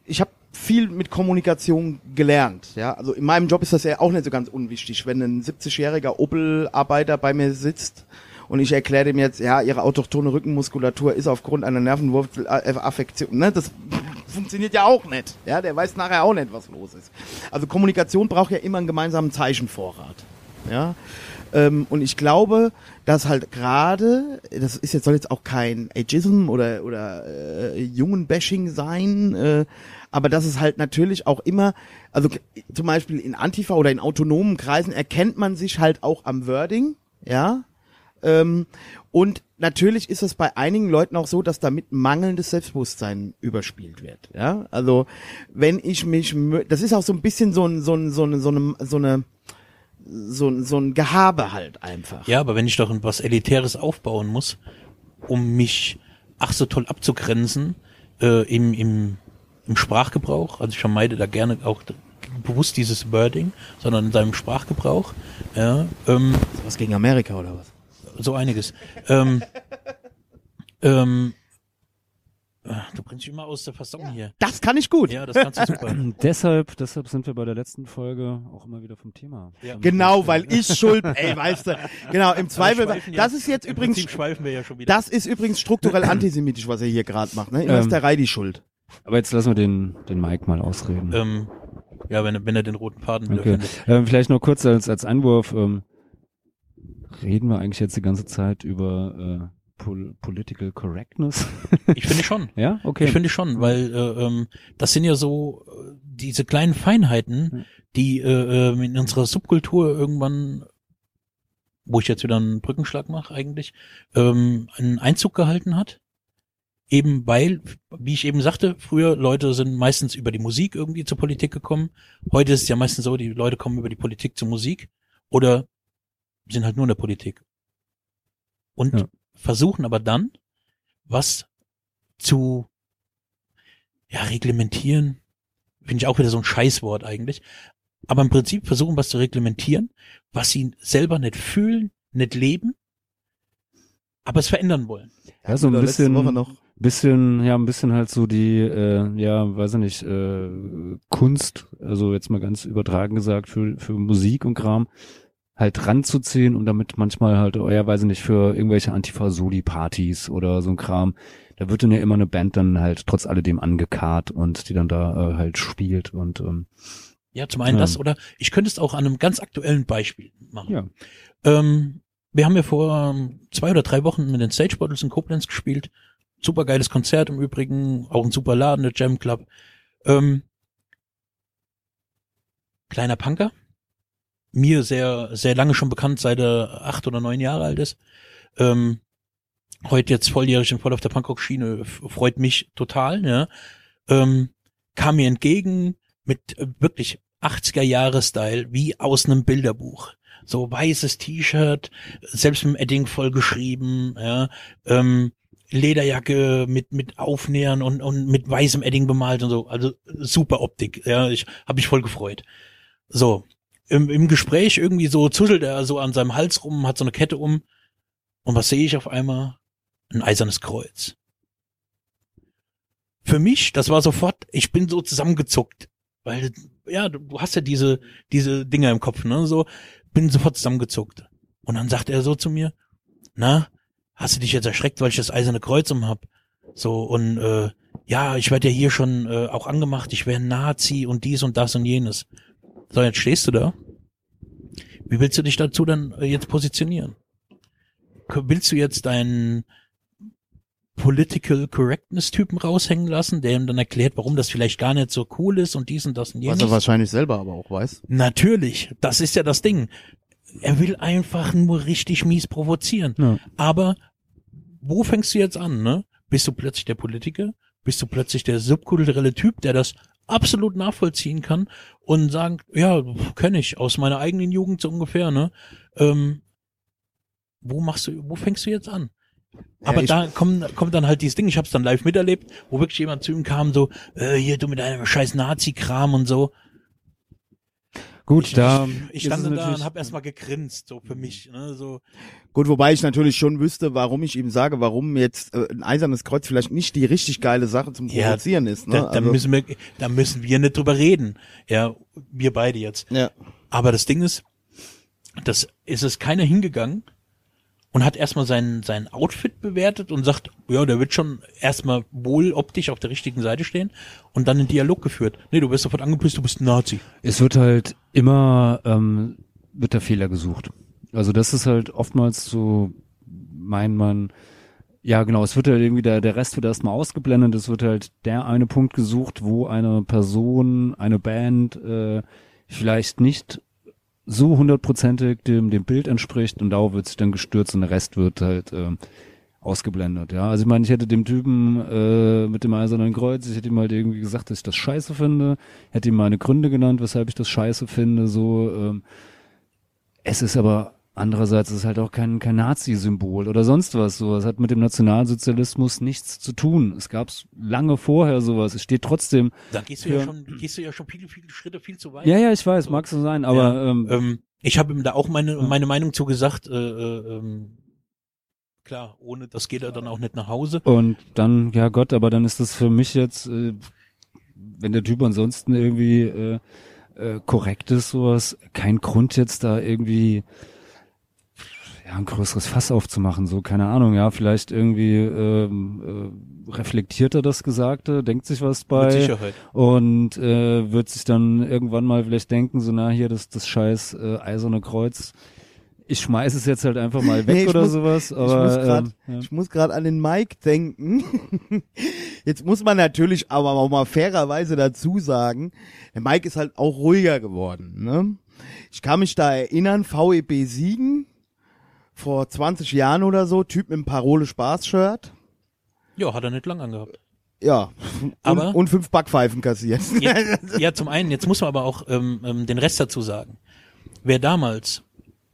ich habe viel mit Kommunikation gelernt, ja. Also in meinem Job ist das ja auch nicht so ganz unwichtig, wenn ein 70-jähriger Opel-Arbeiter bei mir sitzt und ich erkläre dem jetzt, ja, ihre autochtone Rückenmuskulatur ist aufgrund einer Nervenwurzel-Affektion, ne, das funktioniert ja auch nicht, ja, der weiß nachher auch nicht, was los ist. Also Kommunikation braucht ja immer einen gemeinsamen Zeichenvorrat, ja. Ähm, und ich glaube, dass halt gerade, das ist jetzt soll jetzt auch kein Ageism oder oder äh, Jungen-Bashing sein, äh, aber dass es halt natürlich auch immer, also zum Beispiel in Antifa oder in autonomen Kreisen erkennt man sich halt auch am Wording, ja. Ähm, und natürlich ist es bei einigen Leuten auch so, dass damit mangelndes Selbstbewusstsein überspielt wird. Ja, also wenn ich mich, das ist auch so ein bisschen so ein, so ein, so eine, so eine, so eine so, so ein Gehabe halt einfach. Ja, aber wenn ich doch was Elitäres aufbauen muss, um mich ach so toll abzugrenzen, äh, im, im, im Sprachgebrauch, also ich vermeide da gerne auch bewusst dieses Wording, sondern in seinem Sprachgebrauch. Ja, ähm, was gegen Amerika oder was? So einiges. ähm, ähm, Du bringst mich immer aus der Fassung ja. hier. Das kann ich gut. Ja, das kannst du super. [LAUGHS] deshalb, deshalb sind wir bei der letzten Folge auch immer wieder vom Thema. Ja. Genau, weil ich schuld, ey, weißt du. Genau, im Zweifel, das ist jetzt Im übrigens, Prinzip schweifen wir ja schon wieder. das ist übrigens strukturell [CLEARS THROAT] antisemitisch, was er hier gerade macht, ne? Immer Ähm, ist der Reidi schuld. Aber jetzt lassen wir den, den Mike mal ausreden. ähm, ja, wenn, er- wenn er den roten Faden wieder Okay. findet. Ähm, vielleicht noch kurz als, als Einwurf. Ähm, reden wir eigentlich jetzt die ganze Zeit über äh, Pol Political Correctness? [LAUGHS] Ich finde schon. ja, okay. Ich finde schon, weil äh, ähm, das sind ja so äh, diese kleinen Feinheiten, die äh, ähm, in unserer Subkultur irgendwann, wo ich jetzt wieder einen Brückenschlag mache eigentlich, ähm, einen Einzug gehalten hat. Eben weil, wie ich eben sagte, früher Leute sind meistens über die Musik irgendwie zur Politik gekommen. Heute ist es ja meistens so, die Leute kommen über die Politik zur Musik oder sind halt nur in der Politik. Und Ja. versuchen aber dann, was zu ja, reglementieren, finde ich auch wieder so ein Scheißwort eigentlich. Aber im Prinzip versuchen was zu reglementieren, was sie selber nicht fühlen, nicht leben, aber es verändern wollen. ja, so ein Oder bisschen, bisschen, ja, ein bisschen halt so die, äh, ja, weiß ich nicht, äh, Kunst, also jetzt mal ganz übertragen gesagt, für, für Musik und Kram, halt ranzuziehen und damit manchmal halt, oh ja, weiß ich nicht, für irgendwelche Antifa-Soli-Partys oder so ein Kram, da wird dann ja immer eine Band dann halt trotz alledem angekarrt und die dann da äh, halt spielt und ähm, Ja, zum einen Ja. das oder ich könnte es auch an einem ganz aktuellen Beispiel machen. ja. Ähm, wir haben ja vor ähm, zwei oder drei Wochen mit den Stage Bottles in Koblenz gespielt. Super geiles Konzert im Übrigen, auch ein super Laden, der Jam Club. Ähm, kleiner Punker. Mir sehr, sehr lange schon bekannt, seit er acht oder neun Jahre alt ist. Ähm, heute jetzt volljährig und voll auf der Punkrock-Schiene, freut mich total, ja. Ähm, kam mir entgegen mit äh, wirklich 80er-Jahre-Style, wie aus einem Bilderbuch so weißes T-Shirt, selbst mit dem Edding vollgeschrieben, ja, ähm, Lederjacke mit mit Aufnähern und und mit weißem Edding bemalt und so, also super Optik, ja, ich habe mich voll gefreut. So im, im Gespräch irgendwie so zuschelt er so an seinem Hals rum, hat so eine Kette um und was sehe ich auf einmal? Ein eisernes Kreuz. Für mich, das war sofort, ich bin so zusammengezuckt, weil ja, du hast ja diese diese Dinger im Kopf, ne, so bin sofort zusammengezuckt. Und dann sagt er so zu mir, na, hast du dich jetzt erschreckt, weil ich das eiserne Kreuz um hab? So, und äh, ja, ich werde ja hier schon äh, auch angemacht, ich wäre Nazi und dies und das und jenes. So, jetzt stehst du da. Wie willst du dich dazu dann äh, jetzt positionieren? Willst du jetzt deinen Political Correctness Typen raushängen lassen, der ihm dann erklärt, warum das vielleicht gar nicht so cool ist und dies und das und jenes? Was er wahrscheinlich selber aber auch weiß. Natürlich, das ist ja das Ding. Er will einfach nur richtig mies provozieren. Ja. Aber wo fängst du jetzt an, ne? Bist du plötzlich der Politiker? Bist du plötzlich der subkulturelle Typ, der das absolut nachvollziehen kann und sagen, ja, kenne ich aus meiner eigenen Jugend so ungefähr, ne? Ähm, wo machst du, wo fängst du jetzt an? Aber ich- da kommt, kommt dann halt dieses Ding, ich hab's dann live miterlebt, wo wirklich jemand zu ihm kam, so, äh, hier, du mit deinem scheiß Nazi-Kram und so. Gut, da Ich ist stand da natürlich- und habe erstmal gegrinst, so für mich. Ne, so. Gut, wobei ich natürlich schon wüsste, warum ich ihm sage, warum jetzt äh, ein eisernes Kreuz vielleicht nicht die richtig geile Sache zum Ja, Provozieren ist. Ne? Da, da, Also- müssen wir, da müssen wir nicht drüber reden. Ja, wir beide jetzt. ja. Aber das Ding ist, das ist es keiner hingegangen und hat erstmal sein, sein Outfit bewertet und sagt, ja, der wird schon erstmal wohl optisch auf der richtigen Seite stehen und dann in Dialog geführt. Nee, du wirst sofort angepisst, du bist ein Nazi. Es wird halt immer, ähm, wird der Fehler gesucht. Also das ist halt oftmals so, mein man, ja genau, es wird halt irgendwie, der, der Rest wird erstmal ausgeblendet, es wird halt der eine Punkt gesucht, wo eine Person, eine Band äh, vielleicht nicht so hundertprozentig dem, dem Bild entspricht und darauf wird sich dann gestürzt und der Rest wird halt ähm, ausgeblendet, ja. Also ich meine, ich hätte dem Typen äh, mit dem eisernen Kreuz, ich hätte ihm halt irgendwie gesagt, dass ich das scheiße finde, hätte ihm meine Gründe genannt, weshalb ich das scheiße finde, so, ähm, es ist aber andererseits ist es halt auch kein, kein Nazi-Symbol oder sonst was. So, es hat mit dem Nationalsozialismus nichts zu tun. Es gab es lange vorher sowas. Es steht trotzdem. Da gehst du ja schon, gehst du ja schon viele, viele Schritte viel zu weit. Ja, ja, ich weiß, so. mag so sein, aber ja, ähm, ähm, ich habe ihm da auch meine meine Meinung zu gesagt. Äh, äh, ähm, klar, ohne das geht er dann auch nicht nach Hause. Und dann, ja Gott, aber dann ist das für mich jetzt, äh, wenn der Typ ansonsten irgendwie äh, äh, korrekt ist, sowas, kein Grund jetzt da irgendwie ja, ein größeres Fass aufzumachen, so, keine Ahnung, ja, vielleicht irgendwie ähm, äh, reflektiert er das Gesagte, denkt sich was bei Mit Sicherheit. und äh, wird sich dann irgendwann mal vielleicht denken, so, na, hier, das, das scheiß äh, eiserne Kreuz, ich schmeiß es jetzt halt einfach mal [LAUGHS] weg nee, oder muss, sowas. Aber, ich muss gerade ähm, ja. an den Mike denken. [LAUGHS] jetzt muss man natürlich aber auch mal fairerweise dazu sagen, der Mike ist halt auch ruhiger geworden. Ne? Ich kann mich da erinnern, VEB Siegen, vor 20 Jahren oder so, Typ mit einem Parole-Spaß-Shirt. Ja, hat er nicht lang angehabt. Ja, aber und, und fünf Backpfeifen kassiert. Jetzt, ja, zum einen, jetzt muss man aber auch ähm, ähm, den Rest dazu sagen. Wer damals,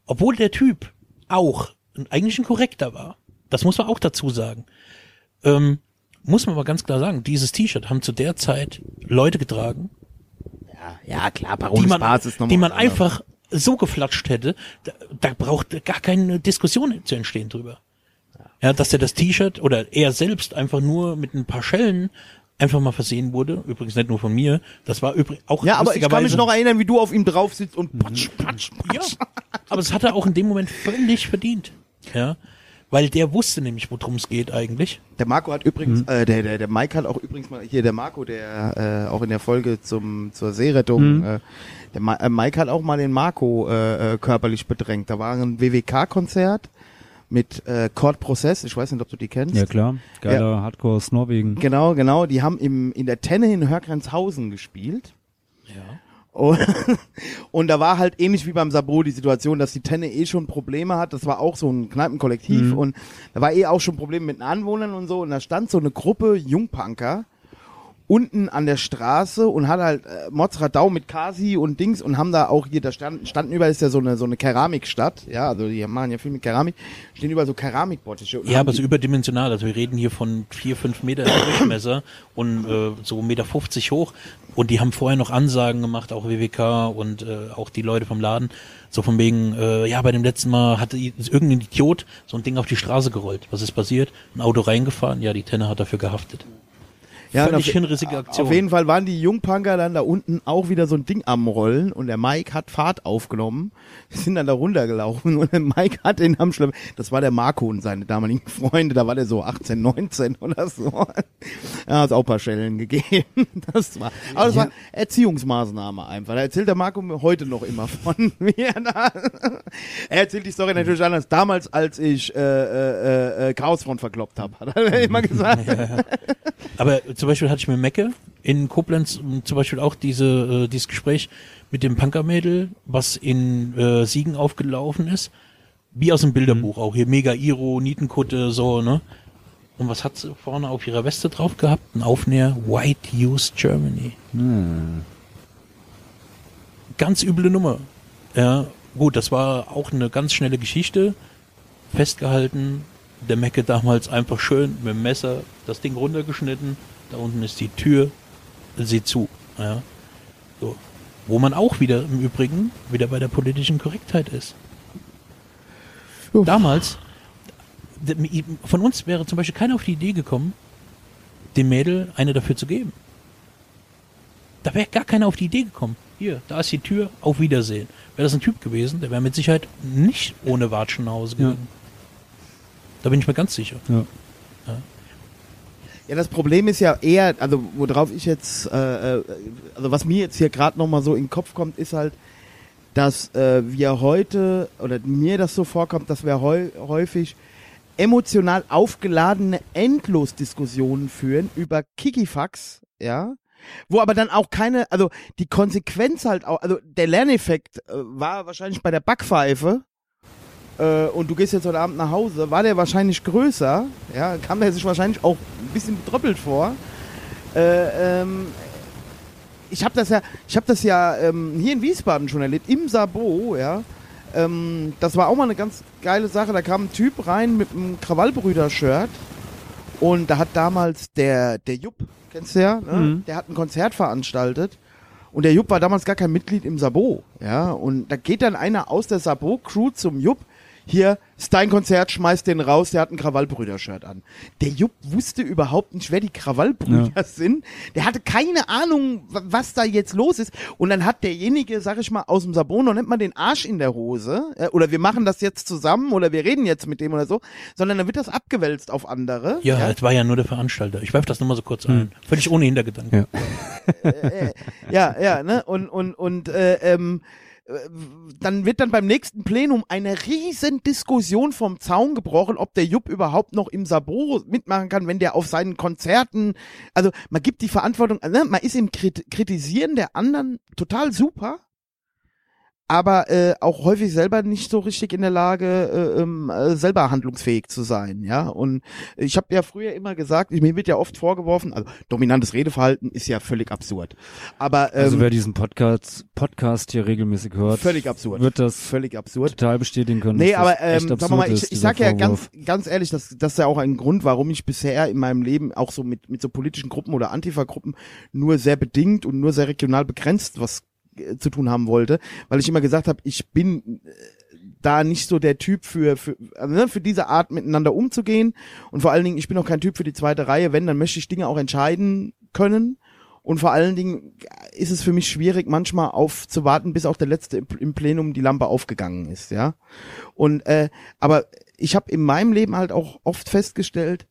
obwohl der Typ auch eigentlich ein korrekter war, das muss man auch dazu sagen, ähm, muss man aber ganz klar sagen, dieses T-Shirt haben zu der Zeit Leute getragen. Ja, ja klar, Parole Spaß ist nochmal. Die man einfach so geflatscht hätte, da, da braucht gar keine Diskussion zu entstehen drüber. Ja, dass er das T-Shirt oder er selbst einfach nur mit ein paar Schellen einfach mal versehen wurde. Übrigens nicht nur von mir. Das war übrigens auch Ja, aber ich kann mich noch erinnern, wie du auf ihm drauf sitzt und patsch, patsch, patsch. Ja, aber es hat er auch in dem Moment völlig verdient. Ja. Weil der wusste nämlich, worum es geht eigentlich. Der Marco hat übrigens, mhm. äh, der, der, der Mike hat auch übrigens mal, hier der Marco, der äh, auch in der Folge zum zur Seerettung, mhm. äh, der Ma äh, Mike hat auch mal den Marco äh, äh, körperlich bedrängt. Da war ein WWK-Konzert mit äh, Court Prozess, ich weiß nicht, ob du die kennst. Ja klar, geiler ja. Hardcore Norwegen. Genau, genau, die haben im, in der Tenne in Hörgrenzhausen gespielt. Ja. Und, [LAUGHS] und da war halt ähnlich wie beim Sabro die Situation, dass die Tenne eh schon Probleme hat. Das war auch so ein Kneipenkollektiv mhm. und da war eh auch schon Probleme mit den Anwohnern und so. Und da stand so eine Gruppe Jungpunker unten an der Straße und hat halt äh, Motzradau mit Kasi und Dings und haben da auch hier, da standen, standen überall ist ja so eine so eine Keramikstadt, ja, also die machen ja viel mit Keramik, stehen überall so Keramikbottische. Ja, aber so überdimensional, also wir reden hier von vier, fünf Meter Durchmesser und äh, so Meter 50 hoch und die haben vorher noch Ansagen gemacht, auch WWK und äh, auch die Leute vom Laden, so von wegen, äh, ja, bei dem letzten Mal hatte irgendein Idiot so ein Ding auf die Straße gerollt. Was ist passiert? Ein Auto reingefahren, ja, die Tenne hat dafür gehaftet. Ja, Völlig auf, hinrissige Aktion. Auf jeden Fall waren die Jungpunker dann da unten auch wieder so ein Ding am Rollen und der Mike hat Fahrt aufgenommen, sind dann da runtergelaufen und der Mike hat den am Schlepp, das war der Marco und seine damaligen [LAUGHS] Freunde, da war der so 18, 19 oder so. [LAUGHS] Er hat auch ein paar Schellen gegeben. [LAUGHS] Das war, aber das war Erziehungsmaßnahme einfach. Da erzählt der Marco mir heute noch immer von mir. Er erzählt die Story natürlich anders. Damals, als ich äh, äh, äh, Chaosfront verkloppt habe, hat er immer gesagt. Ja. Aber zum Beispiel hatte ich mit Mecke in Koblenz zum Beispiel auch diese, äh, dieses Gespräch mit dem Punkermädel, was in äh, Siegen aufgelaufen ist. Wie aus dem Bilderbuch mhm. auch. Hier mega Iro, Nietenkutte, so, ne? Und was hat sie vorne auf ihrer Weste drauf gehabt? Ein Aufnäher White Used Germany. Mhm. Ganz üble Nummer. Ja, gut, das war auch eine ganz schnelle Geschichte. Festgehalten, der Mecke damals einfach schön mit dem Messer das Ding runtergeschnitten, da unten ist die Tür, sie zu. Ja. So. Wo man auch wieder im Übrigen wieder bei der politischen Korrektheit ist. Uff. Damals, von uns wäre zum Beispiel keiner auf die Idee gekommen, dem Mädel eine dafür zu geben. Da wäre gar keiner auf die Idee gekommen. Hier, da ist die Tür, auf Wiedersehen. Wäre das ein Typ gewesen, der wäre mit Sicherheit nicht ohne Watschen nach Hause gegangen. Ja. Da bin ich mir ganz sicher. Ja. Ja, das Problem ist ja eher, also worauf ich jetzt, äh, äh also was mir jetzt hier gerade nochmal so in den Kopf kommt, ist halt, dass äh, wir heute, oder mir das so vorkommt, dass wir häufig emotional aufgeladene Endlosdiskussionen führen über Kikifax, ja, wo aber dann auch keine, also die Konsequenz halt auch, also der Lerneffekt äh, war wahrscheinlich bei der Backpfeife, äh, und du gehst jetzt heute Abend nach Hause, war der wahrscheinlich größer, ja, kam der sich wahrscheinlich auch bisschen betröppelt vor. Äh, ähm, ich habe das ja, ich habe das ja ähm, hier in Wiesbaden schon erlebt, im Sabo, ja. ähm, das war auch mal eine ganz geile Sache. Da kam ein Typ rein mit einem Krawallbrüder-Shirt und da hat damals der, der Jupp, kennst du ja, ne? Mhm. der hat ein Konzert veranstaltet und der Jupp war damals gar kein Mitglied im Sabo, ja, und da geht dann einer aus der Sabo-Crew zum Jupp, hier, ist dein Konzert, schmeißt den raus, der hat ein Krawallbrüder-Shirt an. Der Jupp wusste überhaupt nicht, wer die Krawallbrüder sind. Der hatte keine Ahnung, wa- was da jetzt los ist. Und dann hat derjenige, sag ich mal, aus dem Sabon noch nicht mal den Arsch in der Hose, äh, oder wir machen das jetzt zusammen, oder wir reden jetzt mit dem oder so, sondern dann wird das abgewälzt auf andere. Ja, es war ja nur der Veranstalter. Ich werfe das nur mal so kurz ein. Völlig ohne Hintergedanken. Ja. [LAUGHS] ja, ja, ne? Und und und äh, ähm, äh, dann wird dann beim nächsten Plenum eine riesen Diskussion vom Zaun gebrochen, ob der Jupp überhaupt noch im Sabo mitmachen kann, wenn der auf seinen Konzerten, also man gibt die Verantwortung, ne? man ist im Krit Kritisieren der anderen total super, aber äh, auch häufig selber nicht so richtig in der Lage, äh, ähm, äh, selber handlungsfähig zu sein, ja. Und ich habe ja früher immer gesagt, ich, mir wird ja oft vorgeworfen, also dominantes Redeverhalten ist ja völlig absurd. Aber ähm, Also wer diesen Podcast, Podcast hier regelmäßig hört, völlig absurd. wird das völlig absurd. total bestätigen können. Nee, aber ähm, sagen wir mal, ich, ich sag ja ganz, Vorwurf. ganz ehrlich, das, das ist ja auch ein Grund, warum ich bisher in meinem Leben auch so mit, mit so politischen Gruppen oder Antifa-Gruppen nur sehr bedingt und nur sehr regional begrenzt was zu tun haben wollte, weil ich immer gesagt habe, ich bin äh, da nicht so der Typ für, für, also, ne, für diese Art miteinander umzugehen. Und vor allen Dingen, ich bin auch kein Typ für die zweite Reihe, wenn, dann möchte ich Dinge auch entscheiden können. Und vor allen Dingen ist es für mich schwierig, manchmal auf zu warten, bis auch der letzte im- im Plenum die Lampe aufgegangen ist, ja. Und äh, aber ich habe in meinem Leben halt auch oft festgestellt,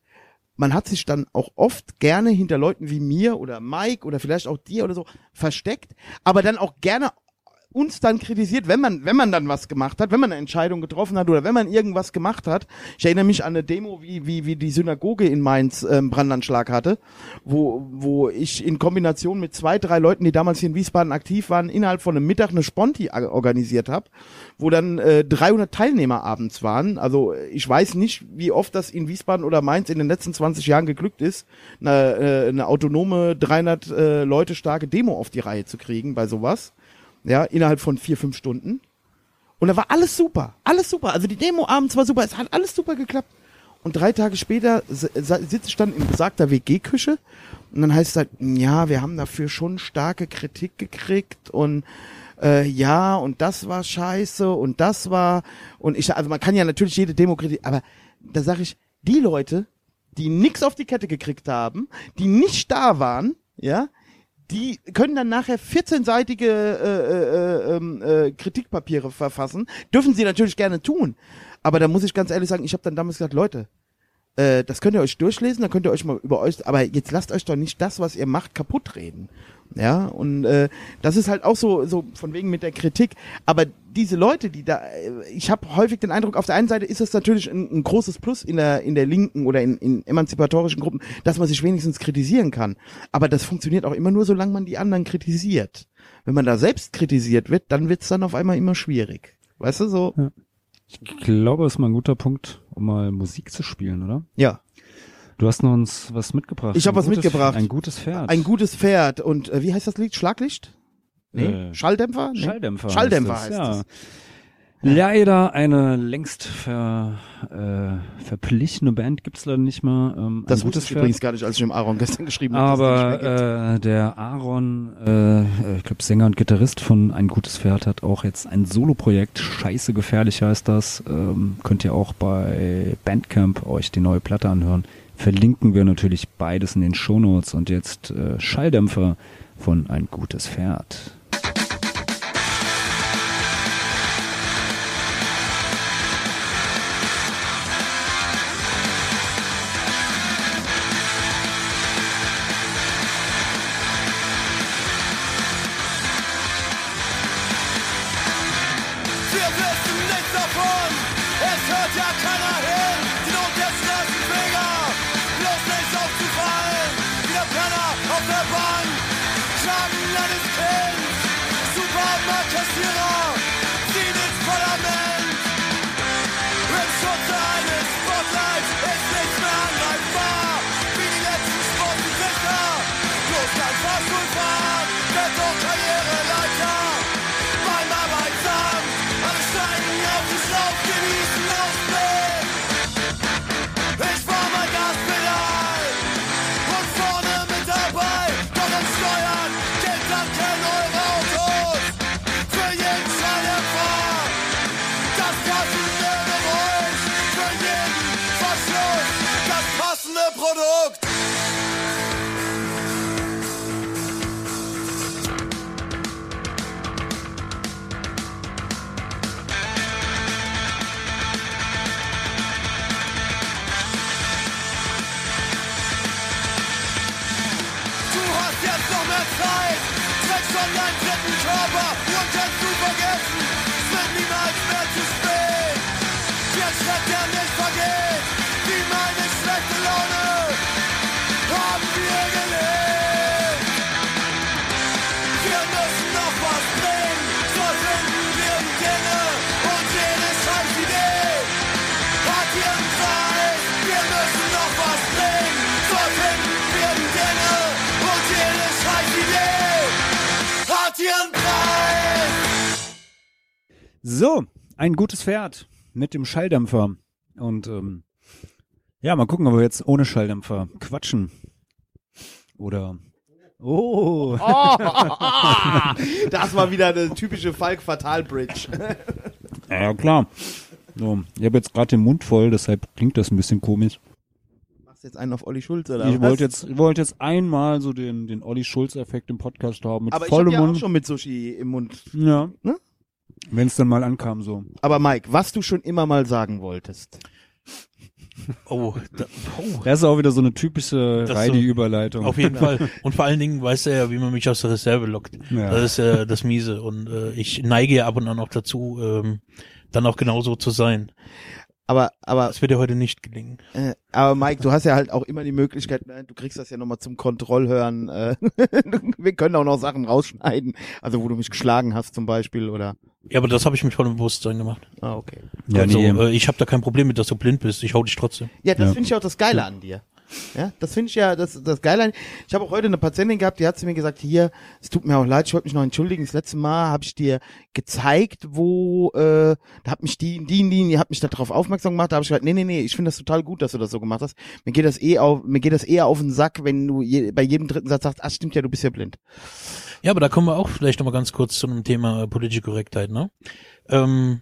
man hat sich dann auch oft gerne hinter Leuten wie mir oder Mike oder vielleicht auch dir oder so versteckt, aber dann auch gerne uns dann kritisiert, wenn man, wenn man dann was gemacht hat, wenn man eine Entscheidung getroffen hat oder wenn man irgendwas gemacht hat. Ich erinnere mich an eine Demo, wie, wie, wie die Synagoge in Mainz ähm, Brandanschlag hatte, wo, wo ich in Kombination mit zwei, drei Leuten, die damals hier in Wiesbaden aktiv waren, innerhalb von einem Mittag eine Sponti organisiert habe, wo dann äh, 300 Teilnehmer abends waren. Also äh, ich weiß nicht, wie oft das in Wiesbaden oder Mainz in den letzten 20 Jahren geglückt ist, eine, äh, eine autonome 300 äh, Leute starke Demo auf die Reihe zu kriegen bei sowas ja, innerhalb von vier, fünf Stunden. Und da war alles super, alles super. Also die Demo abends war super, es hat alles super geklappt. Und drei Tage später s- sa- sitze ich dann in besagter WG-Küche und dann heißt es halt, ja, wir haben dafür schon starke Kritik gekriegt und äh, ja, und das war scheiße und das war und ich, also man kann ja natürlich jede Demo kritisieren, aber da sage ich, die Leute, die nix auf die Kette gekriegt haben, die nicht da waren, ja, die können dann nachher 14-seitige äh, äh, ähm, äh, Kritikpapiere verfassen. Dürfen sie natürlich gerne tun. Aber da muss ich ganz ehrlich sagen, ich habe dann damals gesagt, Leute, äh, das könnt ihr euch durchlesen, dann könnt ihr euch mal über euch, aber jetzt lasst euch doch nicht das, was ihr macht, kaputt reden. Ja, und äh, das ist halt auch so, so von wegen mit der Kritik. Aber diese Leute, die da, äh, ich habe häufig den Eindruck, auf der einen Seite ist es natürlich ein, ein großes Plus in der, in der Linken oder in, in emanzipatorischen Gruppen, dass man sich wenigstens kritisieren kann. Aber das funktioniert auch immer nur, solange man die anderen kritisiert. Wenn man da selbst kritisiert wird, dann wird's dann auf einmal immer schwierig. Weißt du, so? Ich glaube, das ist mal ein guter Punkt, um mal Musik zu spielen, oder? Ja. Du hast noch uns was mitgebracht. Ich hab Ein was gutes- mitgebracht. Ein gutes Pferd. Ein gutes Pferd. Und äh, wie heißt das Lied? Schlaglicht? Nee. Äh, Schalldämpfer? Nee. Schalldämpfer. Schalldämpfer heißt heißt es, es. Leider eine längst ver, äh, verblichene Band gibt's leider nicht mehr. Ähm, Das wusste gutes ich Pferd. übrigens gar nicht, als ich dem Aaron gestern geschrieben habe. Aber äh, der Aaron, äh, ich glaube Sänger und Gitarrist von Ein gutes Pferd, hat auch jetzt ein Soloprojekt. Scheiße gefährlich heißt das. Ähm, könnt ihr auch bei Bandcamp euch die neue Platte anhören. Verlinken wir natürlich beides in den Shownotes. Und jetzt äh, Schalldämpfer von Ein gutes Pferd. So, ein gutes Pferd mit dem Schalldämpfer. Und ähm, ja, mal gucken, ob wir jetzt ohne Schalldämpfer quatschen. Oder. Oh! [LAUGHS] [LAUGHS] Das war wieder eine typische Falk Fatal Bridge. [LAUGHS] Ja, klar. So, ich habe jetzt gerade den Mund voll, deshalb klingt das ein bisschen komisch. Machst jetzt einen auf Olli Schulz oder Ich wollte jetzt, ich wollte jetzt einmal so den, den Olli Schulz-Effekt im Podcast haben mit Aber ich hab vollem ja auch Mund. schon mit Sushi im Mund. Ja. Ne? Wenn es dann mal ankam, so. Aber Mike, was du schon immer mal sagen wolltest. Oh, da, oh, Das ist auch wieder so eine typische Reidi-Überleitung. auf jeden Fall. Und vor allen Dingen weiß er ja, wie man mich aus der Reserve lockt. Ja. Das ist ja das Miese. Und äh, ich neige ja ab und an auch dazu, ähm, dann auch genauso zu sein. Aber, aber, Das wird dir heute nicht gelingen. äh, aber Mike, du hast ja halt auch immer die Möglichkeit, ne, du kriegst das ja nochmal zum Kontrollhören. Äh, [LAUGHS] wir können auch noch Sachen rausschneiden. Also wo du mich geschlagen hast zum Beispiel oder. Ja, aber das habe ich mit vollem Bewusstsein gemacht. Ah, okay. ja, also, nee. äh, ich habe da kein Problem mit, dass du blind bist. Ich hau dich trotzdem. Ja, das Ja. finde ich auch das Geile an dir. Ja, das finde ich ja das, das Geile an Ich habe auch heute eine Patientin gehabt, die hat zu mir gesagt, hier, es tut mir auch leid, ich wollte mich noch entschuldigen. Das letzte Mal habe ich dir gezeigt, wo, äh, da hat mich die, die, die, die hat mich darauf aufmerksam gemacht, da habe ich gesagt, nee, nee, nee, ich finde das total gut, dass du das so gemacht hast. Mir geht das eh auf, mir geht das eher auf den Sack, wenn du je, bei jedem dritten Satz sagst, ach stimmt ja, du bist ja blind. Ja, aber da kommen wir auch vielleicht noch mal ganz kurz zu einem Thema äh, politische Korrektheit. Ne? Ähm,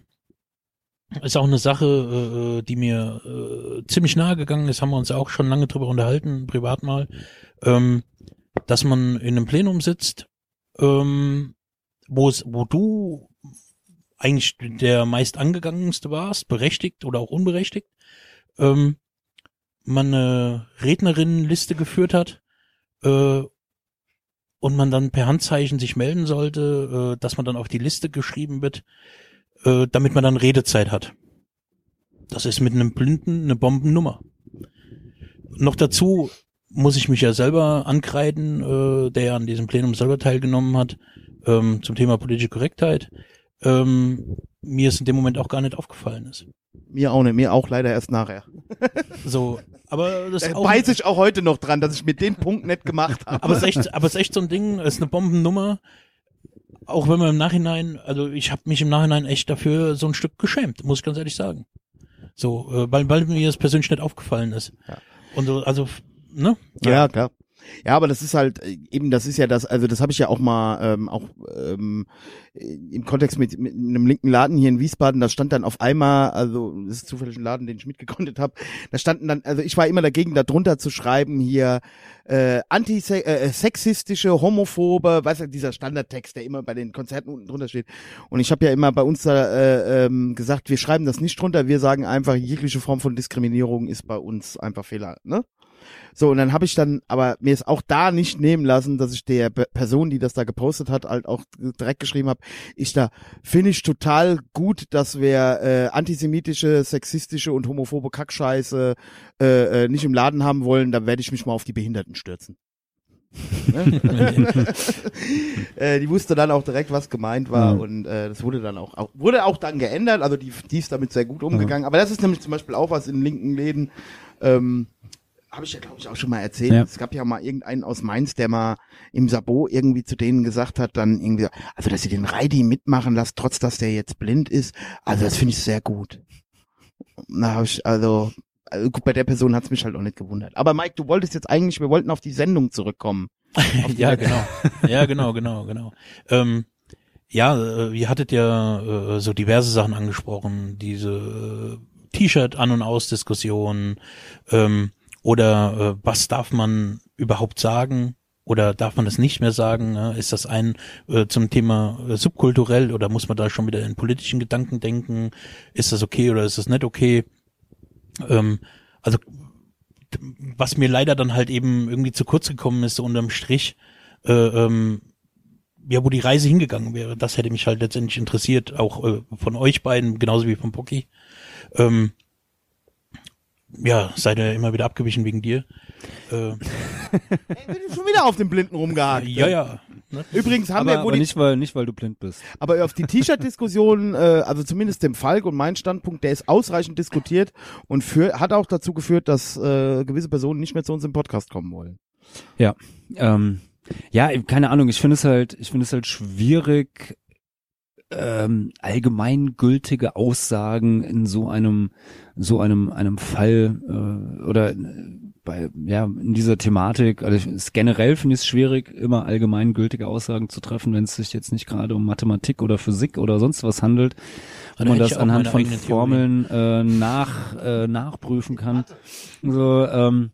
ist auch eine Sache, äh, die mir äh, ziemlich nahe gegangen ist, haben wir uns auch schon lange drüber unterhalten, privat mal, ähm, dass man in einem Plenum sitzt, ähm, wo du eigentlich der meist angegangenste warst, berechtigt oder auch unberechtigt, ähm, man eine Rednerinnenliste geführt hat, äh, und man dann per Handzeichen sich melden sollte, äh, dass man dann auf die Liste geschrieben wird, äh, damit man dann Redezeit hat. Das ist mit einem Blinden eine Bombennummer. Noch dazu muss ich mich ja selber ankreiden, äh, der ja an diesem Plenum selber teilgenommen hat, ähm, zum Thema politische Korrektheit. Ähm, mir es in dem Moment auch gar nicht aufgefallen ist. Mir auch nicht, mir auch leider erst nachher. [LAUGHS] So, aber das Da auch, beiß ich auch heute noch dran, dass ich mir den Punkt nicht gemacht [LAUGHS] habe. aber es ist echt, aber es ist echt so ein Ding, es ist eine Bombennummer. Auch wenn man im Nachhinein, also ich habe mich im Nachhinein echt dafür so ein Stück geschämt, muss ich ganz ehrlich sagen. So, äh, weil, weil mir das persönlich nicht aufgefallen ist. Ja. Und so, also, ne? Ja, klar. Ja, aber das ist halt äh, eben, das ist ja das, also das habe ich ja auch mal ähm, auch ähm, im Kontext mit, mit einem linken Laden hier in Wiesbaden, da stand dann auf einmal, also das ist zufällig ein Laden, den ich mitgegründet habe, da standen dann, also ich war immer dagegen, da drunter zu schreiben hier äh, antisexistische, homophobe, weißt du, dieser Standardtext, der immer bei den Konzerten unten drunter steht. Und ich habe ja immer bei uns da äh, ähm, gesagt, wir schreiben das nicht drunter, wir sagen einfach, jegliche Form von Diskriminierung ist bei uns einfach Fehler, ne? So, und dann habe ich dann, aber mir ist auch da nicht nehmen lassen, dass ich der Pe- Person, die das da gepostet hat, halt auch direkt geschrieben habe, ich da finde ich total gut, dass wir äh, antisemitische, sexistische und homophobe Kackscheiße äh, äh, nicht im Laden haben wollen, da werde ich mich mal auf die Behinderten stürzen. [LAUGHS] Ne? [LAUGHS] äh, die wusste dann auch direkt, was gemeint war Ja. und äh, das wurde dann auch, auch wurde auch dann geändert. Also die, die ist damit sehr gut umgegangen. Aber das ist nämlich zum Beispiel auch was in linken Läden. Ähm, habe ich ja, glaube ich, auch schon mal erzählt. Ja. Es gab ja mal irgendeinen aus Mainz, der mal im Sabot irgendwie zu denen gesagt hat, dann irgendwie, also dass sie den Reidi mitmachen lässt, trotz dass der jetzt blind ist. Also das finde ich sehr gut. Na, hab ich, also, also gut, bei der Person hat's mich halt auch nicht gewundert. Aber Mike, du wolltest jetzt eigentlich, wir wollten auf die Sendung zurückkommen. [LAUGHS] ja, genau. Ja, genau, genau, genau. Ähm, ja, äh, ihr hattet ja äh, so diverse Sachen angesprochen, diese äh, T-Shirt an und aus Diskussionen ähm, Oder äh, was darf man überhaupt sagen? Oder darf man das nicht mehr sagen? Ne? Ist das ein äh, zum Thema äh, subkulturell oder muss man da schon wieder in politischen Gedanken denken? Ist das okay oder ist das nicht okay? Ähm, also was mir leider dann halt eben irgendwie zu kurz gekommen ist, so unterm Strich, äh, ähm, ja, wo die Reise hingegangen wäre, das hätte mich halt letztendlich interessiert, auch äh, von euch beiden, genauso wie von Pocky. Ähm, ja, seid ihr immer wieder abgewichen wegen dir. Äh, [LAUGHS] Ey, bin schon wieder auf den Blinden rumgehakt. ja, ja. Ne? Übrigens haben aber, wir, wo aber die, nicht, weil, nicht, weil du blind bist. aber auf die T-Shirt-Diskussion, [LAUGHS] äh, also zumindest dem Falk und mein Standpunkt, der ist ausreichend diskutiert und für, hat auch dazu geführt, dass äh, gewisse Personen nicht mehr zu uns im Podcast kommen wollen. Ja, ähm, ja, keine Ahnung. Ich finde es halt, ich finde es halt schwierig, ähm, allgemeingültige Aussagen in so einem, so einem, einem Fall äh, oder äh, bei, ja, in dieser Thematik, also ich, ist generell finde ich es schwierig, immer allgemeingültige Aussagen zu treffen, wenn es sich jetzt nicht gerade um Mathematik oder Physik oder sonst was handelt, wo man das anhand von. Formeln äh, nach, äh, nachprüfen kann. So, ähm,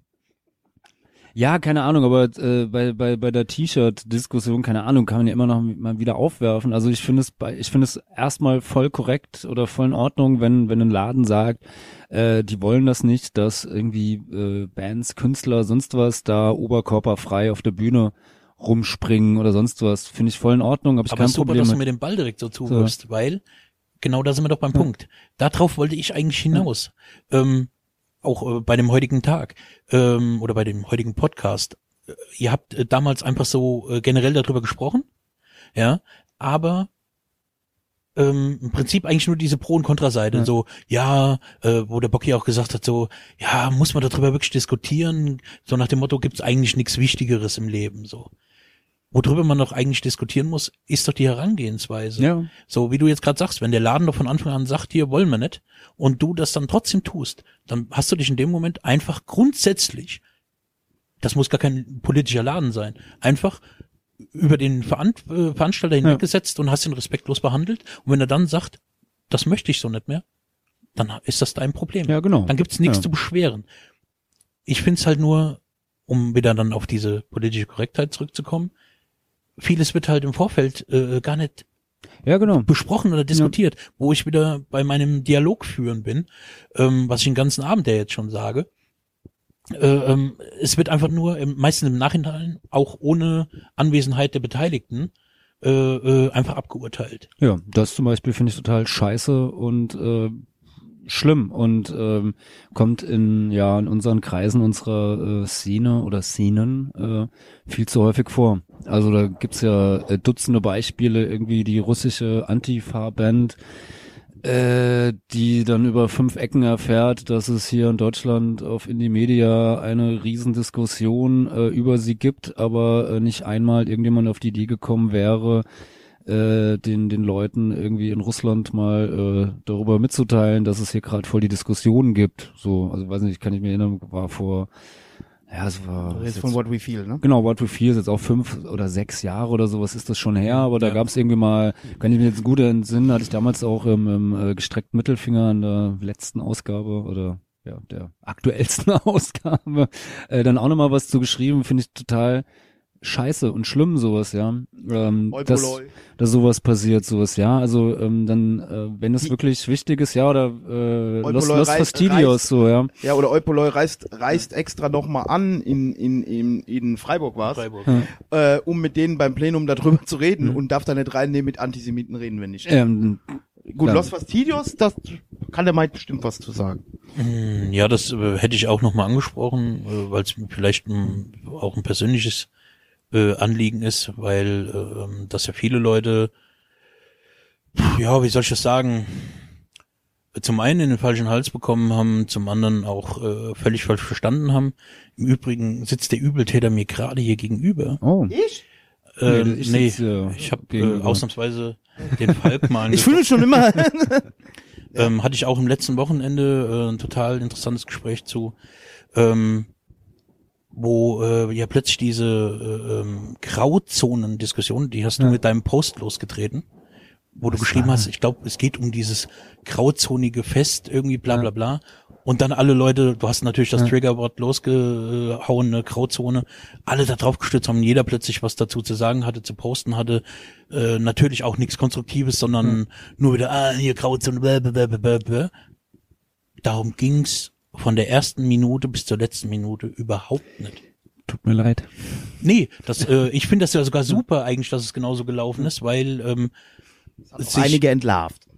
ja, keine Ahnung, aber äh, bei, bei, bei der T-Shirt-Diskussion, keine Ahnung, kann man ja immer noch mal wieder aufwerfen. Also ich finde es bei, ich finde es erstmal voll korrekt oder voll in Ordnung, wenn, wenn ein Laden sagt, äh, die wollen das nicht, dass irgendwie äh, Bands, Künstler, sonst was da oberkörperfrei auf der Bühne rumspringen oder sonst was. Finde ich voll in Ordnung, habe ich Aber kein super, Problem dass du mir den Ball direkt so zuwirfst, weil genau da sind wir doch beim Punkt. Darauf wollte ich eigentlich hinaus. Ähm, auch äh, bei dem heutigen Tag ähm, oder bei dem heutigen Podcast. Äh, Ihr habt äh, damals einfach so äh, generell darüber gesprochen, ja, aber ähm, im Prinzip eigentlich nur diese Pro- und Kontraseite. Ja. So, ja, äh, wo der Bocky auch gesagt hat, so, ja, muss man darüber wirklich diskutieren? So nach dem Motto, gibt's eigentlich nichts Wichtigeres im Leben, so. Worüber man doch eigentlich diskutieren muss, ist doch die Herangehensweise. Ja, So wie du jetzt gerade sagst, wenn der Laden doch von Anfang an sagt, hier wollen wir nicht, und du das dann trotzdem tust, dann hast du dich in dem Moment einfach grundsätzlich, das muss gar kein politischer Laden sein, einfach über den Veran äh, Veranstalter hinweggesetzt und hast ihn respektlos behandelt. Und wenn er dann sagt, das möchte ich so nicht mehr, dann ist das dein Problem. ja, genau. Dann gibt's nichts Ja. zu beschweren. Ich find's halt nur, um wieder dann auf diese politische Korrektheit zurückzukommen, vieles wird halt im Vorfeld äh, gar nicht Ja, genau. besprochen oder diskutiert, wo ich wieder bei meinem Dialog führen bin, ähm, was ich den ganzen Abend ja jetzt schon sage. Äh, ähm, es wird einfach nur, im, meistens im Nachhinein, auch ohne Anwesenheit der Beteiligten, äh, äh, einfach abgeurteilt. Ja, das zum Beispiel finde ich total scheiße und äh, schlimm und ähm, kommt in ja in unseren Kreisen unserer äh, Szene oder Szenen äh, viel zu häufig vor. Also da gibt's ja äh, Dutzende Beispiele, irgendwie die russische Antifa-Band, äh, die dann über fünf Ecken erfährt, dass es hier in Deutschland auf Indie Media eine Riesendiskussion äh, über sie gibt, aber äh, nicht einmal irgendjemand auf die Idee gekommen wäre, äh, den den Leuten irgendwie in Russland mal äh, darüber mitzuteilen, dass es hier gerade voll die Diskussionen gibt. So, also weiß nicht, kann ich mir erinnern, war vor ja, es war Du redest ist von jetzt- What We Feel, ne? Genau, What We Feel ist jetzt auch fünf oder sechs Jahre oder sowas ist das schon her, aber da Ja. gab es irgendwie mal, kann ich mir jetzt gut entsinnen, hatte ich damals auch im, im äh, gestreckten Mittelfinger in der letzten Ausgabe oder ja, der aktuellsten [LAUGHS] Ausgabe, äh, dann auch nochmal was zu geschrieben, finde ich total scheiße und schlimm sowas, ja. Ähm, dass, dass sowas passiert, sowas, ja. Also ähm, dann, äh, wenn es wirklich wichtig ist, ja, oder äh, Los, Eupoloi Los rei- Fastidios, reißt- so, ja. Ja, oder Eupoloi reist, reist extra nochmal an in, in, in, in Freiburg war's, Freiburg. Ja. äh, um mit denen beim Plenum darüber zu reden Mhm. und darf da nicht reinnehmen, mit Antisemiten reden wir nicht. Ähm, Gut, ja. Los Fastidios, das kann der Mike bestimmt was zu sagen. Hm, Ja, das äh, hätte ich auch nochmal angesprochen, äh, weil es vielleicht ein, auch ein persönliches äh, Anliegen ist, weil äh, ähm, dass ja viele Leute, ja, wie soll ich das sagen, zum einen in den falschen Hals bekommen haben, zum anderen auch äh, völlig falsch verstanden haben. Im Übrigen sitzt der Übeltäter mir gerade hier gegenüber. oh. Ich? Äh, Nee, ich nee, hier ich habe äh, ausnahmsweise den Falk mal [LAUGHS] Ich fühle schon immer. [LAUGHS] ähm, hatte ich auch im letzten Wochenende äh, ein total interessantes Gespräch zu, ähm, wo äh, ja plötzlich diese äh, ähm, Grauzonen-Diskussion, die hast du Ja. mit deinem Post losgetreten, wo du geschrieben hast, ich glaube, es geht um dieses grauzonige Fest irgendwie bla bla bla. Und dann alle Leute, du hast natürlich das ja. Triggerwort losgehauen, eine Grauzone, alle da drauf gestützt haben, jeder plötzlich was dazu zu sagen hatte, zu posten hatte. Äh, natürlich auch nichts Konstruktives, sondern mhm. nur wieder, ah, hier Grauzone, blablabla. Darum ging's von der ersten Minute bis zur letzten Minute überhaupt nicht. Tut mir leid. Nee, das, äh, ich finde das ja sogar super eigentlich, dass es genauso gelaufen ist, weil ähm, sich, einige entlarvt.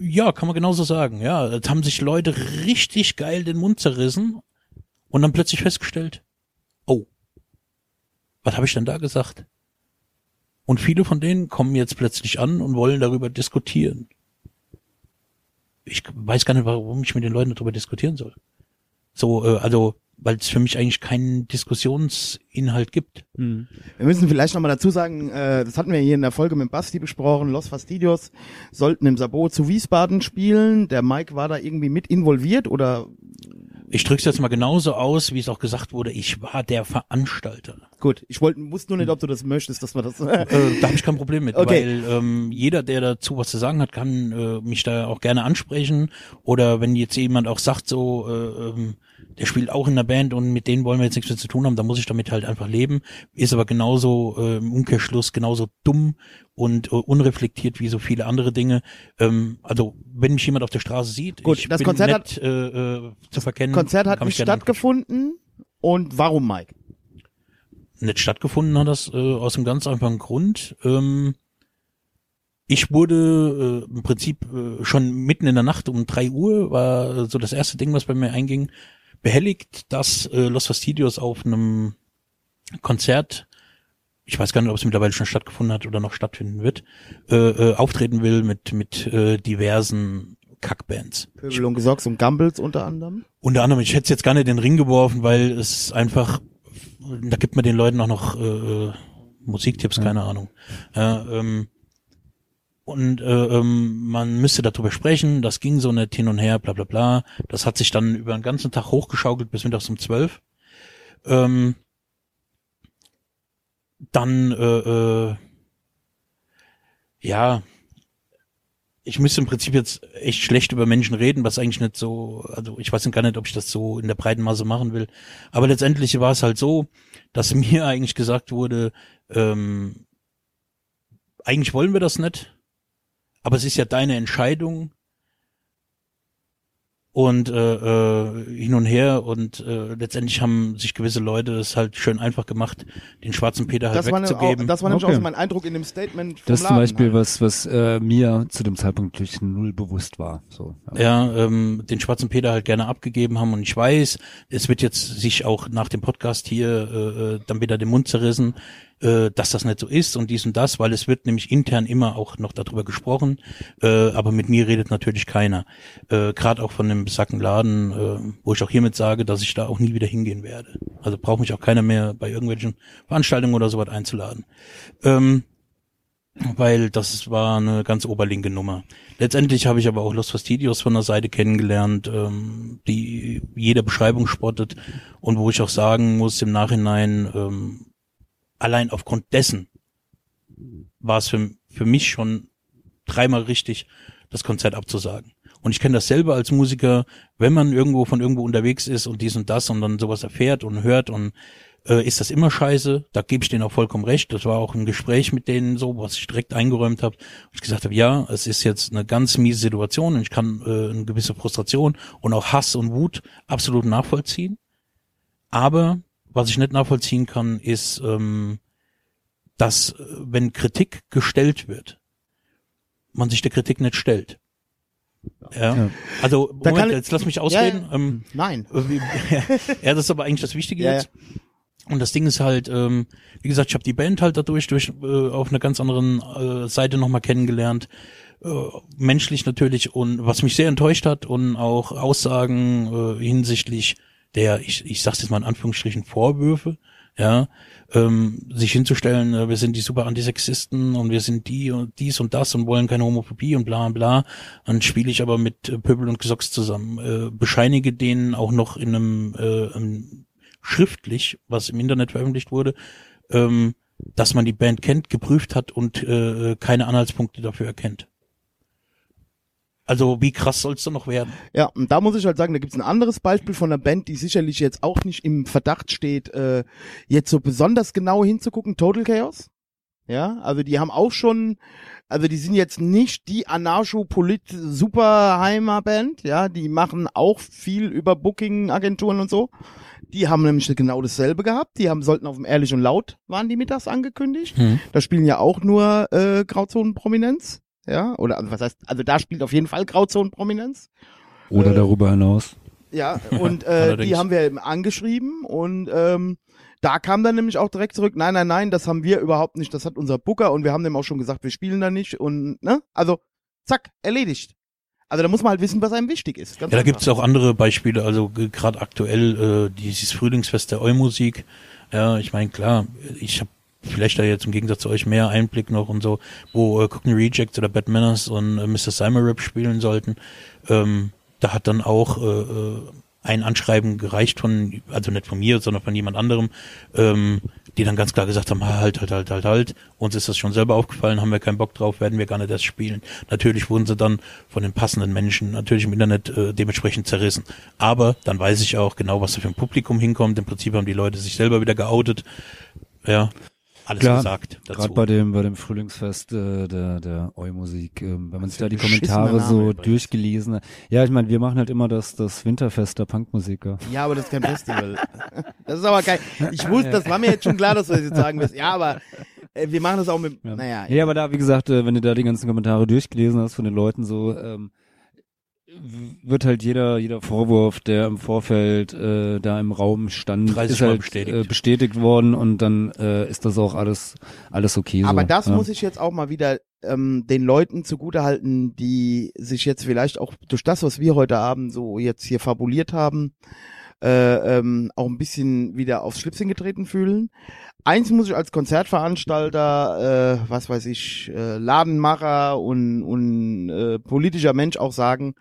Ja, kann man genauso sagen. Ja, es haben sich Leute richtig geil den Mund zerrissen und dann plötzlich festgestellt, oh, was habe ich denn da gesagt? Und viele von denen kommen jetzt plötzlich an und wollen darüber diskutieren. Ich weiß gar nicht, warum ich mit den Leuten darüber diskutieren soll. So, äh, also weil es für mich eigentlich keinen Diskussionsinhalt gibt. Hm. Wir müssen vielleicht nochmal dazu sagen, äh, das hatten wir hier in der Folge mit Basti besprochen, Los Fastidios sollten im Sabot zu Wiesbaden spielen. Der Mike war da irgendwie mit involviert oder? Ich drück's jetzt mal genauso aus, wie es auch gesagt wurde, ich war der Veranstalter. Gut, ich wollte, wusste nur nicht, ob du das möchtest, dass man das. äh, da habe ich kein Problem mit, okay. weil ähm, jeder, der dazu was zu sagen hat, kann äh, mich da auch gerne ansprechen. Oder wenn jetzt jemand auch sagt, so äh, ähm, der spielt auch in der Band und mit denen wollen wir jetzt nichts mehr zu tun haben, da muss ich damit halt einfach leben. Ist aber genauso äh, im Umkehrschluss genauso dumm und äh, unreflektiert wie so viele andere Dinge. Ähm, also wenn mich jemand auf der Straße sieht, Gut, ich das bin Konzert nett, hat, äh, äh, zu verkennen. Konzert hat nicht stattgefunden. Und warum, Mike? Nicht stattgefunden hat das äh, aus einem ganz einfachen Grund. Ähm, ich wurde äh, im Prinzip äh, schon mitten in der Nacht um drei Uhr war so das erste Ding, was bei mir einging behelligt, dass äh, Los Fastidios auf einem Konzert, ich weiß gar nicht, ob es mittlerweile schon stattgefunden hat oder noch stattfinden wird, äh, äh, auftreten will mit mit äh, diversen Kackbands. Pöbel und Gesocks und Gumbles unter anderem? Unter anderem, ich hätte es jetzt gar nicht in den Ring geworfen, weil es einfach, da gibt man den Leuten auch noch äh, äh Musiktipps, ja. keine Ahnung. Ja, ähm, und äh, ähm, man müsste darüber sprechen, das ging so nicht hin und her, bla bla bla. Das hat sich dann über den ganzen Tag hochgeschaukelt bis mittags um zwölf. Ähm, dann, äh, äh, ja, ich müsste im Prinzip jetzt echt schlecht über Menschen reden, was eigentlich nicht so, also ich weiß gar nicht, ob ich das so in der breiten Masse machen will. Aber letztendlich war es halt so, dass [LAUGHS] mir eigentlich gesagt wurde, ähm, eigentlich wollen wir das nicht aber es ist ja deine Entscheidung und äh, äh, hin und her und äh, letztendlich haben sich gewisse Leute es halt schön einfach gemacht, den schwarzen Peter halt das wegzugeben. War das war nämlich okay. auch mein Eindruck in dem Statement. Das ist zum Beispiel halt. was, was äh, mir zu dem Zeitpunkt durch null bewusst war. So, ja, ja ähm, den schwarzen Peter halt gerne abgegeben haben und ich weiß, es wird jetzt sich auch nach dem Podcast hier äh, äh dann wieder den Mund zerrissen äh, dass das nicht so ist und dies und das, weil es wird nämlich intern immer auch noch darüber gesprochen, äh, aber mit mir redet natürlich keiner. Äh, Gerade auch von dem besagten Laden, äh, wo ich auch hiermit sage, dass ich da auch nie wieder hingehen werde. Also braucht mich auch keiner mehr bei irgendwelchen Veranstaltungen oder sowas einzuladen. Ähm, weil das war eine ganz oberlinke Nummer. Letztendlich habe ich aber auch Los Fastidios von der Seite kennengelernt, ähm, die jeder Beschreibung spottet und wo ich auch sagen muss im Nachhinein, ähm, allein aufgrund dessen war es für, für mich schon dreimal richtig, das Konzert abzusagen. Und ich kenne das selber als Musiker, wenn man irgendwo von irgendwo unterwegs ist und dies und das und dann sowas erfährt und hört und äh, ist das immer scheiße. Da gebe ich denen auch vollkommen recht. Das war auch ein Gespräch mit denen so, was ich direkt eingeräumt habe. Ich gesagt habe, ja, es ist jetzt eine ganz miese Situation und ich kann äh, eine gewisse Frustration und auch Hass und Wut absolut nachvollziehen. Aber was ich nicht nachvollziehen kann, ist, ähm, dass äh, wenn Kritik gestellt wird, man sich der Kritik nicht stellt. Ja. ja. Also Moment, jetzt lass mich ausreden. Ja, ja. Ähm, Nein. [LAUGHS] ja, das ist aber eigentlich das Wichtige jetzt. Und das Ding ist halt, ähm, wie gesagt, ich habe die Band halt dadurch durch äh, auf einer ganz anderen äh, Seite nochmal kennengelernt. Äh, menschlich natürlich und was mich sehr enttäuscht hat und auch Aussagen äh, hinsichtlich der, ich, ich sag's jetzt mal in Anführungsstrichen, Vorwürfe, ja, ähm, sich hinzustellen, äh, wir sind die super Antisexisten und wir sind die und dies und das und wollen keine Homophobie und bla bla. Dann spiele ich aber mit äh, Pöbel und Gesocks zusammen. Äh, bescheinige denen auch noch in einem, äh, einem schriftlich, was im Internet veröffentlicht wurde, ähm, dass man die Band kennt, geprüft hat und äh, keine Anhaltspunkte dafür erkennt. Also wie krass soll's denn noch werden? Ja, und da muss ich halt sagen, da gibt's ein anderes Beispiel von einer Band, die sicherlich jetzt auch nicht im Verdacht steht, äh, jetzt so besonders genau hinzugucken, Total Chaos. Ja, also die haben auch schon, also die sind jetzt nicht die anarcho-polit superheimer Band, ja, die machen auch viel über Booking-Agenturen und so. Die haben nämlich genau dasselbe gehabt. Die haben sollten auf dem Ehrlich und Laut waren die mittags angekündigt. Hm. Da spielen ja auch nur äh, Grauzonen-Prominenz. Ja, oder was heißt, also da spielt auf jeden Fall Grauzonen-Prominenz. Oder Äh, darüber hinaus. Ja, und äh, [LAUGHS] die haben wir eben angeschrieben und ähm, da kam dann nämlich auch direkt zurück, nein, nein, nein, das haben wir überhaupt nicht, das hat unser Booker und wir haben dem auch schon gesagt, wir spielen da nicht und ne, also zack, erledigt. Also da muss man halt wissen, was einem wichtig ist. Ganz Ja, da einfach. gibt's auch andere Beispiele, also ge- gerade aktuell äh, dieses Frühlingsfest der Eu-Musik. Ja, ich meine, klar, ich habe vielleicht da jetzt im Gegensatz zu euch mehr Einblick noch und so, wo äh, Cockney Rejects oder Bad Manners und äh, Mr. Simon Rap spielen sollten. Ähm, da hat dann auch äh, äh, ein Anschreiben gereicht von, also nicht von mir, sondern von jemand anderem, ähm, die dann ganz klar gesagt haben, halt, halt, halt, halt, halt, uns ist das schon selber aufgefallen, haben wir keinen Bock drauf, werden wir gar nicht erst spielen. Natürlich wurden sie dann von den passenden Menschen natürlich im Internet äh, dementsprechend zerrissen. Aber dann weiß ich auch genau, was da für ein Publikum hinkommt. Im Prinzip haben die Leute sich selber wieder geoutet. Ja, alles Klar, gesagt. Gerade bei dem bei dem Frühlingsfest äh, der der Eu-Musik, ähm, wenn man sich da die Kommentare Name so übrigens. durchgelesen hat. Ja, ich meine, wir machen halt immer das das Winterfest der Punkmusiker. Ja, aber das ist kein Festival. das ist aber kein. Ich wusste, das war mir jetzt schon klar, dass du das jetzt sagen wirst. Ja, aber äh, wir machen das auch mit. Naja, Ja, aber da, wie gesagt, äh, wenn du da die ganzen Kommentare durchgelesen hast von den Leuten so, ähm, wird halt jeder, jeder Vorwurf, der im Vorfeld äh, da im Raum stand, 30 ist halt bestätigt. Äh, bestätigt worden und dann äh, ist das auch alles, alles okay. Aber so, das ja. muss ich jetzt auch mal wieder ähm, den Leuten zugutehalten, die sich jetzt vielleicht auch durch das, was wir heute Abend so jetzt hier fabuliert haben, äh, ähm, auch ein bisschen wieder aufs Schlipschen getreten fühlen. Eins muss ich als Konzertveranstalter, äh, was weiß ich, äh, Ladenmacher und, und äh, politischer Mensch auch sagen,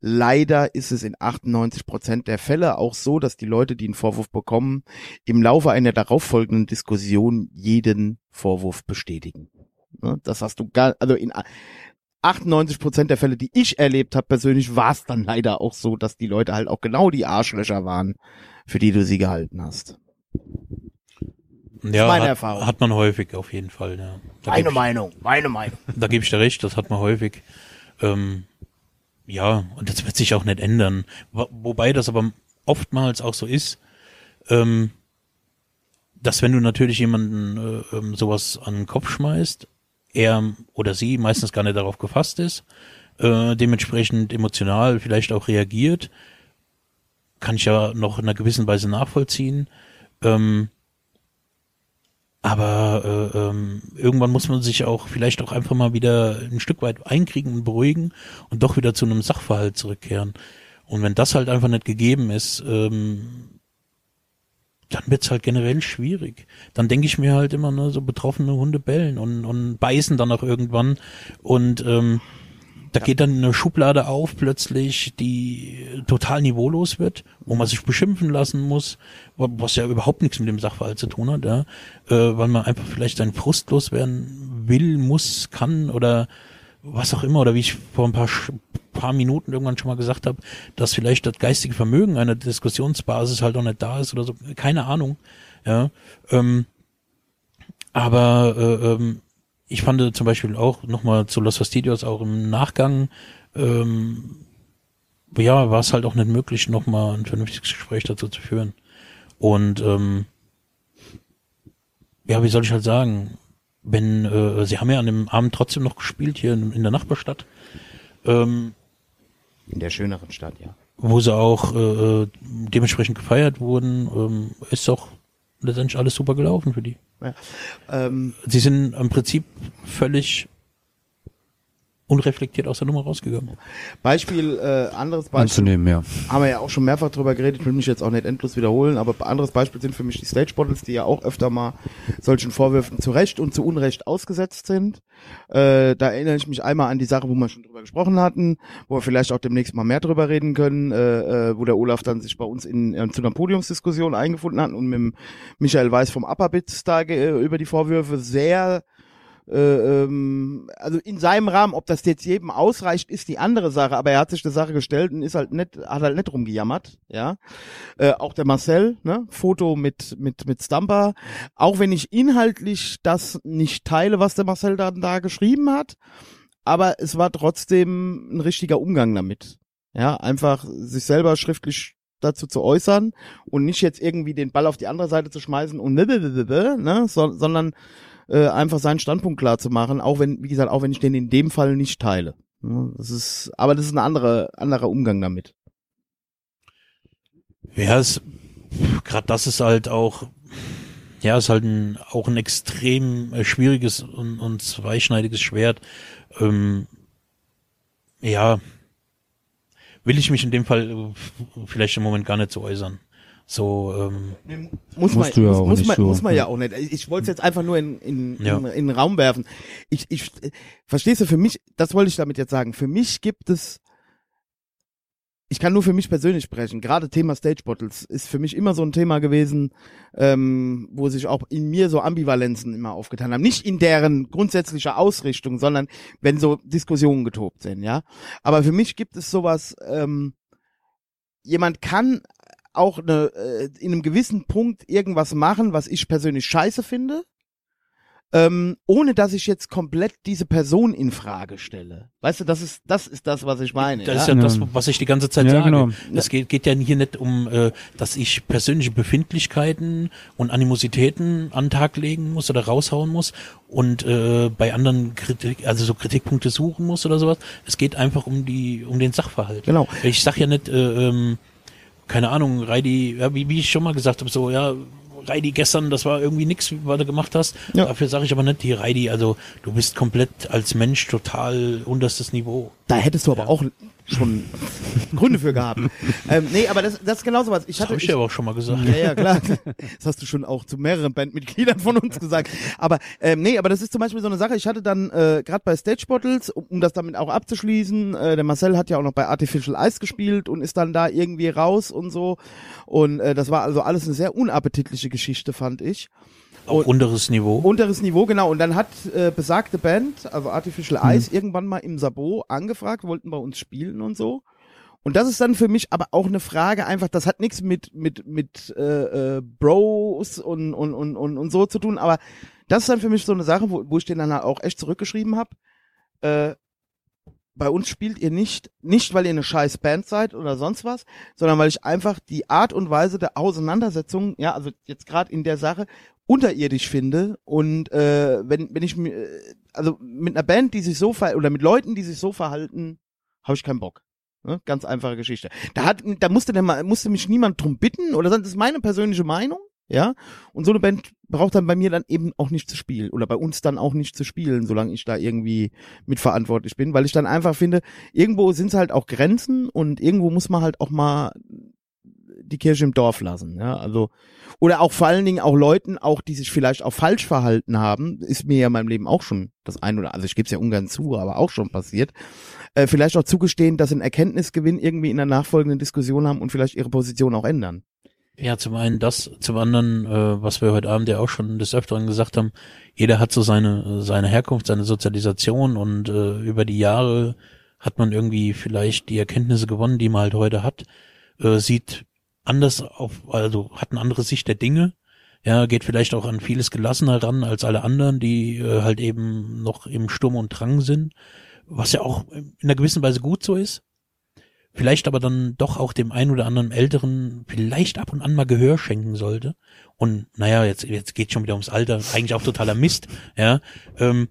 leider ist es in 98 Prozent der Fälle auch so, dass die Leute, die einen Vorwurf bekommen, im Laufe einer darauffolgenden Diskussion jeden Vorwurf bestätigen. Ne? Das hast du gar, also in 98 Prozent der Fälle, die ich erlebt habe persönlich, war es dann leider auch so, dass die Leute halt auch genau die Arschlöcher waren, für die du sie gehalten hast. ja, meine hat, Erfahrung. hat man häufig auf jeden Fall. Ja. Da Meine ich- Meinung, meine Meinung. Da gebe ich dir recht, das hat man häufig. Ähm, ja, und das wird sich auch nicht ändern. Wo, wobei das aber oftmals auch so ist, ähm, dass wenn du natürlich jemanden äh, ähm, sowas an den Kopf schmeißt, er oder sie meistens gar nicht darauf gefasst ist, äh, dementsprechend emotional vielleicht auch reagiert, kann ich ja noch in einer gewissen Weise nachvollziehen. Ähm, aber äh, ähm, irgendwann muss man sich auch vielleicht auch einfach mal wieder ein Stück weit einkriegen und beruhigen und doch wieder zu einem Sachverhalt zurückkehren. Und wenn das halt einfach nicht gegeben ist, ähm, dann wird's halt generell schwierig. Dann denke ich mir halt immer, ne, so betroffene Hunde bellen und, und beißen dann auch irgendwann. Und ähm, da geht dann eine Schublade auf plötzlich, die total niveaulos wird, wo man sich beschimpfen lassen muss, wa- was ja überhaupt nichts mit dem Sachverhalt zu tun hat, ja, äh, weil man einfach vielleicht seinen Frust loswerden will, muss, kann oder was auch immer, oder wie ich vor ein paar, paar Minuten irgendwann schon mal gesagt habe, dass vielleicht das geistige Vermögen einer Diskussionsbasis halt auch nicht da ist oder so, keine Ahnung, ja, ähm, aber äh, ähm, ich fand zum Beispiel auch nochmal zu Los Fastidios auch im Nachgang, ähm, ja, war es halt auch nicht möglich, nochmal ein vernünftiges Gespräch dazu zu führen. Und ähm, ja, wie soll ich halt sagen, wenn, äh, sie haben ja an dem Abend trotzdem noch gespielt hier in, in der Nachbarstadt, ähm, In der schöneren Stadt, ja. wo sie auch äh, äh, dementsprechend gefeiert wurden, ähm, ist doch letztendlich alles super gelaufen für die. Ähm, Sie sind im Prinzip völlig unreflektiert aus der Nummer rausgegangen. Beispiel, äh, anderes Beispiel. anzunehmen, ja. haben wir ja auch schon mehrfach drüber geredet, ich will mich jetzt auch nicht endlos wiederholen, aber anderes Beispiel sind für mich die Stage Bottles, die ja auch öfter mal solchen Vorwürfen zu Recht und zu Unrecht ausgesetzt sind. Äh, da erinnere ich mich einmal an die Sache, wo wir schon drüber gesprochen hatten, wo wir vielleicht auch demnächst mal mehr drüber reden können, äh, äh, wo der Olaf dann sich bei uns in, äh, zu einer Podiumsdiskussion eingefunden hat und mit dem Michael Weiß vom Upperbits da ge- über die Vorwürfe sehr äh, ähm, also in seinem Rahmen, ob das jetzt jedem ausreicht, ist die andere Sache, aber er hat sich der Sache gestellt und ist halt nicht, hat halt nicht rumgejammert, ja. Äh, auch der Marcel, ne, Foto mit, mit, mit Stamper, auch wenn ich inhaltlich das nicht teile, was der Marcel dann da geschrieben hat, aber es war trotzdem ein richtiger Umgang damit. Ja, einfach sich selber schriftlich dazu zu äußern und nicht jetzt irgendwie den Ball auf die andere Seite zu schmeißen und ne, ne, so, sondern äh, einfach seinen Standpunkt klar zu machen, auch wenn, wie gesagt, auch wenn ich den in dem Fall nicht teile. Das ist, aber das ist ein anderer, anderer Umgang damit. Ja, es, gerade das ist halt auch, ja, ist halt ein, auch ein extrem äh, schwieriges und, und zweischneidiges Schwert. Ähm, ja, will ich mich in dem Fall äh, vielleicht im Moment gar nicht so äußern. So ähm, muss man, ja muss, muss, man, so. muss man ja auch nicht. Ich wollte es jetzt einfach nur in, in, ja. in, in den Raum werfen. Ich, ich verstehst du, für mich, das wollte ich damit jetzt sagen. Für mich gibt es ich kann nur für mich persönlich sprechen. Gerade Thema Stage Bottles ist für mich immer so ein Thema gewesen, ähm, wo sich auch in mir so Ambivalenzen immer aufgetan haben. Nicht in deren grundsätzlicher Ausrichtung, sondern wenn so Diskussionen getobt sind, ja. Aber für mich gibt es sowas, ähm, jemand kann auch eine, äh, in einem gewissen Punkt irgendwas machen, was ich persönlich scheiße finde ähm, ohne dass ich jetzt komplett diese Person in Frage stelle. Weißt du, das ist das ist das, was ich meine. Das ja? ist ja das, was ich die ganze Zeit ja, sage. Genau. Es geht, geht ja hier nicht um, äh, dass ich persönliche Befindlichkeiten und Animositäten an den Tag legen muss oder raushauen muss und äh, bei anderen Kritik, also so Kritikpunkte suchen muss oder sowas. Es geht einfach um die, um den Sachverhalt. Genau. Ich sag ja nicht, äh, ähm, keine Ahnung, Reidi, ja, wie, wie ich schon mal gesagt habe, so, ja, Reidi gestern, das war irgendwie nix, was du gemacht hast. Ja. Dafür sage ich aber nicht, die Reidi, also du bist komplett als Mensch total unterstes Niveau. Da hättest du aber ja. auch schon Gründe für gehabt. ähm, nee, aber das, das ist genauso was. Ich hatte, das habe ich dir aber auch schon mal gesagt. Ja, ja, klar. Das hast du schon auch zu mehreren Bandmitgliedern von uns gesagt. Aber ähm, nee, aber das ist zum Beispiel so eine Sache. Ich hatte dann äh, gerade bei Stage Bottles, um, um das damit auch abzuschließen, äh, der Marcel hat ja auch noch bei Artificial Ice gespielt und ist dann da irgendwie raus und so. Und äh, das war also alles eine sehr unappetitliche Geschichte, fand ich. Auch unteres Niveau. Unteres Niveau, genau. Und dann hat äh, besagte Band, also Artificial mhm. Ice, irgendwann mal im Sabo angefragt, wollten bei uns spielen und so. Und das ist dann für mich aber auch eine Frage einfach, das hat nichts mit mit mit äh, äh, Bros und, und und und und so zu tun, aber das ist dann für mich so eine Sache, wo, wo ich den dann halt auch echt zurückgeschrieben habe. Äh, bei uns spielt ihr nicht, nicht weil ihr eine scheiß Band seid oder sonst was, sondern weil ich einfach die Art und Weise der Auseinandersetzung, ja, also jetzt gerade in der Sache, unterirdisch finde und äh, wenn wenn ich mir also mit einer Band, die sich so ver oder mit Leuten, die sich so verhalten, habe ich keinen Bock. Ne? Ganz einfache Geschichte. Da hat da musste der mal musste mich niemand drum bitten oder das ist meine persönliche Meinung, ja? Und so eine Band braucht dann bei mir dann eben auch nicht zu spielen oder bei uns dann auch nicht zu spielen, solange ich da irgendwie mitverantwortlich bin, weil ich dann einfach finde, irgendwo sind es halt auch Grenzen und irgendwo muss man halt auch mal die Kirche im Dorf lassen, ja? Also oder auch vor allen Dingen auch Leuten, auch die sich vielleicht auch falsch verhalten haben, ist mir ja in meinem Leben auch schon das ein oder, also ich gebe es ja ungern zu, aber auch schon passiert, äh, vielleicht auch zugestehen, dass sie einen Erkenntnisgewinn irgendwie in der nachfolgenden Diskussion haben und vielleicht ihre Position auch ändern. Ja, zum einen das, zum anderen, äh, was wir heute Abend ja auch schon des Öfteren gesagt haben, jeder hat so seine, seine Herkunft, seine Sozialisation und äh, über die Jahre hat man irgendwie vielleicht die Erkenntnisse gewonnen, die man halt heute hat, äh, sieht anders auf, also hat eine andere Sicht der Dinge. Ja, geht vielleicht auch an vieles gelassener ran als alle anderen, die äh, halt eben noch im Sturm und Drang sind, was ja auch in einer gewissen Weise gut so ist. Vielleicht aber dann doch auch dem einen oder anderen Älteren vielleicht ab und an mal Gehör schenken sollte. Und naja, jetzt, jetzt geht schon wieder ums Alter, eigentlich auch totaler Mist, ja. Ähm,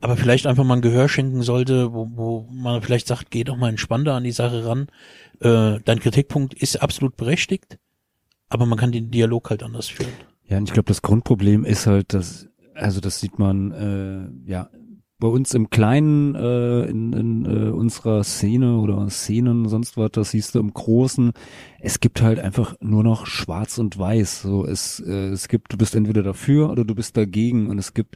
aber vielleicht einfach mal ein Gehör schenken sollte, wo, wo man vielleicht sagt, geh doch mal entspannter an die Sache ran äh, dein Kritikpunkt ist absolut berechtigt, aber man kann den Dialog halt anders führen. Ja, und ich glaube, das Grundproblem ist halt, dass, also das sieht man, äh, ja, bei uns im Kleinen, äh, in, in äh, unserer Szene oder Szenen, sonst was, das siehst du im Großen, es gibt halt einfach nur noch schwarz und weiß. So, es, äh, es gibt, du bist entweder dafür oder du bist dagegen und es gibt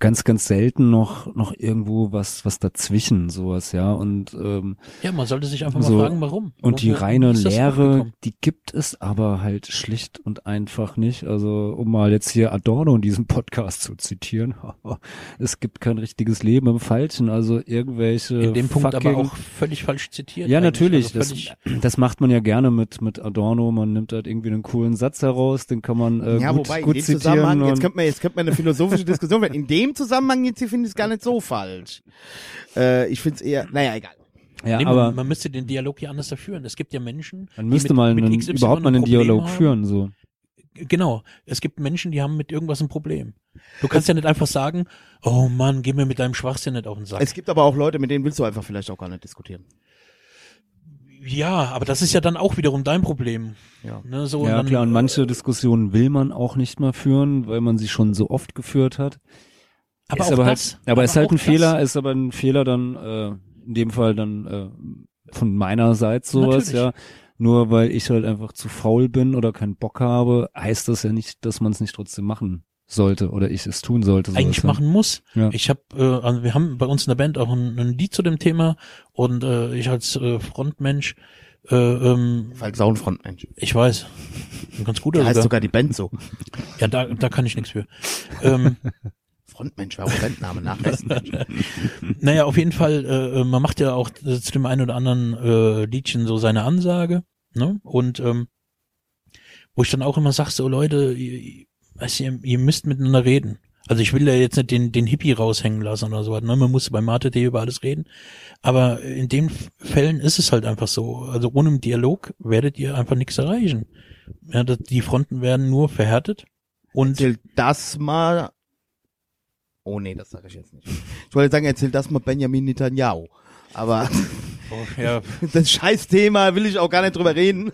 ganz, ganz selten noch, noch irgendwo was, was dazwischen, sowas, ja. Und, ähm, Ja, man sollte sich einfach So. mal fragen, warum. und Wo- die reine Lehre, die gibt es aber halt schlicht und einfach nicht. Also, um mal jetzt hier Adorno in diesem Podcast zu zitieren, [LAUGHS] es gibt kein richtiges Leben im Falschen. Also irgendwelche In dem Punkt aber fucking- auch völlig falsch zitiert. ja, natürlich. Also Das, das macht man ja gerne mit, mit Adorno. Man nimmt halt irgendwie einen coolen Satz heraus, den kann man äh, ja, gut, wobei, gut in dem zitieren. Zusammenhang, jetzt könnte man, jetzt könnte man eine philosophische Diskussion werden. In dem Zusammenhang jetzt hier finde ich es gar nicht so falsch. Äh, ich finde es eher, naja, egal. ja, nee, aber man, man müsste den Dialog ja anders führen. Es gibt ja Menschen, man die müsste mit, mal mit einen, XY überhaupt mal ein einen Dialog haben. führen, so. Genau. Es gibt Menschen, die haben mit irgendwas ein Problem. Du kannst ja nicht einfach sagen, oh Mann, geh mir mit deinem Schwachsinn nicht auf den Sack. Es gibt aber auch Leute, mit denen willst du einfach vielleicht auch gar nicht diskutieren. ja, aber das ist ja dann auch wiederum dein Problem. Ja. Ne, so, Ja, dann, klar, und manche Diskussionen will man auch nicht mehr führen, weil man sie schon so oft geführt hat. Aber ist auch aber das, halt, aber ist halt auch ein das. Fehler, ist aber ein Fehler dann, äh, in dem Fall dann äh, von meiner Seite sowas, Natürlich. ja. Nur weil ich halt einfach zu faul bin oder keinen Bock habe, heißt das ja nicht, dass man es nicht trotzdem machen sollte oder ich es tun sollte. sowas, eigentlich ja. machen muss. Ja. Ich habe, äh, also wir haben bei uns in der Band auch ein, ein Lied zu dem Thema und äh, ich als äh, Frontmensch, äh, ähm, Falk Saunfrontmensch. ich weiß, ein ganz guter Da heißt sogar. sogar die Band so. Ja, da, da kann ich nichts für. ähm, [LAUGHS] Frontmensch war auch Bandname nach Westmensch. [LAUGHS] Naja, auf jeden Fall, äh, man macht ja auch äh, zu dem einen oder anderen äh, Liedchen so seine Ansage, ne? Und ähm, wo ich dann auch immer sag, so Leute, ihr, weißt ihr, ihr müsst miteinander reden. Also ich will ja jetzt nicht den, den Hippie raushängen lassen oder so, ne? Man muss bei Mate T über alles reden. Aber in den Fällen ist es halt einfach so. Also ohne einen Dialog werdet ihr einfach nichts erreichen. Ja, die Fronten werden nur verhärtet. Und Erzähl das mal. Oh nee, das sage ich jetzt nicht. Ich wollte sagen, erzähl das mal Benjamin Netanyahu. Aber [LAUGHS] oh, ja, [LAUGHS] das Scheißthema will ich auch gar nicht drüber reden.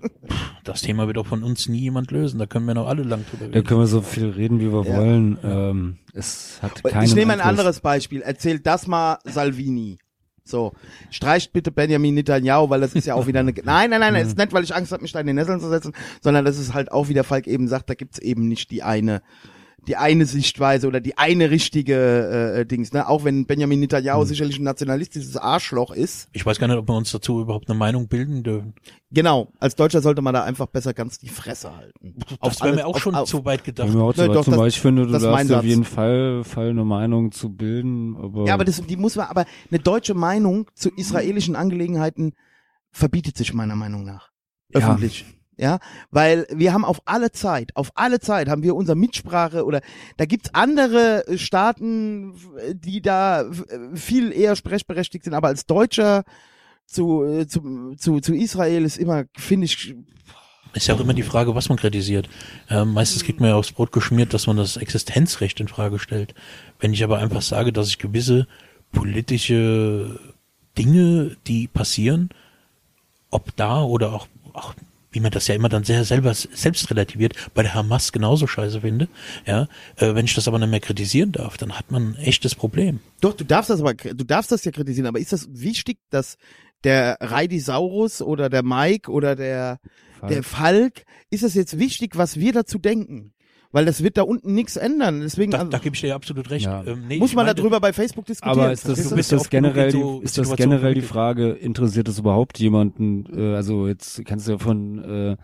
[LAUGHS] das Thema wird auch von uns nie jemand lösen. Da können wir noch alle lang drüber Da reden. können wir so viel reden, wie wir Ja. wollen. Ähm, es hat keinen ich nehme ein anderes Beispiel. Erzähl das mal Salvini. So, streicht bitte Benjamin Netanyahu, weil das ist ja auch wieder eine. Nein, nein, nein, es ist nicht, weil ich Angst habe, mich da in den Nesseln zu setzen, sondern das ist halt auch, wie der Falk eben sagt, da gibt's eben nicht die eine, die eine Sichtweise oder die eine richtige äh, Dings. Ne? Auch wenn Benjamin Netanyahu Hm. sicherlich ein nationalistisches Arschloch ist. Ich weiß gar nicht, ob wir uns dazu überhaupt eine Meinung bilden dürfen. Genau, als Deutscher sollte man da einfach besser ganz die Fresse halten. Das wäre mir auch auf- schon auf- zu weit gedacht. Wir auch Ne, so doch, zum das- Beispiel finde, du das ist darfst auf Satz. jeden Fall, Fall eine Meinung zu bilden, aber Ja, aber das, die muss man, aber eine deutsche Meinung zu israelischen Angelegenheiten verbietet sich meiner Meinung nach. Öffentlich. Ja, weil wir haben auf alle Zeit, auf alle Zeit haben wir unsere Mitsprache oder da gibt's andere äh, Staaten, die da äh, viel eher sprechberechtigt sind, aber als Deutscher zu, äh, zu, zu, zu Israel ist immer, finde ich, Ist ja auch immer die Frage, was man kritisiert. Ähm, meistens kriegt man ja aufs Brot geschmiert, dass man das Existenzrecht in Frage stellt. Wenn ich aber einfach sage, dass ich gewisse politische Dinge, die passieren, ob da oder auch, auch wie man das ja immer dann sehr selber selbst relativiert, bei der Hamas genauso scheiße finde, ja, äh, wenn ich das aber nicht mehr kritisieren darf, dann hat man ein echtes Problem. Doch, du darfst das aber, du darfst das ja kritisieren, aber ist das wichtig, dass der Reidisaurus oder der Mike oder der, Falk. der Falk, ist das jetzt wichtig, was wir dazu denken? Weil das wird da unten nichts ändern. Deswegen Da, also, da gebe ich dir ja absolut recht. Ja. Ähm, nee, muss man meine- darüber bei Facebook diskutieren. Aber ist das, ist das generell, die, so ist das generell die. Frage, interessiert es überhaupt jemanden, äh, also jetzt kannst du ja von, äh,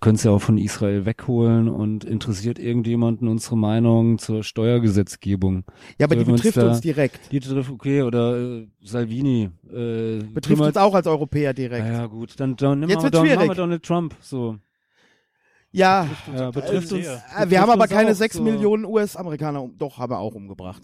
könntest ja auch von Israel wegholen und interessiert irgendjemanden unsere Meinung zur Steuergesetzgebung? ja, aber die Sollen wir uns betrifft da- uns direkt. Die trifft, okay, oder äh, Salvini. Äh, Betrifft kümmert- uns auch als Europäer direkt. Ja, ja, gut, dann, dann nehmen Jetzt wir wird's doch, machen wir. Donald Trump, so. Ja, Ja, betrifft uns. äh, betrifft wir haben aber keine auch, sechs so. Millionen US-Amerikaner, um, doch, haben wir auch umgebracht.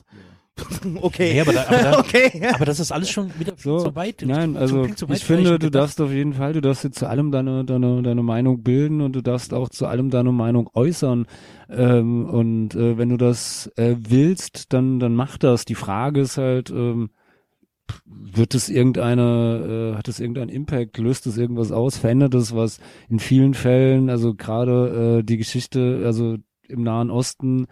[LAUGHS] okay. Nee, aber, da, aber, da, [LAUGHS] okay. aber das ist alles schon wieder So, zu weit. nein, also zu weit ich finde, du gedacht. darfst auf jeden Fall, du darfst jetzt zu allem deine, deine, deine Meinung bilden und du darfst auch zu allem deine Meinung äußern. Ähm, und äh, wenn du das äh, willst, dann, dann mach das. Die Frage ist halt, ähm, wird es irgendeine, äh, hat es irgendeinen Impact, löst es irgendwas aus, verändert es was? In vielen Fällen, also gerade äh, die Geschichte, also im Nahen Osten,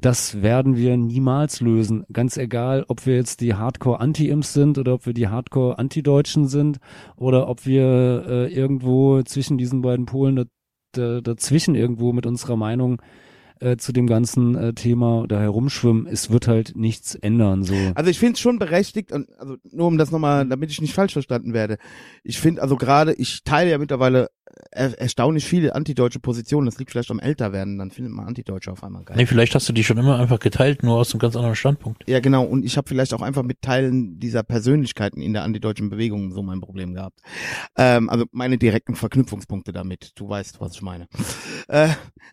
das werden wir niemals lösen. Ganz egal, ob wir jetzt die Hardcore-Anti-Imps sind oder ob wir die Hardcore-Anti-Deutschen sind oder ob wir äh, irgendwo zwischen diesen beiden Polen da, da, dazwischen irgendwo mit unserer Meinung äh, zu dem ganzen äh, Thema da herumschwimmen. Es wird halt nichts ändern. So. Also ich finde es schon berechtigt und also nur um das nochmal, damit ich nicht falsch verstanden werde. Ich finde also gerade, ich teile ja mittlerweile er, erstaunlich viele antideutsche Positionen. Das liegt vielleicht am Älterwerden, dann findet man Antideutsche auf einmal geil. Nee, vielleicht hast du die schon immer einfach geteilt, nur aus einem ganz anderen Standpunkt. Ja, genau. Und ich habe vielleicht auch einfach mit Teilen dieser Persönlichkeiten in der antideutschen Bewegung so mein Problem gehabt. Ähm, also meine direkten Verknüpfungspunkte damit. Du weißt, was ich meine. Äh,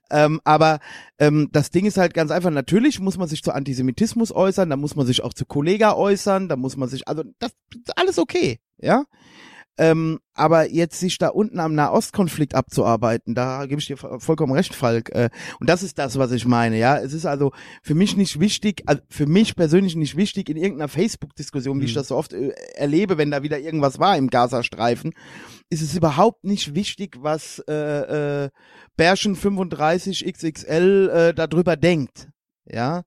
ähm, aber ähm, das Ding ist halt ganz einfach. Natürlich muss man sich zu Antisemitismus äußern, da muss man sich auch zu Kollega äußern, da muss man sich, also das ist alles okay, ja. Ähm, aber jetzt sich da unten am Nahostkonflikt abzuarbeiten, da gebe ich dir vollkommen recht, Falk. Äh, und das ist das, was ich meine, ja. Es ist also für mich nicht wichtig, also für mich persönlich nicht wichtig, in irgendeiner Facebook-Diskussion, wie ich Mhm. das so oft äh, erlebe, wenn da wieder irgendwas war im Gazastreifen, ist es überhaupt nicht wichtig, was äh, äh, Bärchen 35 XXL äh, darüber denkt. Ja.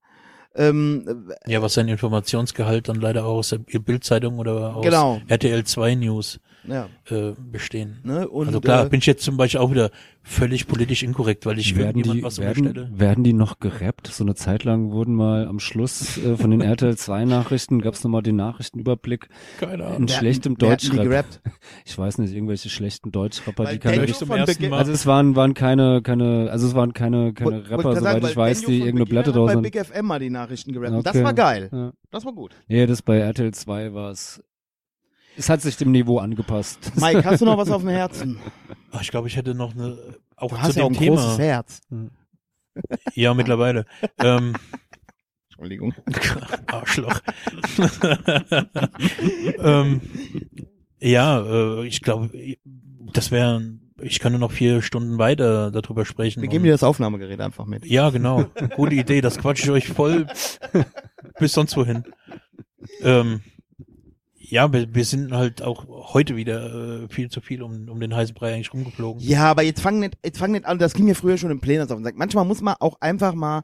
Ähm, Ja, was sein Informationsgehalt dann leider auch aus der Bildzeitung oder aus Genau. RTL 2 News ja. äh, bestehen. Ne? Und, also klar, äh, bin ich jetzt zum Beispiel auch wieder völlig politisch inkorrekt, weil ich werden die, was werden, unterstelle. werden die noch gerappt? So eine Zeit lang wurden mal am Schluss äh, von den RTL 2 Nachrichten, gab es nochmal den Nachrichtenüberblick Keine in Ahnung. wer schlechtem hat- wer die Deutschrap. [LAUGHS] Ich weiß nicht, irgendwelche schlechten Deutschrapper, Weil die keine zum ersten Bege- Mal. Also es waren, waren keine, keine, also es waren keine, keine Rapper, soweit sagen, ich weiß, die irgendeine Platte draus bei. Big FM mal die Nachrichten gerappt. Das Okay. war geil. Ja. Das war gut. Nee, das bei RTL 2 war es. Es hat sich dem Niveau angepasst. [LAUGHS] Mike, hast du noch was [LAUGHS] auf dem Herzen? Ach, ich glaube, ich hätte noch eine, auch Du zu hast ja auch dem ein Thema. großes Herz. Ja, mittlerweile. [LAUGHS] ähm, Entschuldigung. Arschloch. ähm, ja, äh, ich glaube, das wäre, ich kann nur noch vier Stunden weiter darüber sprechen. Wir geben dir das Aufnahmegerät einfach mit. Ja, genau. Gute Idee. Das quatsche ich euch voll bis sonst wohin. Ähm, ja, wir, wir sind halt auch heute wieder äh, viel zu viel um, um den heißen Brei eigentlich rumgeflogen. Ja, aber jetzt fang nicht, jetzt fang nicht an, das ging mir früher schon im Plänen auf. Manchmal muss man auch einfach mal,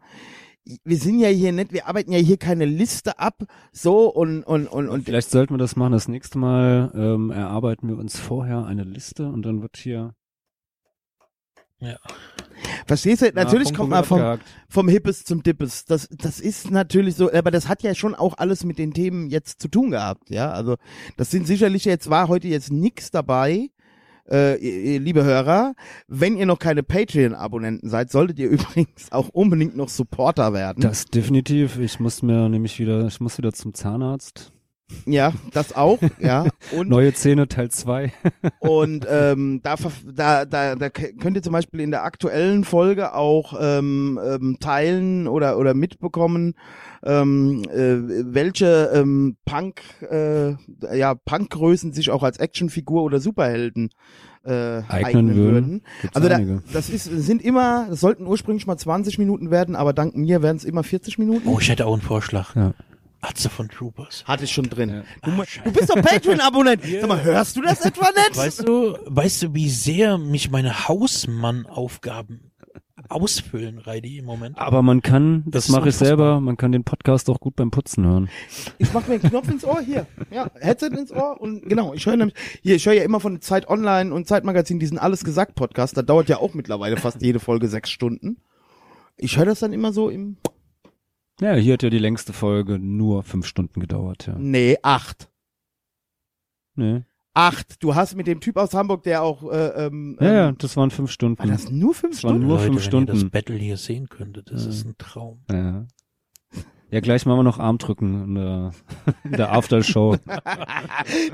wir sind ja hier nicht, wir arbeiten ja hier keine Liste ab, so und, und, und, und Vielleicht sollten wir das machen. Das nächste Mal ähm, erarbeiten wir uns vorher eine Liste und dann wird hier. Verstehst du, natürlich Ah, kommt man vom, abgehakt. vom Hippes zum Dippes. Das, das ist natürlich so, aber das hat ja schon auch alles mit den Themen jetzt zu tun gehabt, ja. Also das sind sicherlich jetzt, war heute jetzt nix dabei. Äh, ihr, ihr, liebe Hörer, wenn ihr noch keine Patreon-Abonnenten seid, solltet ihr [LAUGHS] übrigens auch unbedingt noch Supporter werden. Das definitiv. Ich muss mir nämlich wieder, ich muss wieder zum Zahnarzt. Ja, das auch, ja. Und, Neue Zähne Teil 2. und ähm, da, da, da, da könnt ihr zum Beispiel in der aktuellen Folge auch ähm, ähm, teilen oder, oder mitbekommen, ähm, äh, welche ähm, Punk, äh, ja, Punkgrößen sich auch als Actionfigur oder Superhelden äh, eignen, würden. würden. Gibt's Also da, das ist, sind immer, das sollten ursprünglich mal 20 Minuten werden, aber dank mir werden es immer 40 Minuten. Oh, ich hätte auch einen Vorschlag. Ja. Atze von Troopers. Hatte ich schon drin. Ja. Du, mu- du bist doch Patreon-Abonnent. Sag mal, hörst du das etwa nicht? Weißt du, weißt du, wie sehr mich meine Hausmann-Aufgaben ausfüllen, Reidi, im Moment? Aber man kann, das, Das mache ich selber, man kann den Podcast auch gut beim Putzen hören. Ich mach mir einen Knopf ins Ohr hier. Ja, Headset ins Ohr und genau, ich höre nämlich hier, ich höre ja immer von Zeit Online und Zeitmagazin diesen alles gesagt Podcast, da dauert ja auch mittlerweile fast jede Folge sechs Stunden. Ich höre das dann immer so im Ja, hier hat ja die längste Folge nur fünf Stunden gedauert, ja. Nee, acht. Nee. Acht. Du hast mit dem Typ aus Hamburg, der auch äh, ähm, Ja, ja, ähm, das waren fünf Stunden. war das nur fünf Das waren Stunden? nur Leute, fünf wenn ihr das Stunden. Battle hier sehen könntet, das Ja. ist ein Traum. Ja. Ja, gleich machen wir noch Armdrücken in der, in der Aftershow. [LAUGHS]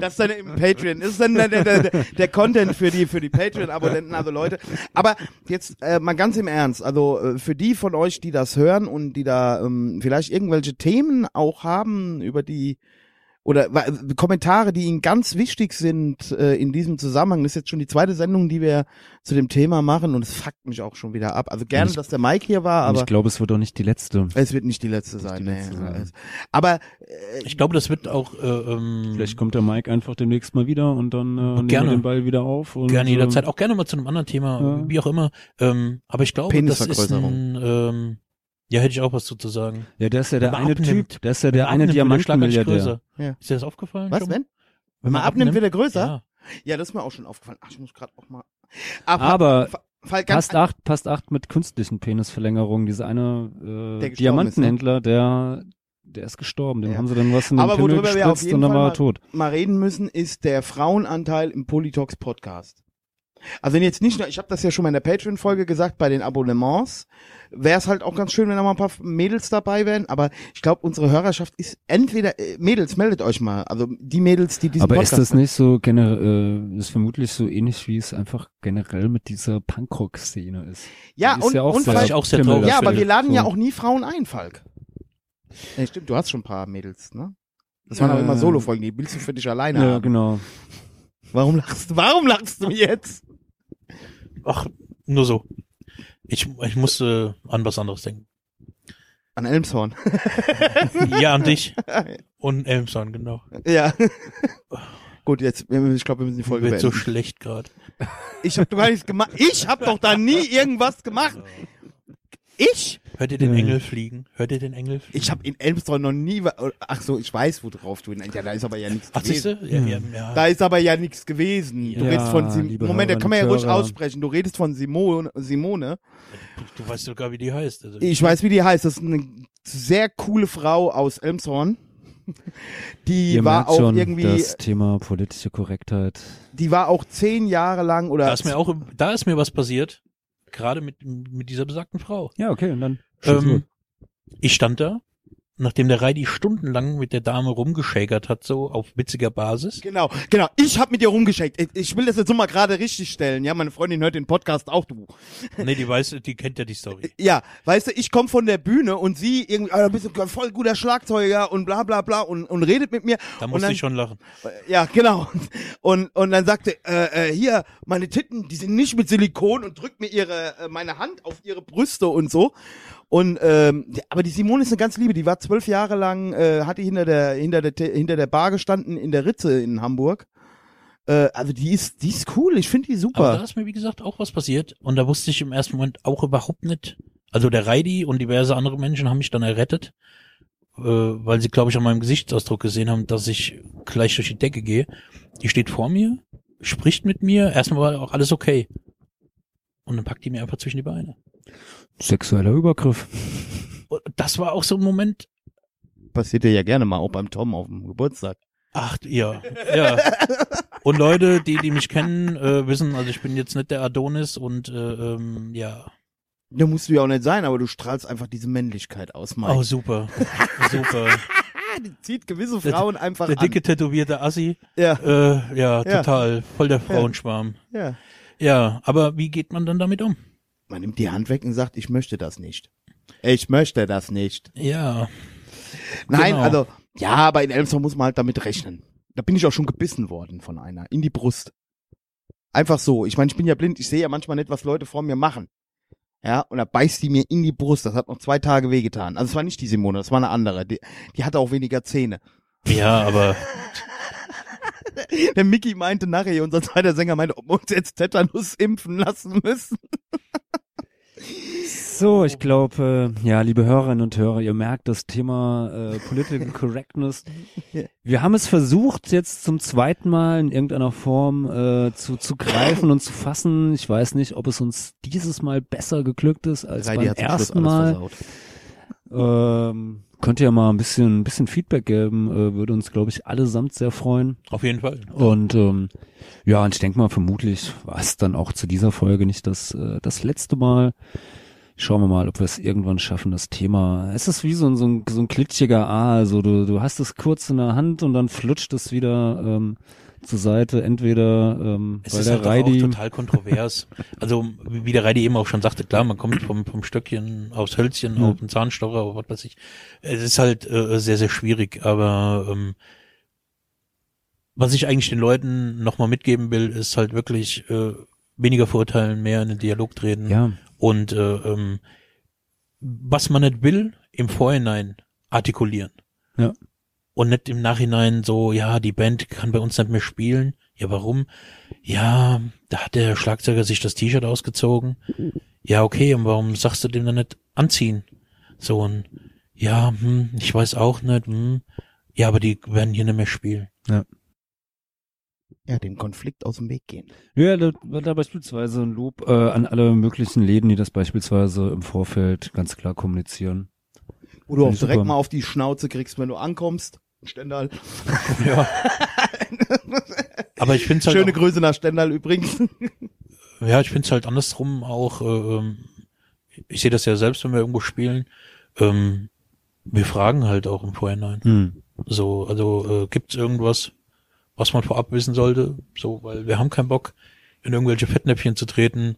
Das ist dann im Patreon. Das ist dann der, der, der, der Content für die, für die Patreon-Abonnenten, also Leute. Aber jetzt äh, mal ganz im Ernst, also äh, für die von euch, die das hören und die da ähm, vielleicht irgendwelche Themen auch haben, über die oder wa- Kommentare, die ihnen ganz wichtig sind äh, in diesem Zusammenhang. Das ist jetzt schon die zweite Sendung, die wir zu dem Thema machen und es fuckt mich auch schon wieder ab. Also gerne, ich- dass der Mike hier war, Und aber ich glaube, es wird auch nicht die letzte. es wird nicht die letzte Nicht sein. die nee. letzte sein. Aber äh, Ich glaube, das wird auch äh, ähm, Vielleicht kommt der Mike einfach demnächst mal wieder und dann äh, nehmen Gerne. wir den Ball wieder auf. Und, gerne äh, jederzeit, auch gerne mal zu einem anderen Thema, Ja. wie auch immer. Ähm, aber ich glaube, das ist ein, ähm, ja, hätte ich auch was zu zu sagen. Ja, der ist ja der Wenn man eine abnimmt. Typ, der ist ja der eine man der Diamantenmilliardär. Ja. Ist dir das aufgefallen? was, schon wenn? Wenn man abnimmt, wird er größer? Ja. Ja, das ist mir auch schon aufgefallen. Ach, ich muss gerade auch mal. Aber Fall ganz Passt acht, passt acht mit künstlichen Penisverlängerungen. Dieser eine Der äh, gestorben Diamantenhändler, der der ist gestorben. Dem Ja. haben sie dann was in den Aber Pimmel worüber wir auf gespritzt jeden und dann Fall war er mal- tot. mal reden müssen, ist der Frauenanteil im Politox Podcast. Also wenn jetzt nicht nur, ich habe das ja schon mal in der Patreon-Folge gesagt, bei den Abonnements, wäre es halt auch ganz schön, wenn da mal ein paar Mädels dabei wären, aber ich glaube, unsere Hörerschaft ist entweder, äh, Mädels, meldet euch mal, also die Mädels, die diesen Aber ist Podcast das nicht so generell, äh, ist vermutlich so ähnlich, wie es einfach generell mit dieser Punkrock-Szene ist. Ja, ist und, ja auch und sehr auch sehr traurig ja, aber wir laden ja So. auch nie Frauen ein, Falk. Ja, stimmt, du hast schon ein paar Mädels, ne? Das waren aber Äh, immer Solo-Folgen, die willst du für dich alleine Ja, haben. genau. Warum lachst du, warum lachst du jetzt? Ach, nur so. Ich, ich musste an was anderes denken. An Elmshorn. [LAUGHS] Ja, an dich. [LAUGHS] Und Elmson, genau. Ja. [LAUGHS] Gut, jetzt, ich glaube, wir müssen die Folge Wird so beenden. schlecht gerade. ich habe doch gar nichts gemacht. Ich habe doch da nie irgendwas gemacht. Ich? Hört ihr den. Engel fliegen? Hört ihr den Engel fliegen? Ich habe in Elmshorn noch nie. Ach so, ich weiß, worauf du. Ja, da ist aber ja nichts Ach, siehst gewesen. du? Ja, ja, ja. Da ist aber ja nichts gewesen. Du Ja, redest von Sim liebe Moment, da kann man ja ruhig Hörer. aussprechen. Du redest von Simone. Simone. Du weißt sogar, wie die heißt. Also, Ich weiß, wie die heißt. Das ist eine sehr coole Frau aus Elmshorn. [LAUGHS] Die Ihr war merkt auch schon, irgendwie, das Thema politische Korrektheit. die war auch zehn Jahre lang oder Da ist mir auch, da ist mir was passiert. Gerade mit, mit dieser besagten Frau. Ja, okay, und dann. Ähm, ich stand da, nachdem der Reidi stundenlang mit der Dame rumgeschäkert hat, so auf witziger Basis. Genau, genau. Ich habe mit dir rumgeschickt. Ich- Ich will das jetzt so mal gerade richtig stellen. Ja, meine Freundin hört den Podcast auch, du. Nee, die weiß, die kennt ja die Story. Ja, weißt du, ich komme von der Bühne und sie irgendwie, ah, du bist ein voll guter Schlagzeuger und bla bla bla und, und redet mit mir. Da musste dann, ich schon lachen. Ja, genau. Und, und dann sagte, äh, äh, hier, meine Titten, die sind nicht mit Silikon und drückt mir ihre, äh, meine Hand auf ihre Brüste und so. Und ähm, aber die Simone ist eine ganz liebe. Die war zwölf Jahre lang, äh, hat die hinter der hinter der Te- hinter der Bar gestanden in der Ritze in Hamburg. Äh, also die ist die ist cool. Ich finde die Aber super. da ist mir, wie gesagt, auch was passiert. Und da wusste ich im ersten Moment auch überhaupt nicht. Also der Reidi und diverse andere Menschen haben mich dann errettet, äh, weil sie, glaube ich, an meinem Gesichtsausdruck gesehen haben, dass ich gleich durch die Decke gehe. Die steht vor mir, spricht mit mir. Erstmal war auch alles okay. Und dann packt die mir einfach zwischen die Beine. Sexueller Übergriff. Das war auch so ein Moment, Passiert dir ja gerne mal auch beim Tom auf dem Geburtstag. Ach, ja, ja. Und Leute, die, die mich kennen, äh, wissen, also ich bin jetzt nicht der Adonis und äh, ähm, ja. Da musst du ja auch nicht sein, aber du strahlst einfach diese Männlichkeit aus, Mike. Oh, super. Super. [LAUGHS] die zieht gewisse Der- Frauen einfach Der dicke tätowierte Assi. Ja, Äh, ja, Ja. total. Voll der Frauenschwarm. ja. Ja, aber wie geht man dann damit um? Man nimmt die Hand weg und sagt, ich möchte das nicht. Ich möchte das nicht. Ja. Nein, Genau. also, ja, aber in Elmshorn muss man halt damit rechnen. Da bin ich auch schon gebissen worden von einer. In die Brust. Einfach so. Ich meine, ich bin ja blind. Ich sehe ja manchmal nicht, was Leute vor mir machen. Ja, und da beißt die mir in die Brust. Das hat noch zwei Tage wehgetan. Also es war nicht die Simone, das war eine andere. Die, die hatte auch weniger Zähne. Ja, aber [LAUGHS] Der Mickey meinte nachher, unser zweiter Sänger meinte, ob wir uns jetzt Tetanus impfen lassen müssen. [LAUGHS] So, ich glaube, äh, ja, liebe Hörerinnen und Hörer, ihr merkt das Thema äh, Political [LAUGHS] Correctness. Wir haben es versucht, jetzt zum zweiten Mal in irgendeiner Form äh, zu, zu greifen und zu fassen. Ich weiß nicht, ob es uns dieses Mal besser geglückt ist als Reidi beim ersten Mal. Ähm, könnt ihr ja mal ein bisschen, ein bisschen Feedback geben, äh, würde uns, glaube ich, allesamt sehr freuen. auf jeden Fall. Und ähm, ja, und ich denke mal, vermutlich war es dann auch zu dieser Folge nicht das, äh, das letzte Mal. Schauen wir mal, ob wir es irgendwann schaffen, das Thema. Es ist wie so ein, so ein, so ein glitschiger Aal. So, du, du hast es kurz in der Hand und dann flutscht es wieder ähm, zur Seite. Entweder ähm, Es weil ist der halt Reidi. auch total kontrovers. [LAUGHS] also, wie wie der Reidi eben auch schon sagte, klar, man kommt vom, vom Stöckchen aufs Hölzchen, Ja. auf den Zahnstocher, auf was weiß ich. Es ist halt äh, sehr, sehr schwierig, aber ähm, was ich eigentlich den Leuten nochmal mitgeben will, ist halt wirklich äh, weniger verurteilen, mehr in den Dialog treten ja, und äh, ähm, was man nicht will, im Vorhinein artikulieren. Ja. Und nicht im Nachhinein so, ja, die Band kann bei uns nicht mehr spielen. Ja, warum? Ja, da hat der Schlagzeuger sich das T-Shirt ausgezogen. Ja, okay, und warum sagst du dem dann nicht anziehen? So ein, ja, hm, ich weiß auch nicht, hm. Ja, aber die werden hier nicht mehr spielen. Ja. ja, dem Konflikt aus dem Weg gehen. Ja, da, da beispielsweise ein Lob äh, an alle möglichen Läden, die das beispielsweise im Vorfeld ganz klar kommunizieren. Wo du auch direkt super. mal auf die Schnauze kriegst, wenn du ankommst. Stendal. [LAUGHS] Ja. Aber ich finde halt Schöne auch, Grüße nach Stendal übrigens. ja, ich finde es halt andersrum auch, äh, ähm, ich sehe das ja selbst, wenn wir irgendwo spielen, ähm, wir fragen halt auch im Vorhinein. Hm. So, also äh, gibt's irgendwas, was man vorab wissen sollte? So, weil wir haben keinen Bock, in irgendwelche Fettnäpfchen zu treten,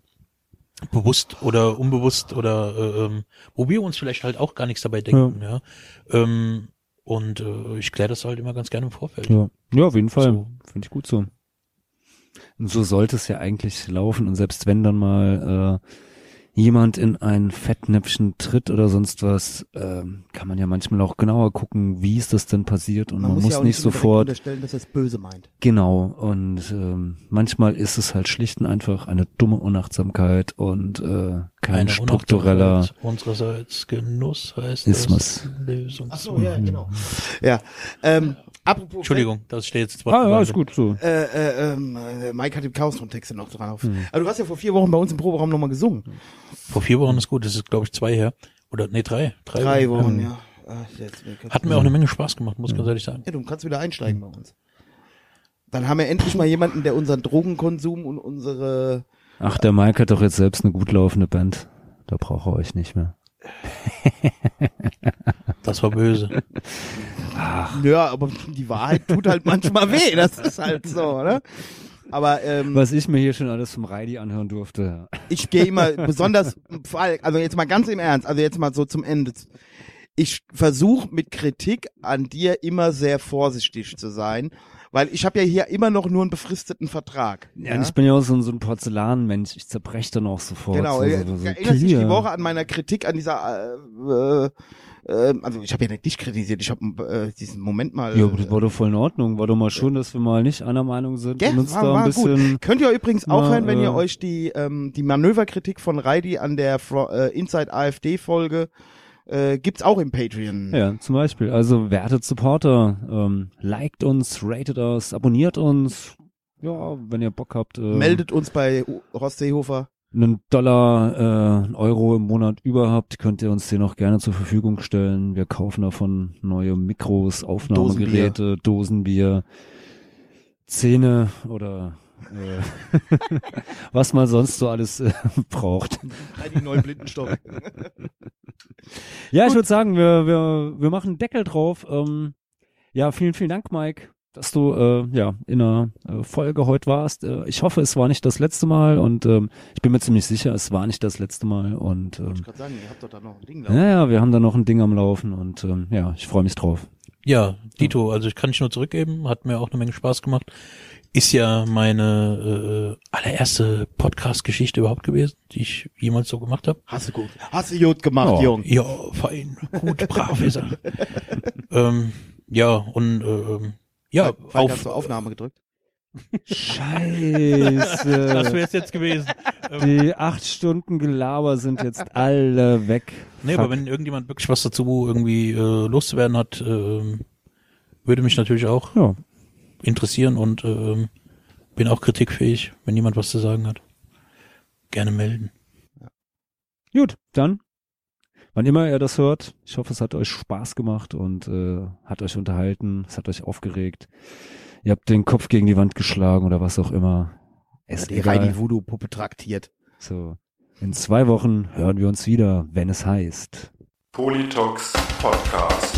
bewusst oder unbewusst oder äh, ähm, wo wir uns vielleicht halt auch gar nichts dabei denken, ja. Ähm, und äh, ich kläre das halt immer ganz gerne im Vorfeld. Ja. ja, auf jeden Fall. So. Finde ich gut so. Und so sollte es ja eigentlich laufen. Und selbst wenn dann mal äh, jemand in ein Fettnäpfchen tritt oder sonst was, ähm, kann man ja manchmal auch genauer gucken, wie ist das denn passiert. Und man, muss, ja auch nicht sofort unterstellen, dass er es böse meint. Genau, und ähm, manchmal ist es halt schlicht und einfach eine dumme Unachtsamkeit und äh, kein Eine struktureller Unsererseits Genuss heißt Ismus. das. Lösung. Ach so, ja, genau. Ja, ähm, apropos Entschuldigung, das steht jetzt Ah, ja, ist gut so. Äh, äh, ähm, äh, Mike hat die Chaos-Texte noch dran auf. Hm. Aber du hast ja vor vier Wochen bei uns im Proberaum nochmal gesungen. Vor vier Wochen ist gut, das ist glaube ich zwei her. Oder nee, drei. Drei, Drei Wochen, ja. Ach, jetzt, Hat mir auch eine Menge Spaß gemacht, muss ganz ehrlich sagen. ja, du kannst wieder einsteigen bei uns. Dann haben wir endlich mal jemanden, der unseren Drogenkonsum und unsere Ach, der Mike hat doch jetzt selbst eine gut laufende Band. Da braucht er euch nicht mehr. Das war böse. Ja, aber die Wahrheit tut halt manchmal weh. Das ist halt so, ne? Aber ähm, Was ich mir hier schon alles vom Reidi anhören durfte. ich gehe immer besonders, also jetzt mal ganz im Ernst, also jetzt mal so zum Ende. Ich versuche mit Kritik an dir immer sehr vorsichtig zu sein, weil ich habe ja hier immer noch nur einen befristeten Vertrag. Ja, und ich bin ja auch so, ein- so ein Porzellanmensch. Ich zerbreche dann auch sofort. Genau, So, äh, so, so, erinnerst dich die. Woche an meiner Kritik an dieser, äh, äh, also ich habe ja nicht dich kritisiert, ich habe äh, diesen Moment mal. Ja, aber das war doch voll in Ordnung. War doch mal schön, dass wir mal nicht einer Meinung sind uns War- da ein war bisschen. gut. Könnt ihr übrigens auch hören, wenn äh, ihr euch die ähm, die Manöverkritik von Reidi an der Fro äh, Inside AfD Folge äh, gibt's auch im Patreon. Ja, zum Beispiel. Also wertet Supporter, ähm, liked uns, ratet uns, abonniert uns. Ja, wenn ihr Bock habt. Äh, Meldet uns bei Horst Seehofer. einen Dollar, äh, einen Euro im Monat über habt, könnt ihr uns den auch gerne zur Verfügung stellen. Wir kaufen davon neue Mikros, Aufnahmegeräte, Dosenbier, Zähne oder [LAUGHS] was man sonst so alles äh, [LAUGHS] braucht. Reidi neuen Blindenstock. Ja, ich würde sagen, wir, wir, wir machen einen Deckel drauf. Ähm, ja, vielen, vielen Dank, Mike, dass du äh, ja in einer äh, Folge heute warst. Äh, ich hoffe, es war nicht das letzte Mal und ähm, ich bin mir ziemlich sicher, es war nicht das letzte Mal und ähm, Ich kann sagen, ihr habt doch da noch ein Ding laufen. ja, ja, wir haben da noch ein Ding am Laufen und ähm, ja, ich freue mich drauf. Ja, Dito, also ich kann dich nur zurückgeben, hat mir auch eine Menge Spaß gemacht. Ist ja meine äh, allererste Podcast-Geschichte überhaupt gewesen, die ich jemals so gemacht habe. Hast du gut. Hast du gut gemacht, Oh. Jung. Ja, fein, gut, brav ist er. [LAUGHS] ähm, ja, und äh, ähm, ja, hast auf, du Aufnahme gedrückt? [LAUGHS] das Scheiße. wäre es jetzt gewesen. Ähm, Die acht Stunden Gelaber sind jetzt alle weg. nee, Fuck. aber wenn irgendjemand wirklich was dazu irgendwie äh, loszuwerden hat, ähm, würde mich natürlich auch Ja, interessieren und ähm, bin auch kritikfähig, wenn jemand was zu sagen hat. Gerne melden. gut, dann. Wann immer ihr das hört, ich hoffe, es hat euch Spaß gemacht und äh, hat euch unterhalten, es hat euch aufgeregt. Ihr habt den Kopf gegen die Wand geschlagen oder was auch immer. Ist Die egal. Reidi Voodoo-Puppe traktiert. So. In zwei Wochen hören wir uns wieder, wenn es heißt. Politox Podcast.